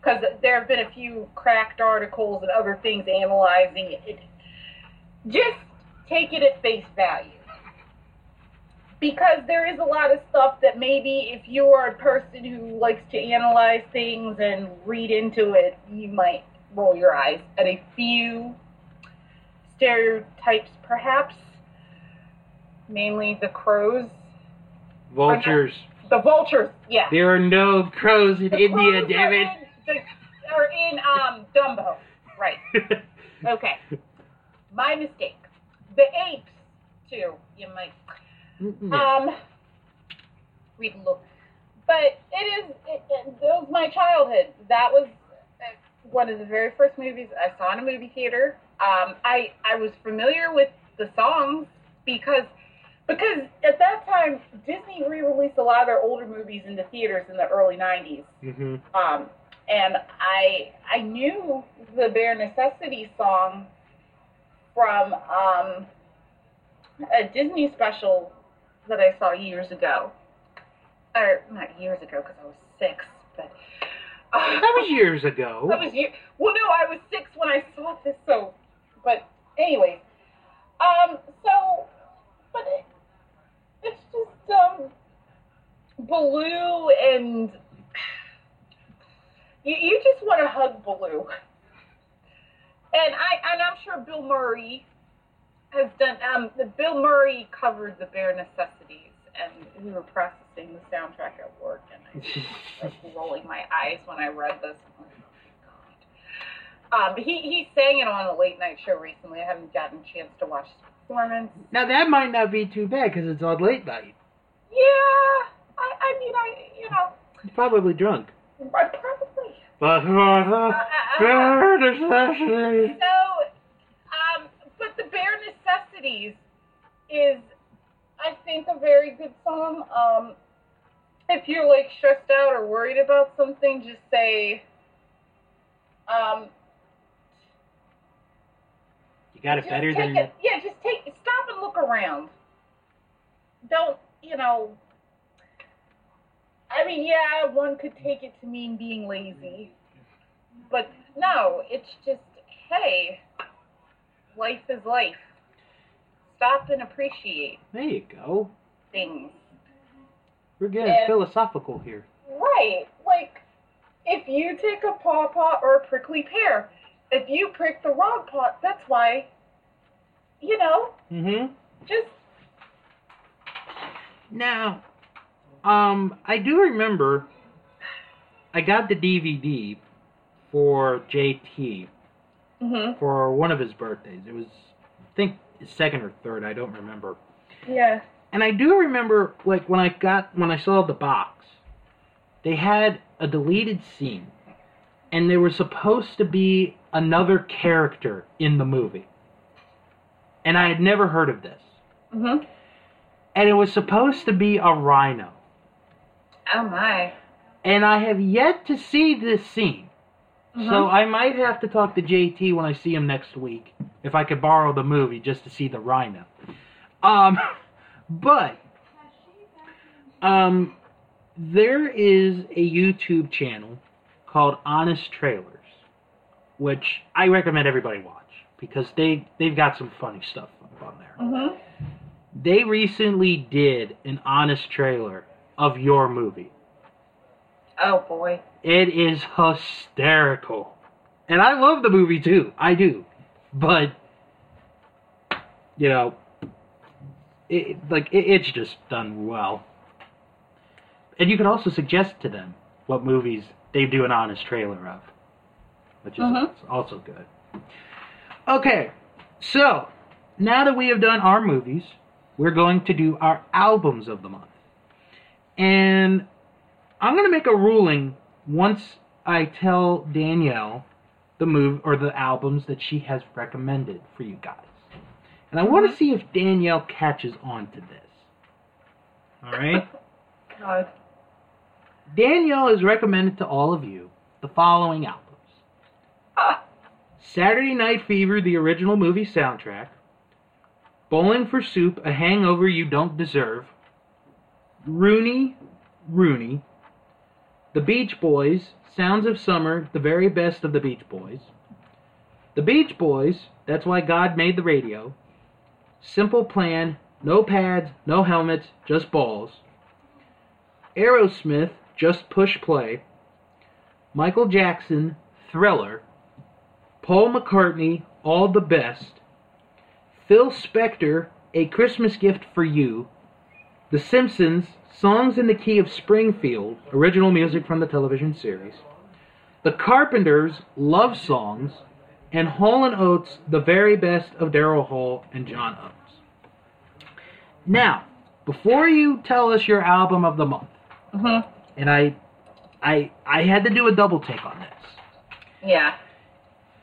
because there have been a few cracked articles and other things analyzing it. Just take it at face value. Because there is a lot of stuff that maybe if you are a person who likes to analyze things and read into it, you might roll your eyes at a few stereotypes, perhaps. Mainly the crows. Vultures. The vultures, yeah. There are no crows in The India, crows damn are it. in the- Are in um, Dumbo. Right. Okay. My mistake. The apes, too. You might Mm-mm. Um, read a look. But it is, it, it, was my childhood. That was uh, one of the very first movies I saw in a movie theater. Um, I, I was familiar with the songs because, because at that time, Disney re-released a lot of their older movies into theaters in the early 90s. Mhm. Um, and I I knew the Bare Necessity song from um, a Disney special that I saw years ago, or not years ago because I was six, but uh, That was years ago. that was year. Well, no, I was six when I saw this. So, but anyway, um, so, but it, it's just um, Baloo and you, you just want to hug Baloo. And I and I'm sure Bill Murray has done. Um, Bill Murray covered the bare necessities, and we were processing the soundtrack at work, and I was like rolling my eyes when I read this. I'm like, my God. Um, he he sang it on a late night show recently. I haven't gotten a chance to watch his performance. Now that might not be too bad because it's on late night. Yeah, I I mean I you know He's probably drunk. I probably. But bare necessities. So, um, but the bare necessities is, I think, a very good song. Um, if you're like stressed out or worried about something, just say, um, You got it just better than it. Yeah, just take. Stop and look around. Don't you know? I mean, yeah, one could take it to mean being lazy, but no, it's just hey, life is life. Stop and appreciate There you go. things. We're getting Yeah. philosophical here. Right, like if you take a pawpaw or a prickly pear, if you prick the wrong pot, that's why. You know, Mm-hmm. just Now, um, I do remember I got the DVD for JT hmm for one of his birthdays. It was, I think, his second or third. I don't remember. yeah. And I do remember, like, when I got when I saw the box, they had a deleted scene, and there was supposed to be another character in the movie. And I had never heard of this. Mhm. And it was supposed to be a rhino. Oh my. And I have yet to see this scene. So Mhm. I might have to talk to JT when I see him next week if I could borrow the movie just to see the rhino. Um, but um, there is a YouTube channel called Honest Trailers, which I recommend everybody watch because they they've got some funny stuff on there. Mhm. They recently did an honest trailer of your movie. Oh boy. It is hysterical. And I love the movie too. I do. But you know, it, like it, it's just done well. And you can also suggest to them what movies they do an honest trailer of, which is Mhm. also good. Okay, so now that we have done our movies, we're going to do our albums of the month. And I'm going to make a ruling once I tell Danielle the move or the albums that she has recommended for you guys. And I want to see if Danielle catches on to this. All right? God. Danielle has recommended to all of you the following albums. Saturday Night Fever, the original movie soundtrack, Bowling for Soup, A Hangover You Don't Deserve, Rooney, Rooney, The Beach Boys, Sounds of Summer, the very best of the Beach Boys, The Beach Boys, That's Why God Made the Radio, Simple Plan, No Pads, No Helmets, Just Balls, Aerosmith, Just Push Play, Michael Jackson, Thriller, Paul McCartney, All the Best, Phil Spector, A Christmas Gift for You, The Simpsons, Songs in the Key of Springfield, original music from the television series, The Carpenters, Love Songs, and Hall & Oates, The Very Best of Daryl Hall and John Oates. Now, before you tell us your album of the month, Mhm. and I, I, I had to do a double take on this. Yeah.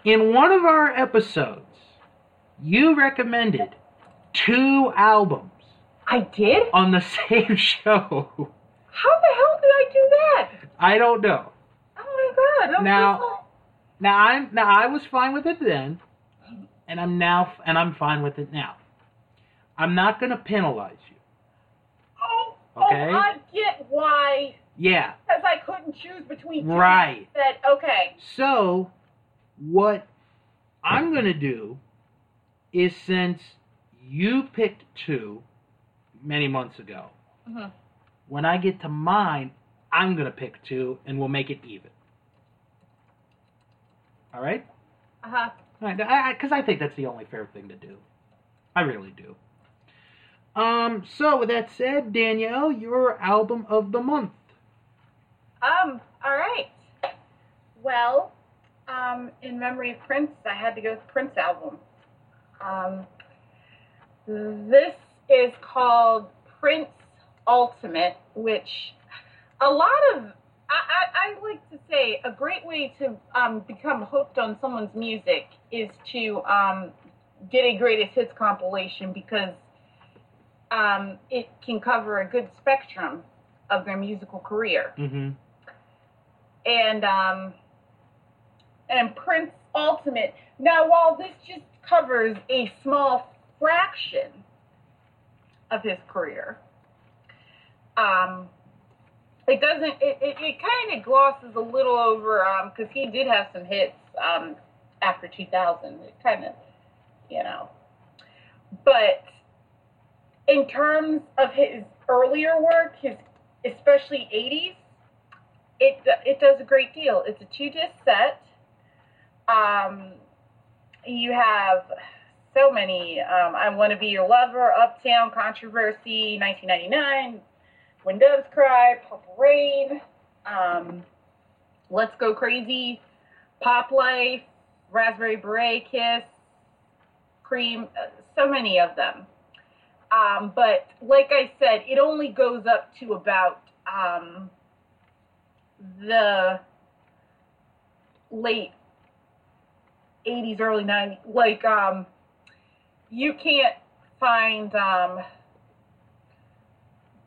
In one of our episodes, you recommended two albums I did? on the same show. How the hell did I do that? I don't know. Oh my god. I'm Now- so- Now I'm now I was fine with it then, and I'm now and I'm fine with it now. I'm not gonna penalize you. Oh, oh Okay. oh, I get why. Yeah. Because I couldn't choose between two. Right. That okay. So, what I'm gonna do is since you picked two many months ago, Mhm. when I get to mine, I'm gonna pick two, and we'll make it even. All right? Uh huh. All right, I, because I, think that's the only fair thing to do. I really do. Um. So with that said, Danielle, your album of the month. Um. All right. Well, um, in memory of Prince, I had to go with the Prince album. Um, this is called Prince Ultimate, which a lot of I, I, I like to say a great way to um, become hooked on someone's music is to um, get a greatest hits compilation because um, it can cover a good spectrum of their musical career Mm-hmm. and um, and Prince Ultimate. Now, while this just covers a small fraction of his career, um, it doesn't. It, it, it kind of glosses a little over because he did have some hits um, after 2000. It kind of, you know, but in terms of his earlier work, his especially 80s it it does a great deal. It's a two disc set. Um, you have so many. Um, I want to be your lover, Uptown Controversy, 1999, When Doves Cry, Purple Rain, um, Let's Go Crazy, Pop Life, Raspberry Beret Kiss, Cream. uh, So many of them. Um, but like I said, it only goes up to about. Um, the late 80s, early 90s. Like, um, you can't find um,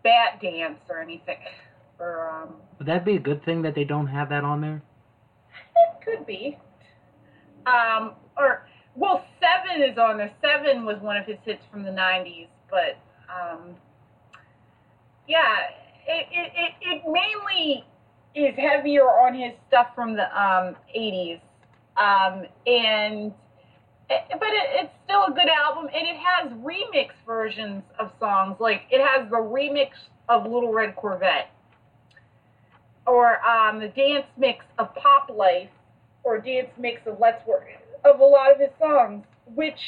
Bat Dance or anything. Or, um, Would that be a good thing that they don't have that on there? it could be. Um, or, well, Seven is on there. Seven was one of his hits from the 90s, but, um, yeah, it, it, it, it mainly is heavier on his stuff from the um, 80s. Um, and but it, it's still a good album, and it has remix versions of songs. Like it has the remix of Little Red Corvette, or um, the dance mix of Pop Life, or dance mix of Let's Work of a lot of his songs. Which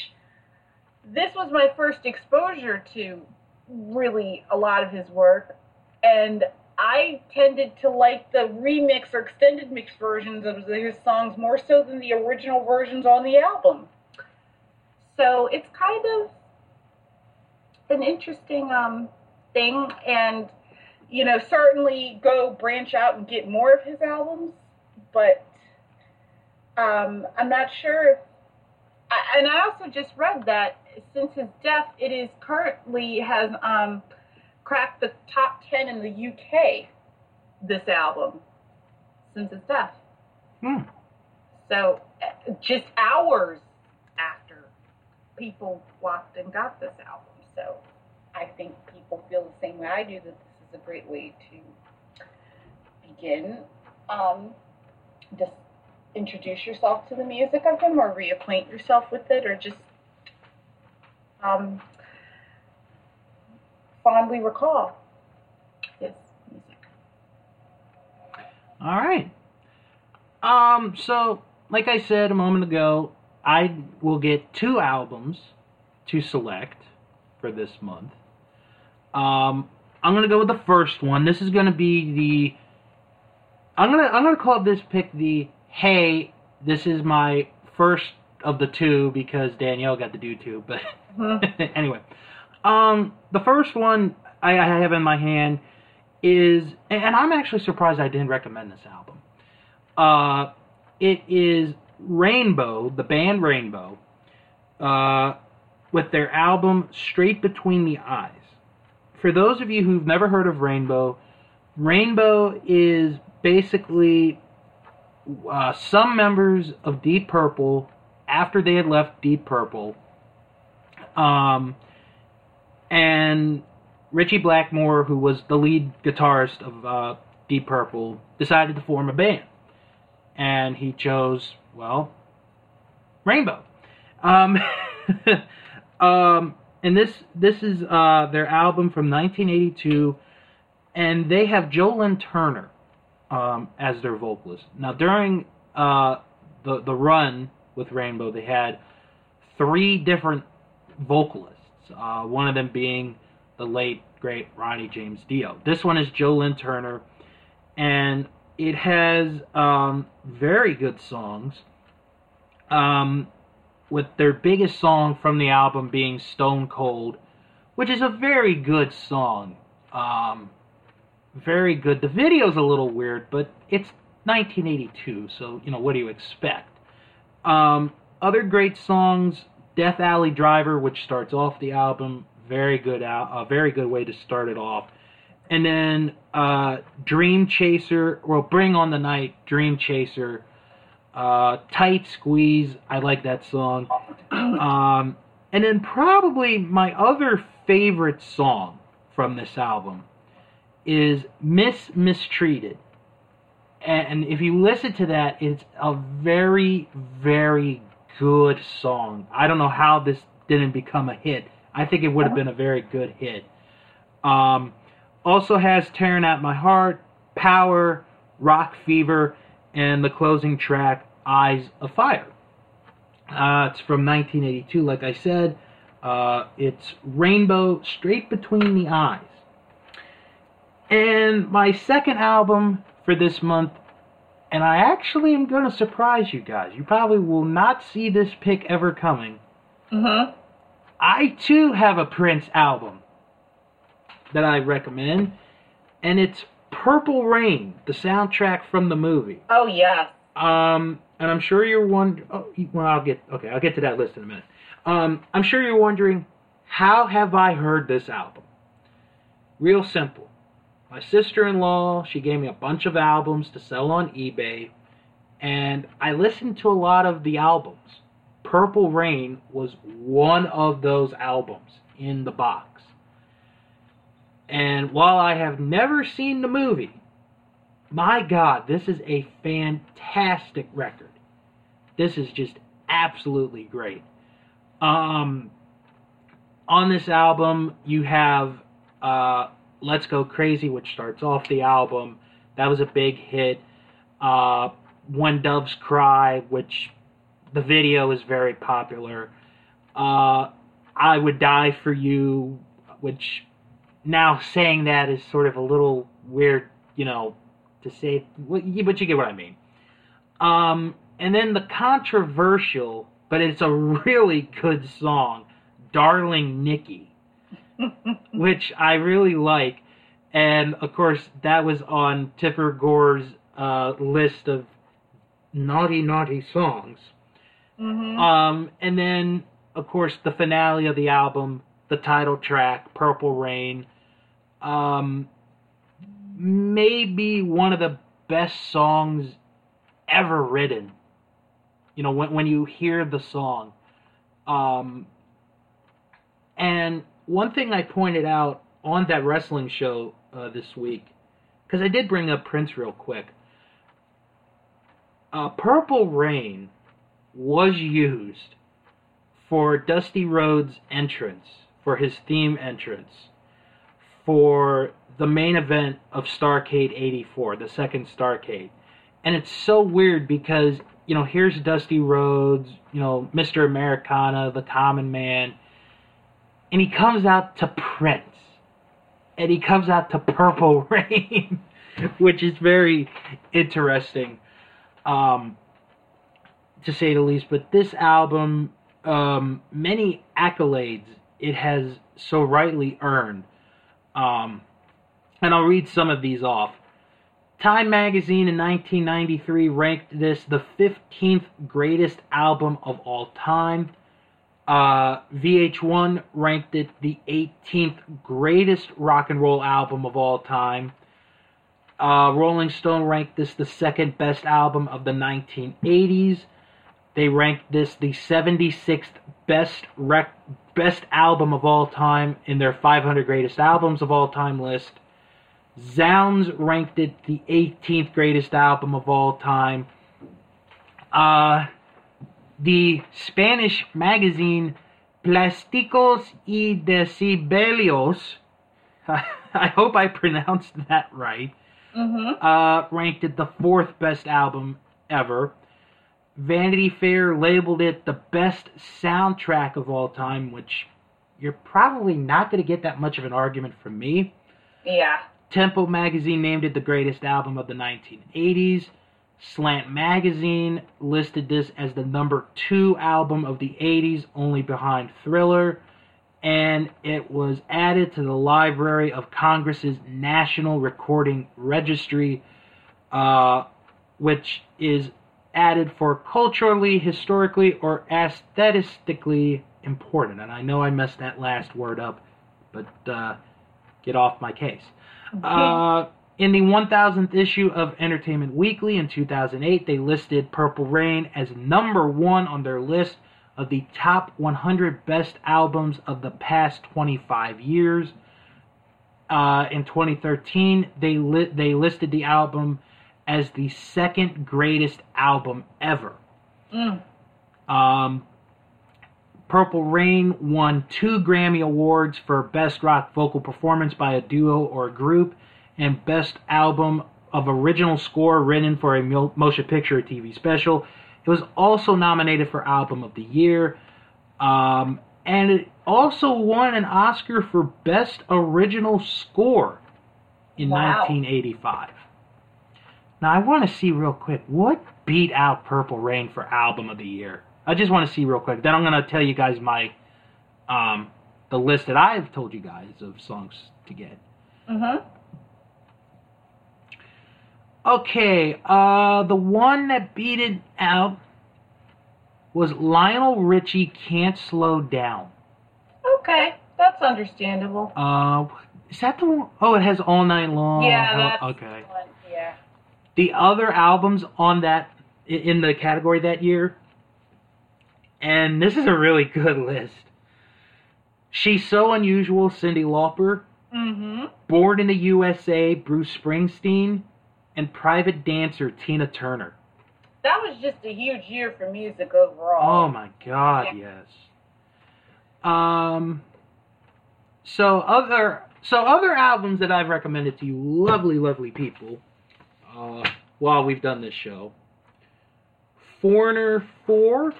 this was my first exposure to really a lot of his work, and I tended to like the remix or extended mix versions of his songs more so than the original versions on the album. So it's kind of an interesting um, thing, and you know, certainly go branch out and get more of his albums, but um, I'm not sure if. I, and I also just read that since his death, it is currently has um, cracked the top 10 in the UK, this album, since its death. Hmm. So, uh, just hours after people walked and got this album. So, I think people feel the same way I do that this is a great way to begin. Um, just introduce yourself to the music of him or reacquaint yourself with it or just um, fondly recall his music. All right. Um, so, like I said a moment ago, I will get two albums to select for this month. Um, I'm gonna go with the first one. This is gonna be the. I'm gonna I'm gonna call this pick the hey. This is my first of the two because Danielle got to do two, but anyway, um, the first one I, I have in my hand is, and I'm actually surprised I didn't recommend this album. Uh, it is Rainbow, the band Rainbow, uh, with their album Straight Between the Eyes. For those of you who've never heard of Rainbow, Rainbow is basically uh, some members of Deep Purple after they had left Deep Purple. Um, and Ritchie Blackmore, who was the lead guitarist of uh, Deep Purple, decided to form a band. And he chose, well, Rainbow. Um, um, and this this is uh, their album from 1982, and they have Joe Lynn Turner um, as their vocalist. Now, during uh, the the run with Rainbow, they had three different vocalists. Uh, one of them being the late great Ronnie James Dio. This one is Joe Lynn Turner, and it has um, very good songs. Um, with their biggest song from the album being Stone Cold, which is a very good song. Um, very good. The video's a little weird, but it's 1982, so you know what do you expect? Um, other great songs, Death Alley Driver, which starts off the album, very good out, a very good way to start it off. And then uh, Dream Chaser, well, Bring on the Night, Dream Chaser, uh, Tight Squeeze, I like that song. Um, and then probably my other favorite song from this album is Miss Mistreated. And if you listen to that, it's a very, very good song. I don't know how this didn't become a hit. I think it would have been a very good hit. Um, also has Tearing at My Heart, Power, Rock Fever, and the closing track, Eyes of Fire. Uh, it's from 1982, like I said. Uh, it's Rainbow Straight Between the Eyes. And my second album for this month, and I actually am going to surprise you guys. You probably will not see this pick ever coming. Mm-hmm. I too have a Prince album that I recommend, and it's Purple Rain, the soundtrack from the movie. Oh yes. Um, and I'm sure you're wondering. Oh, well, I'll get okay. I'll get to that list in a minute. Um, I'm sure you're wondering, how have I heard this album? Real simple. My sister-in-law, she gave me a bunch of albums to sell on eBay, and I listened to a lot of the albums. Purple Rain was one of those albums in the box. And while I have never seen the movie, my God, this is a fantastic record. This is just absolutely great. Um, on this album, you have uh, Let's Go Crazy, which starts off the album. That was a big hit. Uh, when Doves Cry, which the video is very popular. Uh, I Would Die for You, which now saying that is sort of a little weird, you know, to say, but you get what I mean. Um, and then the controversial, but it's a really good song, Darling Nikki, which I really like. And of course, that was on Tipper Gore's uh, list of naughty, naughty songs. hmm Um, and then, of course, the finale of the album, the title track, Purple Rain. Um, maybe one of the best songs ever written. You know, when, when you hear the song. Um, and one thing I pointed out on that wrestling show uh, this week, because I did bring up Prince real quick. Uh, Purple Rain was used for Dusty Rhodes' entrance, for his theme entrance, for the main event of Starcade 84, the second Starcade. And it's so weird because, you know, here's Dusty Rhodes, you know, Mr. Americana, the common man, and he comes out to Prince. And he comes out to Purple Rain, which is very interesting. Um, to say the least. But this album, um, many accolades it has so rightly earned. Um, and I'll read some of these off. Time magazine in 1993 ranked this the 15th greatest album of all time. Uh, VH1 ranked it the 18th greatest rock and roll album of all time. Uh, Rolling Stone ranked this the second best album of the 1980s. They ranked this the 76th best rec- best album of all time in their 500 greatest albums of all time list. Zounds ranked it the 18th greatest album of all time. Uh, the Spanish magazine Plásticos y Decibelios, I hope I pronounced that right, hmm uh, ranked it the fourth best album ever. Vanity Fair labeled it the best soundtrack of all time, which you're probably not going to get that much of an argument from me. Yeah. Tempo magazine named it the greatest album of the 1980s. Slant magazine listed this as the number two album of the 80s, only behind Thriller. And it was added to the Library of Congress's National Recording Registry, uh, which is added for culturally, historically, or aesthetically important. And I know I messed that last word up, but uh, get off my case. Uh, in the 1000th issue of Entertainment Weekly in 2008, they listed Purple Rain as number one on their list of the top 100 best albums of the past 25 years. Uh, in 2013, they li- they listed the album as the second greatest album ever. Mm. Um, Purple Rain won two Grammy Awards for Best Rock Vocal Performance by a Duo or a Group and Best Album of Original Score written for a motion picture or TV special. It was also nominated for Album of the Year. Um, and it also won an Oscar for Best Original Score in Wow. 1985. Now, I want to see real quick what beat out Purple Rain for Album of the Year. I just want to see real quick. Then I'm going to tell you guys my um, the list that I've told you guys of songs to get. hmm Okay, uh, the one that beat it out was Lionel Richie Can't Slow Down. Okay, that's understandable. Uh, is that the one? Oh, it has All Night Long. yeah, Oh, that's okay. one, yeah. The other albums on that in the category that year, and this is a really good list. She's so unusual, Cyndi Lauper. Mm-hmm. Born in the USA, Bruce Springsteen, and Private Dancer, Tina Turner. That was just a huge year for music overall. Oh my God, yes. Um. So other so other albums that I've recommended to you, lovely, lovely people, uh, while we've done this show. Foreigner Four,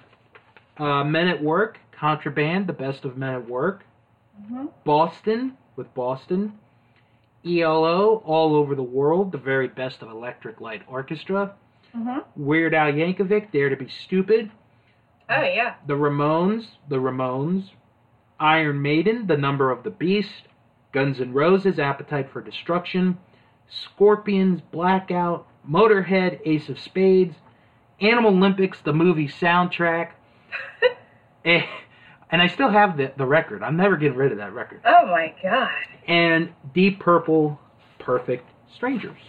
uh, Men at Work, Contraband, the best of Men at Work. Mm-hmm. Boston with Boston. ELO, All Over the World, the very best of Electric Light Orchestra. Mm-hmm. Weird Al Yankovic, Dare to Be Stupid. Oh yeah. The Ramones, The Ramones. Iron Maiden, The Number of the Beast. Guns N' Roses, Appetite for Destruction. Scorpions, Blackout. Motorhead, Ace of Spades. Animal Olympics, the movie soundtrack. And I still have the, the record. I'm never getting rid of that record. Oh my god. And Deep Purple, Perfect Strangers.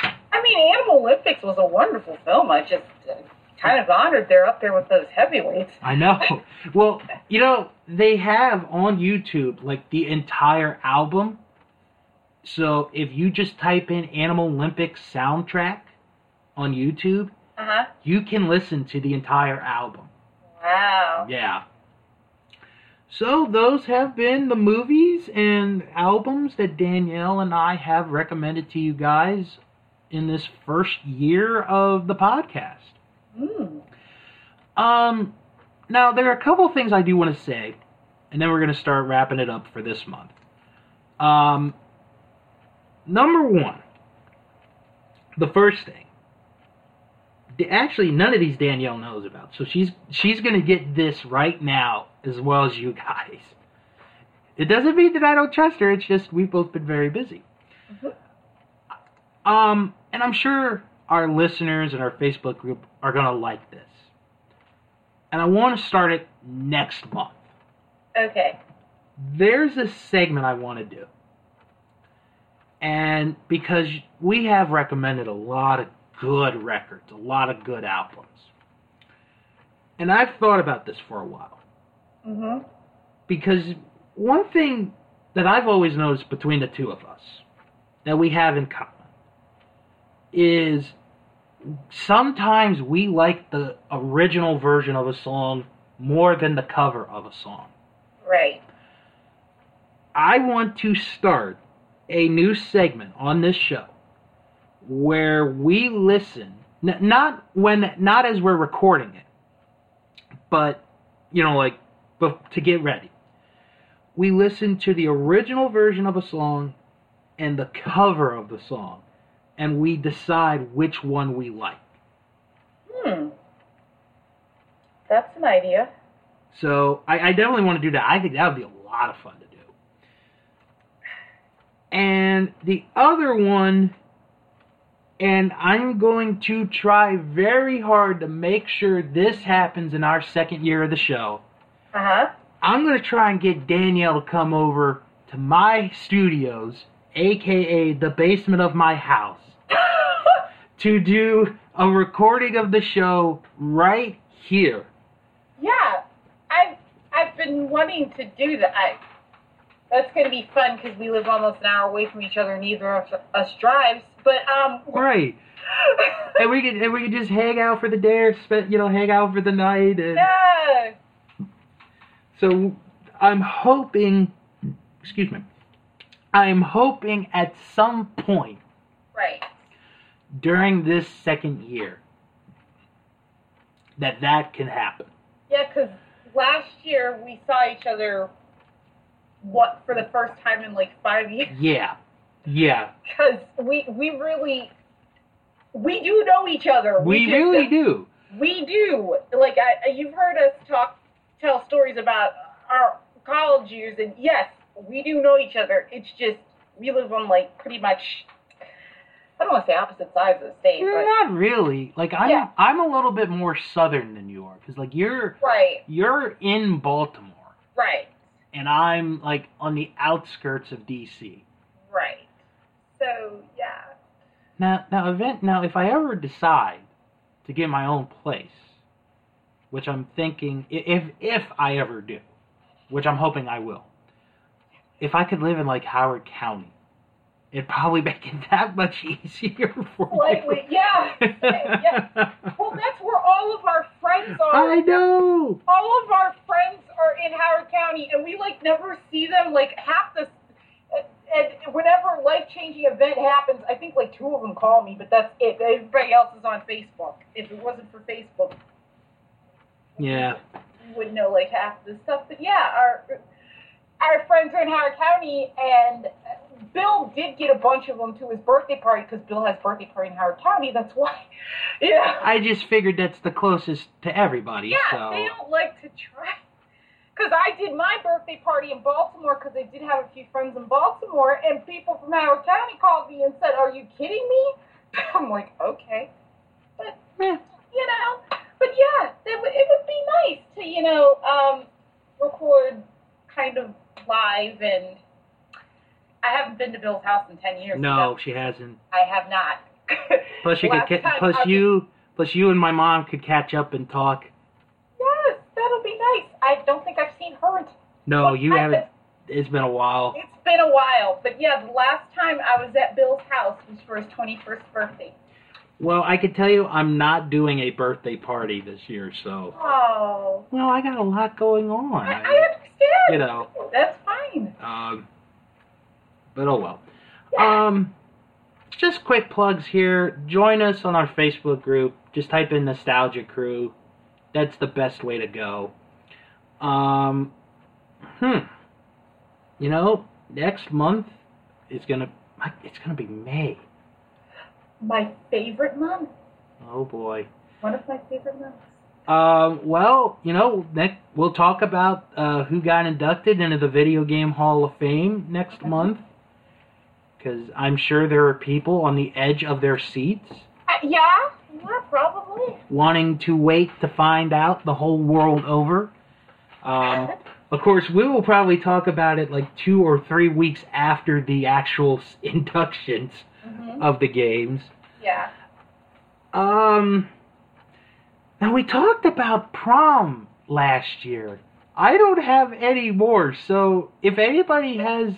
I mean, Animal Olympics was a wonderful film. I just uh, kind of honored they're up there with those heavyweights. I know. Well, you know, they have on YouTube like the entire album. So if you just type in Animal Olympics soundtrack on YouTube, Uh huh. you can listen to the entire album. Wow. Yeah. So those have been the movies and albums that Danielle and I have recommended to you guys in this first year of the podcast. Mm. Um, now there are a couple things I do want to say, and then we're going to start wrapping it up for this month. Um, number one, the first thing. Actually, none of these Danielle knows about, so she's she's going to get this right now as well as you guys. It doesn't mean that I don't trust her. It's just we've both been very busy. Mhm. Um, and I'm sure our listeners and our Facebook group are going to like this. And I want to start it next month. Okay. There's a segment I want to do. And because we have recommended a lot of good records, a lot of good albums. And I've thought about this for a while. Mhm. Because one thing that I've always noticed between the two of us that we have in common is sometimes we like the original version of a song more than the cover of a song. Right. I want to start a new segment on this show where we listen not when not as we're recording it but you know like bef- to get ready we listen to the original version of a song and the cover of the song and we decide which one we like Hmm. That's an idea. So I, I definitely want to do that. I think that would be a lot of fun to do. And the other one, and I'm going to try very hard to make sure this happens in our second year of the show. Uh huh. I'm going to try and get Danielle to come over to my studios, aka the basement of my house, to do a recording of the show right here. yeah. I've I've been wanting to do that. I, that's going to be fun because we live almost an hour away from each other. Neither of us drives, but um. Right. and we could and we could just hang out for the day or spend you know hang out for the night and yeah. So i'm hoping excuse me i'm hoping at some point Right. during this second year that that can happen Yeah, because last year we saw each other. What for the first time in like five years? yeah yeah Because we we really we do know each other. we just- really do We do. Like I, you've heard us talk, tell stories about our college years, and yes, we do know each other. It's just we live on like pretty much I don't want to say opposite sides of the state, but Not really. Like I'm, Yeah. I'm a little bit more southern than you are, because like you're, right, you're in Baltimore, right, and I'm like on the outskirts of DC. right. So yeah, Now, now, event. Now, if I ever decide to get my own place, which I'm thinking, if if I ever do, which I'm hoping I will, if I could live in like Howard County, it'd probably make it that much easier for me. yeah, yeah. Well, that's where all of our friends are. I know. all of our friends are in Howard County, and we like never see them. Like half the, and whenever life changing event happens, I think like two of them call me, but that's it. Everybody else is on Facebook. If it wasn't for Facebook, Yeah. we wouldn't know like half the stuff. But yeah, our our friends are in Howard County, and Bill did get a bunch of them to his birthday party because Bill has birthday party in Howard County. That's why. Yeah. I just figured that's the closest to everybody. Yeah, so they don't like to try. Because I did my birthday party in Baltimore because I did have a few friends in Baltimore, and people from Howard County called me and said, Are you kidding me? I'm like, Okay. But, you know, but yeah, it, would it would be nice to, you know, um, record kind of live and. I haven't been to Bill's house in 10 years. No, she hasn't. I have not. Plus, you could. Ca- plus, you. Plus, you and my mom could catch up and talk. Yes, that'll be nice. I don't think I've seen her in No, you I- haven't. It's been a while. It's been a while, but yeah, the last time I was at Bill's house was for his 21st birthday. Well, I can tell you, I'm not doing a birthday party this year, so. Oh, Well, I got a lot going on. I, I understand. You know. That's fine. Um, but oh well. Yeah. Um, just quick plugs here. Join us on our Facebook group. Just type in Nostalgia Crew. That's the best way to go. Um, hmm. You know, next month is gonna. It's gonna be May. My favorite month. Oh boy. One of my favorite months. Um, well, you know, next we'll talk about uh, who got inducted into the Video Game Hall of Fame next Okay. month. Because I'm sure there are people on the edge of their seats Uh, yeah, yeah, probably. wanting to wait to find out the whole world over. Um, of course, we will probably talk about it like two or three weeks after the actual inductions hmm of the games. Yeah. Um. Now we talked about prom last year. I don't have any more, so if anybody has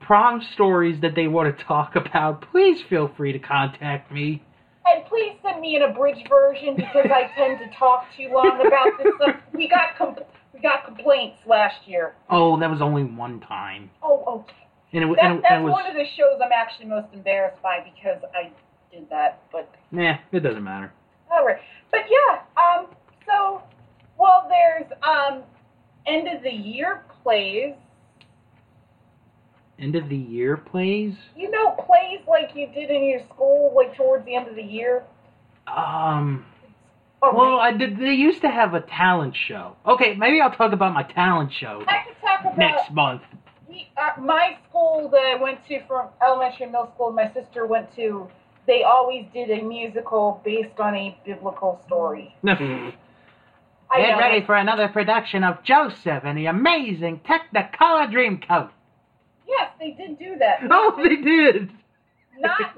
prom stories that they want to talk about, please feel free to contact me. And please send me an abridged version because I tend to talk too long about this stuff. We got com- we got complaints last year. Oh, that was only one time, Oh, okay. And it, That, and it, that's and was one of the shows I'm actually most embarrassed by because I did that. But nah. It doesn't matter. all right. But yeah. Um. So, well, there's um, end of the year plays. End of the year plays. You know, plays like you did in your school, like towards the end of the year. Um. Or Well, I did. They used to have a talent show. Okay, maybe I'll talk about my talent show I could talk about next month. Uh, my school that I went to from elementary and middle school. My sister went to. They always did a musical based on a biblical story. I Get know. ready for another production of Joseph and the Amazing Technicolor Dreamcoat. Yes, they did do that. Oh, they did. not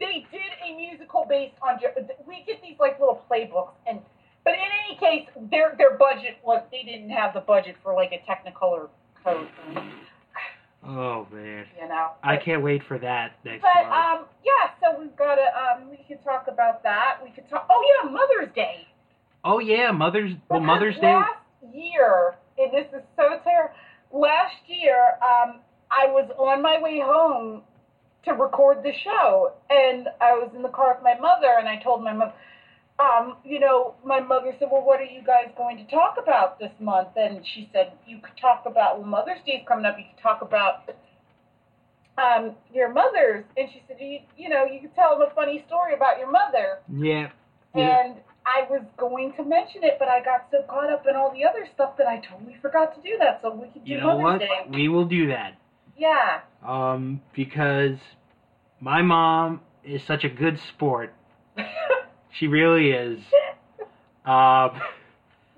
they did a musical based on Jo- we get these like little playbooks and but in any case their their budget was they didn't have the budget for like a technicolor code Oh man, you know I can't wait for that next but month. um yeah so we've got to um we could talk about that we could talk oh yeah mother's day oh yeah, Mother's well, Because Mother's Day. last year and this is so terrible last year um I was on my way home to record the show and I was in the car with my mother and I told my mother um, you know, my mother said, Well, what are you guys going to talk about this month? And she said, You could talk about, well, Mother's Day's coming up, you could talk about um, your mother's. And she said, you, you know, you could tell them a funny story about your mother. Yeah. yeah. And I was going to mention it, but I got so caught up in all the other stuff that I totally forgot to do that. So we could do You know Mother's what? Day. We will do that. Yeah. Um, because my mom is such a good sport. She really is. Um,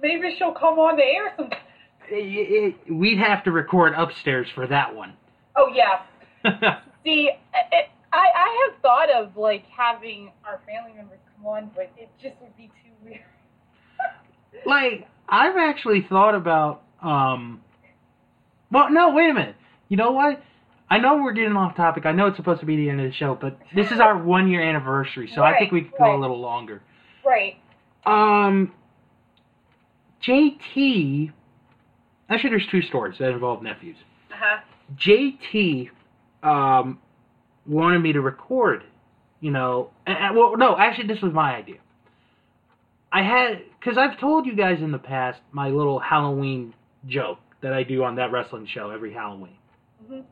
Maybe she'll come on the air some. it- it- we'd have to record upstairs for that one. Oh yeah. See, I, I I have thought of like having our family members come on, but it just would be too weird. like I've actually thought about um well no wait a minute you know what I know we're getting off topic I know it's supposed to be the end of the show but this is our one year anniversary so I think we Right, go a little longer Right. um JT actually there's two stories that involve nephews Uh huh. JT um wanted me to record you know and, and- well no actually this was my idea I had because I've told you guys in the past my little Halloween joke that I do on that wrestling show every Halloween. Mhm.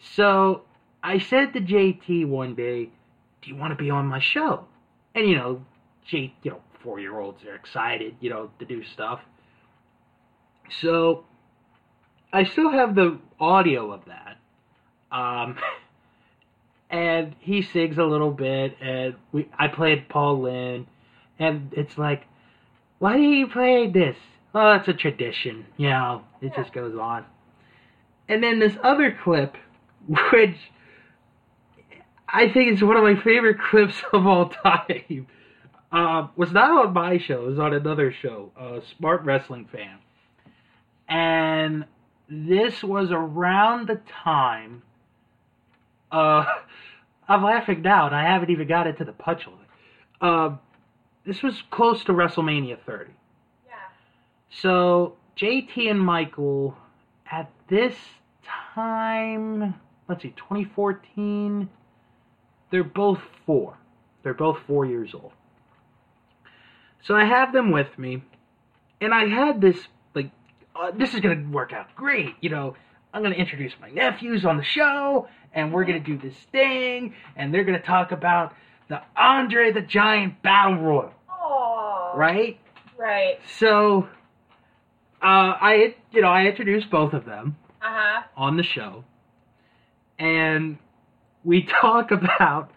So I said to JT one day, "Do you want to be on my show?" And you know, J, you know, four year olds are excited, you know, to do stuff. So I still have the audio of that. Um, and he sings a little bit, and we I played Paul Lynde, and it's like, why do you play this? Oh, it's a tradition, you know. It just goes on. And then this other clip, which I think is one of my favorite clips of all time, uh, was not on my show. It was on another show, uh, Smart Wrestling Fan. And this was around the time. Uh, I'm laughing now, and I haven't even got into the punchline. Uh, this was close to WrestleMania 30. Yeah. So JT and Michael at this time, let's see, 2014, they're both four. They're both four years old. So I have them with me, and I had this like, uh, this is gonna work out great. You know, I'm gonna introduce my nephews on the show, and we're gonna do this thing, and they're gonna talk about the Andre the Giant Battle Royal, Oh. right? Right. So, uh, I you know I introduced both of them Uh huh. on the show, and we talk about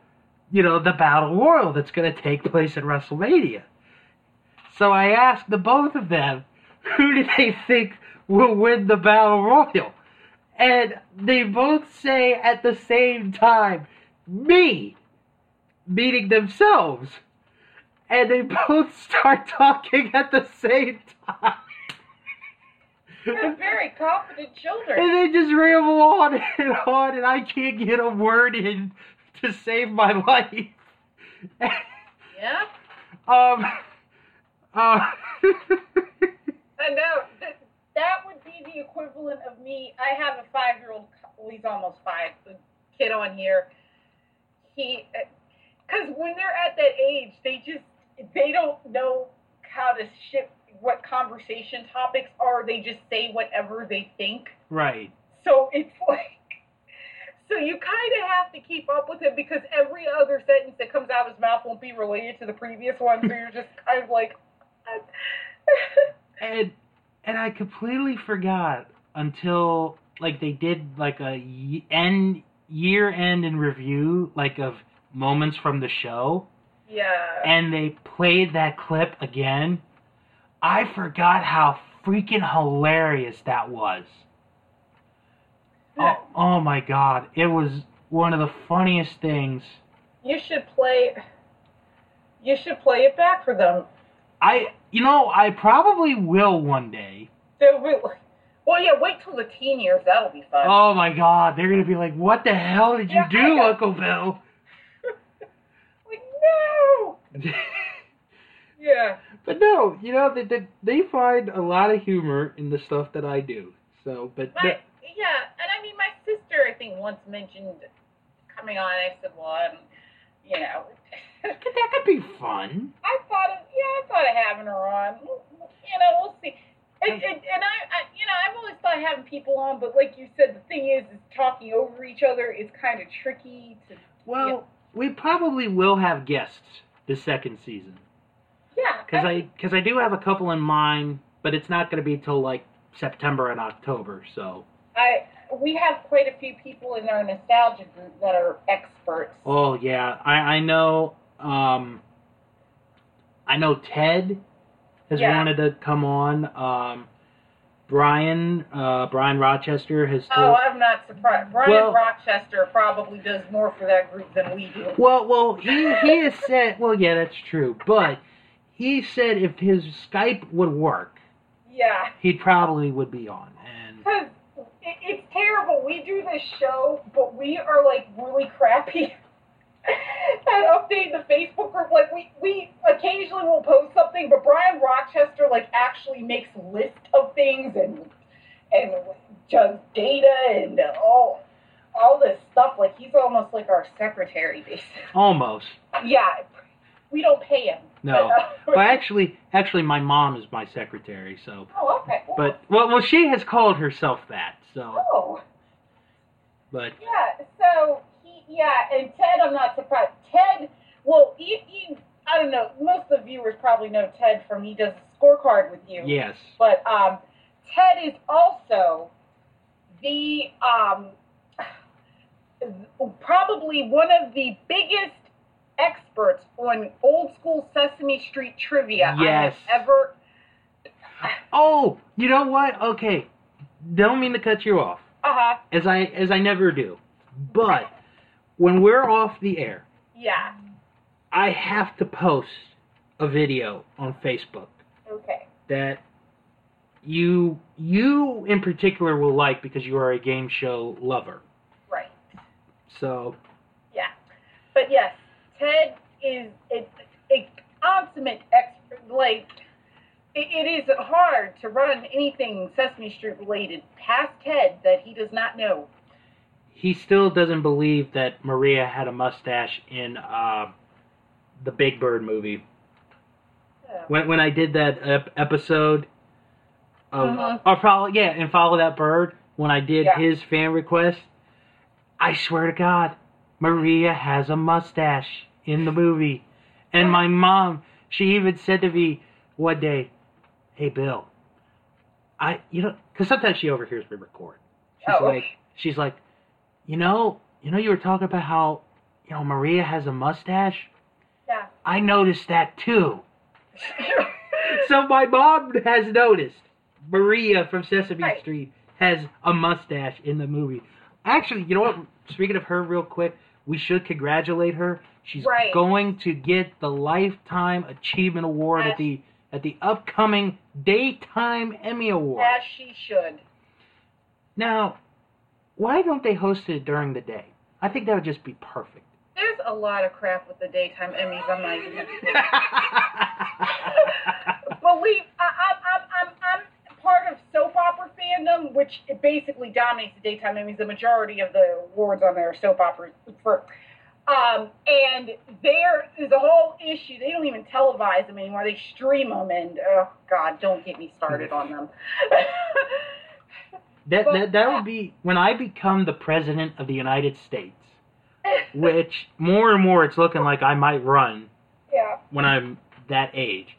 you know the battle royal that's going to take place at WrestleMania. So I asked the both of them, who do they think will win the battle royal? And they both say at the same time, me, meaning themselves. And they both start talking at the same time. They're very confident children. And they just ramble on and on, and I can't get a word in to save my life. Yeah. um, uh, I know. That, that would be the equivalent of me. I have a five year old, well, he's almost five, the kid on here. He, because when they're at that age, they just, they don't know how to shift what conversation topics are. They just say whatever they think. right. So it's like, so you kind of have to keep up with him because every other sentence that comes out of his mouth won't be related to the previous one. So you're just kind of like, And and I completely forgot until like they did like a y- end year end in review like of moments from the show. yeah. and they played that clip again, I forgot how freaking hilarious that was. Oh, oh my god, it was one of the funniest things. You should play. You should play it back for them. I, you know, I probably will one day. They'll be like, well, yeah. Wait till the teen years. That'll be fun. Oh my god, they're gonna be like, "What the hell did you Yeah, do. Uncle Bill?" Like no. Yeah. but no, you know, they, they they find a lot of humor in the stuff that I do. So, but My, yeah, and I mean, my sister, I think, once mentioned coming on. I said, well, I'm, you know, that could be fun. I thought of, yeah, I thought of having her on. You know, we'll see. And, I, I, you know, I've always thought having people on, but like you said, the thing is, is talking over each other is kind of tricky to. Well, Yeah. we probably will have guests the second season Yeah. because I because I do have a couple in mind, but it's not going to be till like September and October. So I we have quite a few people in our nostalgia group that are experts. Oh yeah, I I know. Um, I know Ted has Yeah. wanted to come on. Um, Brian, uh, Brian Rochester has Oh. I'm not surprised. Brian Well- Rochester probably does more for that group than we do. Well, well, he he has said. Well, yeah, that's true. But he said if his Skype would work, Yeah. he probably would be on. And Because it, it's terrible. We do this show, but we are like really crappy at updating the Facebook group. Like we we occasionally will post something, but Brian Rochester like actually makes lists of things and and does data and all all this stuff. Like he's almost like our secretary, basically. almost. Yeah, we don't pay him. No. But, uh, Well, actually, actually, my mom is my secretary. So, oh, okay. Well, but well, well, she has called herself that. So, oh. but Yeah, so he, yeah, and Ted, I'm not surprised. Ted, well, he, he, I don't know, most of the viewers probably know Ted from he does a scorecard with you. yes, But um, Ted is also the um, probably one of the biggest experts on old school Sesame Street trivia Yes. I have ever. Oh, you know what? Okay, don't mean to cut you off, Uh huh. as I as I never do. But when we're off the air, Yeah. I have to post a video on Facebook Okay. that you you in particular will like because you are a game show lover. Right. So Yeah. But yes, Ted is a, a consummate expert. Like, it, it is hard to run anything Sesame Street related past Ted that he does not know. he still doesn't believe that Maria had a mustache in uh, the Big Bird movie. When when I did that ep- episode of Mhm. or follow yeah and follow that bird when I did Yeah. his fan request, I swear to God, Maria has a mustache in the movie, and my mom she even said to me one day, "Hey Bill, I you know because sometimes she overhears me record. She's Oh. like she's like, you know you know you were talking about how you know Maria has a mustache. Yeah. I noticed that too." So my mom has noticed Maria from Sesame Right. Street has a mustache in the movie. Actually, you know what? Speaking of her, real quick, we should congratulate her. She's Right. going to get the Lifetime Achievement Award at the at the upcoming Daytime Emmy Award. As she should. Now, why don't they host it during the day? I think that would just be perfect. There's a lot of crap with the daytime Emmys. I'm not even. Believe I, I, I'm, I'm, I'm part of soap opera fandom, which it basically dominates the daytime Emmys. The majority of the awards on there are soap operas. For, um, and there is a whole issue. They don't even televise them anymore. They stream them, and oh God, don't get me started on them. that, that that would be when I become the president of the United States, which more and more it's looking like I might run yeah. when I'm that age.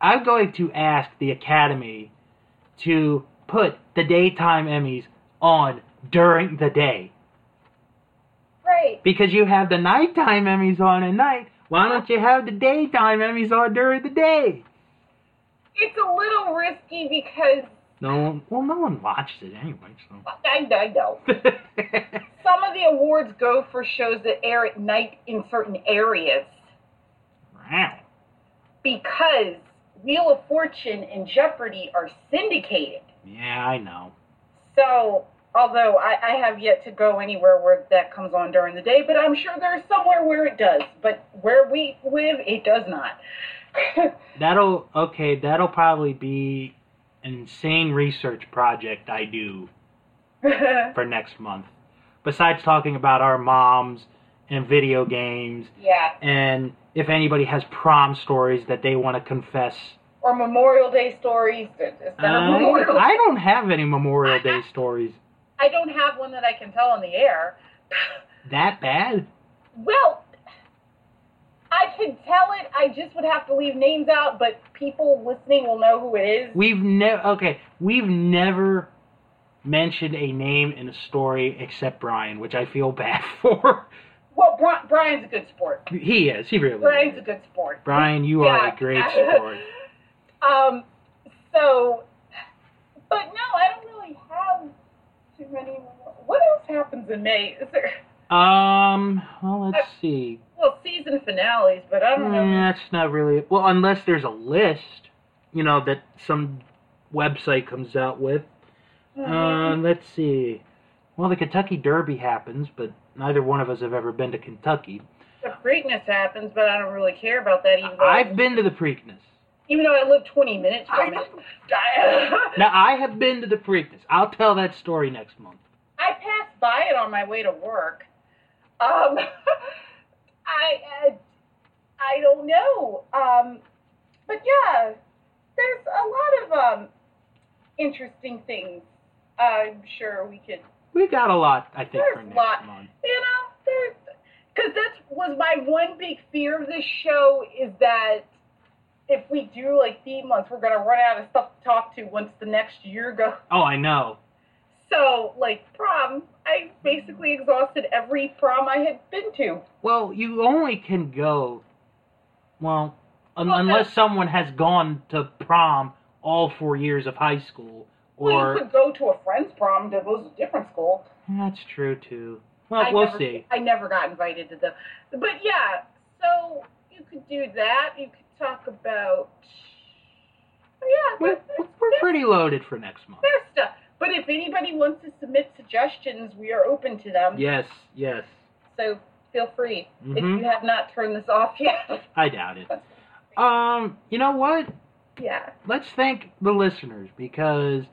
I'm going to ask the Academy to put the daytime Emmys on during the day. Right. Because you have the nighttime Emmys on at night. Why don't you have the daytime Emmys on during the day? It's a little risky because No one, well, no one watches it anyway, so. I, I know. Some of the awards go for shows that air at night in certain areas wow. because Wheel of Fortune and Jeopardy are syndicated. Yeah, I know. So, although I, I have yet to go anywhere where that comes on during the day, but I'm sure there's somewhere where it does. But where we live, it does not. That'll, okay, that'll probably be an insane research project I do for next month. Besides talking about our moms and video games, yeah. and if anybody has prom stories that they want to confess. Or Memorial Day stories. Is that a Uh, Memorial I don't have any Memorial Day stories. I don't have one that I can tell on the air. That bad? Well, I can tell it. I just would have to leave names out, but people listening will know who it is. We've never, okay, we've never mentioned a name in a story except Brian, which I feel bad for. Well, Bri- Brian's a good sport. He is. He really is. Brian's a good sport. Brian, you are a great sport. Um, so, but no, I don't really have too many. What else happens in May? Is there Um, well, let's see. well season finales? But I don't know. Mm, that's not really well, unless there's a list, you know, that some website comes out with. Uh, Mhm. let's see. Well, the Kentucky Derby happens, but neither one of us have ever been to Kentucky. the Preakness happens, but I don't really care about that. Even I've been to the Preakness. Even though I live 20 minutes from it. Now, I have been to the Preakness. I'll tell that story next month. I passed by it on my way to work. Um, I, uh, I don't know. Um, but yeah, there's a lot of um, interesting things. I'm sure we could, We got a lot, I think, There's for a next lot. month. you know, there's because that was my one big fear of this show is that if we do like theme months, we're gonna run out of stuff to talk to once the next year goes. Oh, I know. So, like prom, I basically exhausted every prom I had been to. Well, you only can go, well, un- Well, unless no. someone has gone to prom all four years of high school, Well, or you could go to a friend's prom that to a different school. that's true too. Well, I we'll never, see. I never got invited to them. But yeah, so you could do that. You could talk about. oh, Yeah, We're, we're pretty loaded for next month. there's stuff. But if anybody wants to submit suggestions, we are open to them. Yes, yes. So feel free. If Mhm. you have not turned this off yet. I doubt it. Um, you know what? yeah. let's thank the listeners because,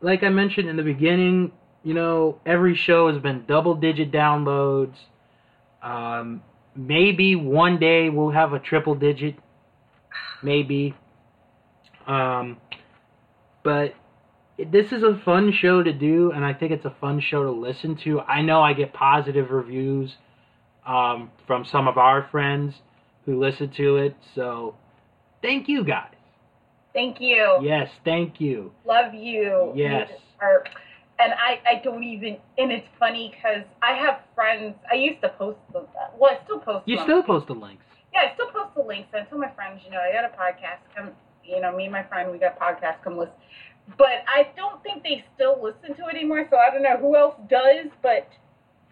like I mentioned in the beginning, you know, every show has been double digit downloads. Um, maybe one day we'll have a triple digit. Maybe. Um, but this is a fun show to do, and I think it's a fun show to listen to. I know I get positive reviews um, from some of our friends who listen to it, so thank you guys. Thank you. Yes, thank you. Love you. Yes. You and I, I don't even, and it's funny because I have friends, I used to post the, well, I still post You them. still post the links. Yeah, I still post the links. I tell my friends, you know, I got a podcast. Come, you know, me and my friend, we got a podcast. Come listen. But I don't think they still listen to it anymore. So I don't know who else does. But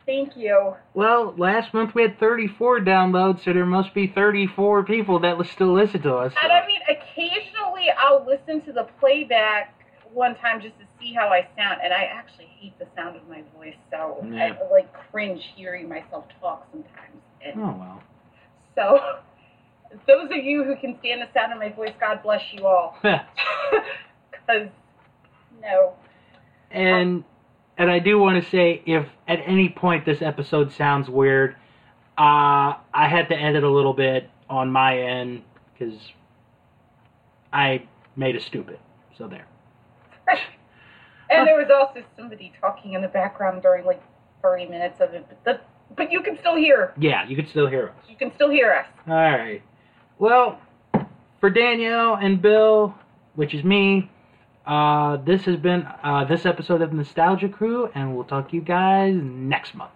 thank you. Well, last month we had 34 downloads, so there must be 34 people that li- still listen to us. And I mean, occasionally I'll listen to the playback one time just to see how I sound, and I actually hate the sound of my voice. So Yeah. I like cringe hearing myself talk sometimes. And oh well. So. Those of you who can stand the sound of my voice, God bless you all. Because, no. and and I do want to say, if at any point this episode sounds weird, uh, I had to edit a little bit on my end because I made a stupid. So there. And there was also somebody talking in the background during like 30 minutes of it. But, the, but you can still hear. Yeah, you can still hear us. You can still hear us. All right. Well, for Danielle and Bill, which is me, uh, this has been uh, this episode of Nostalgia Crew, and we'll talk to you guys next month.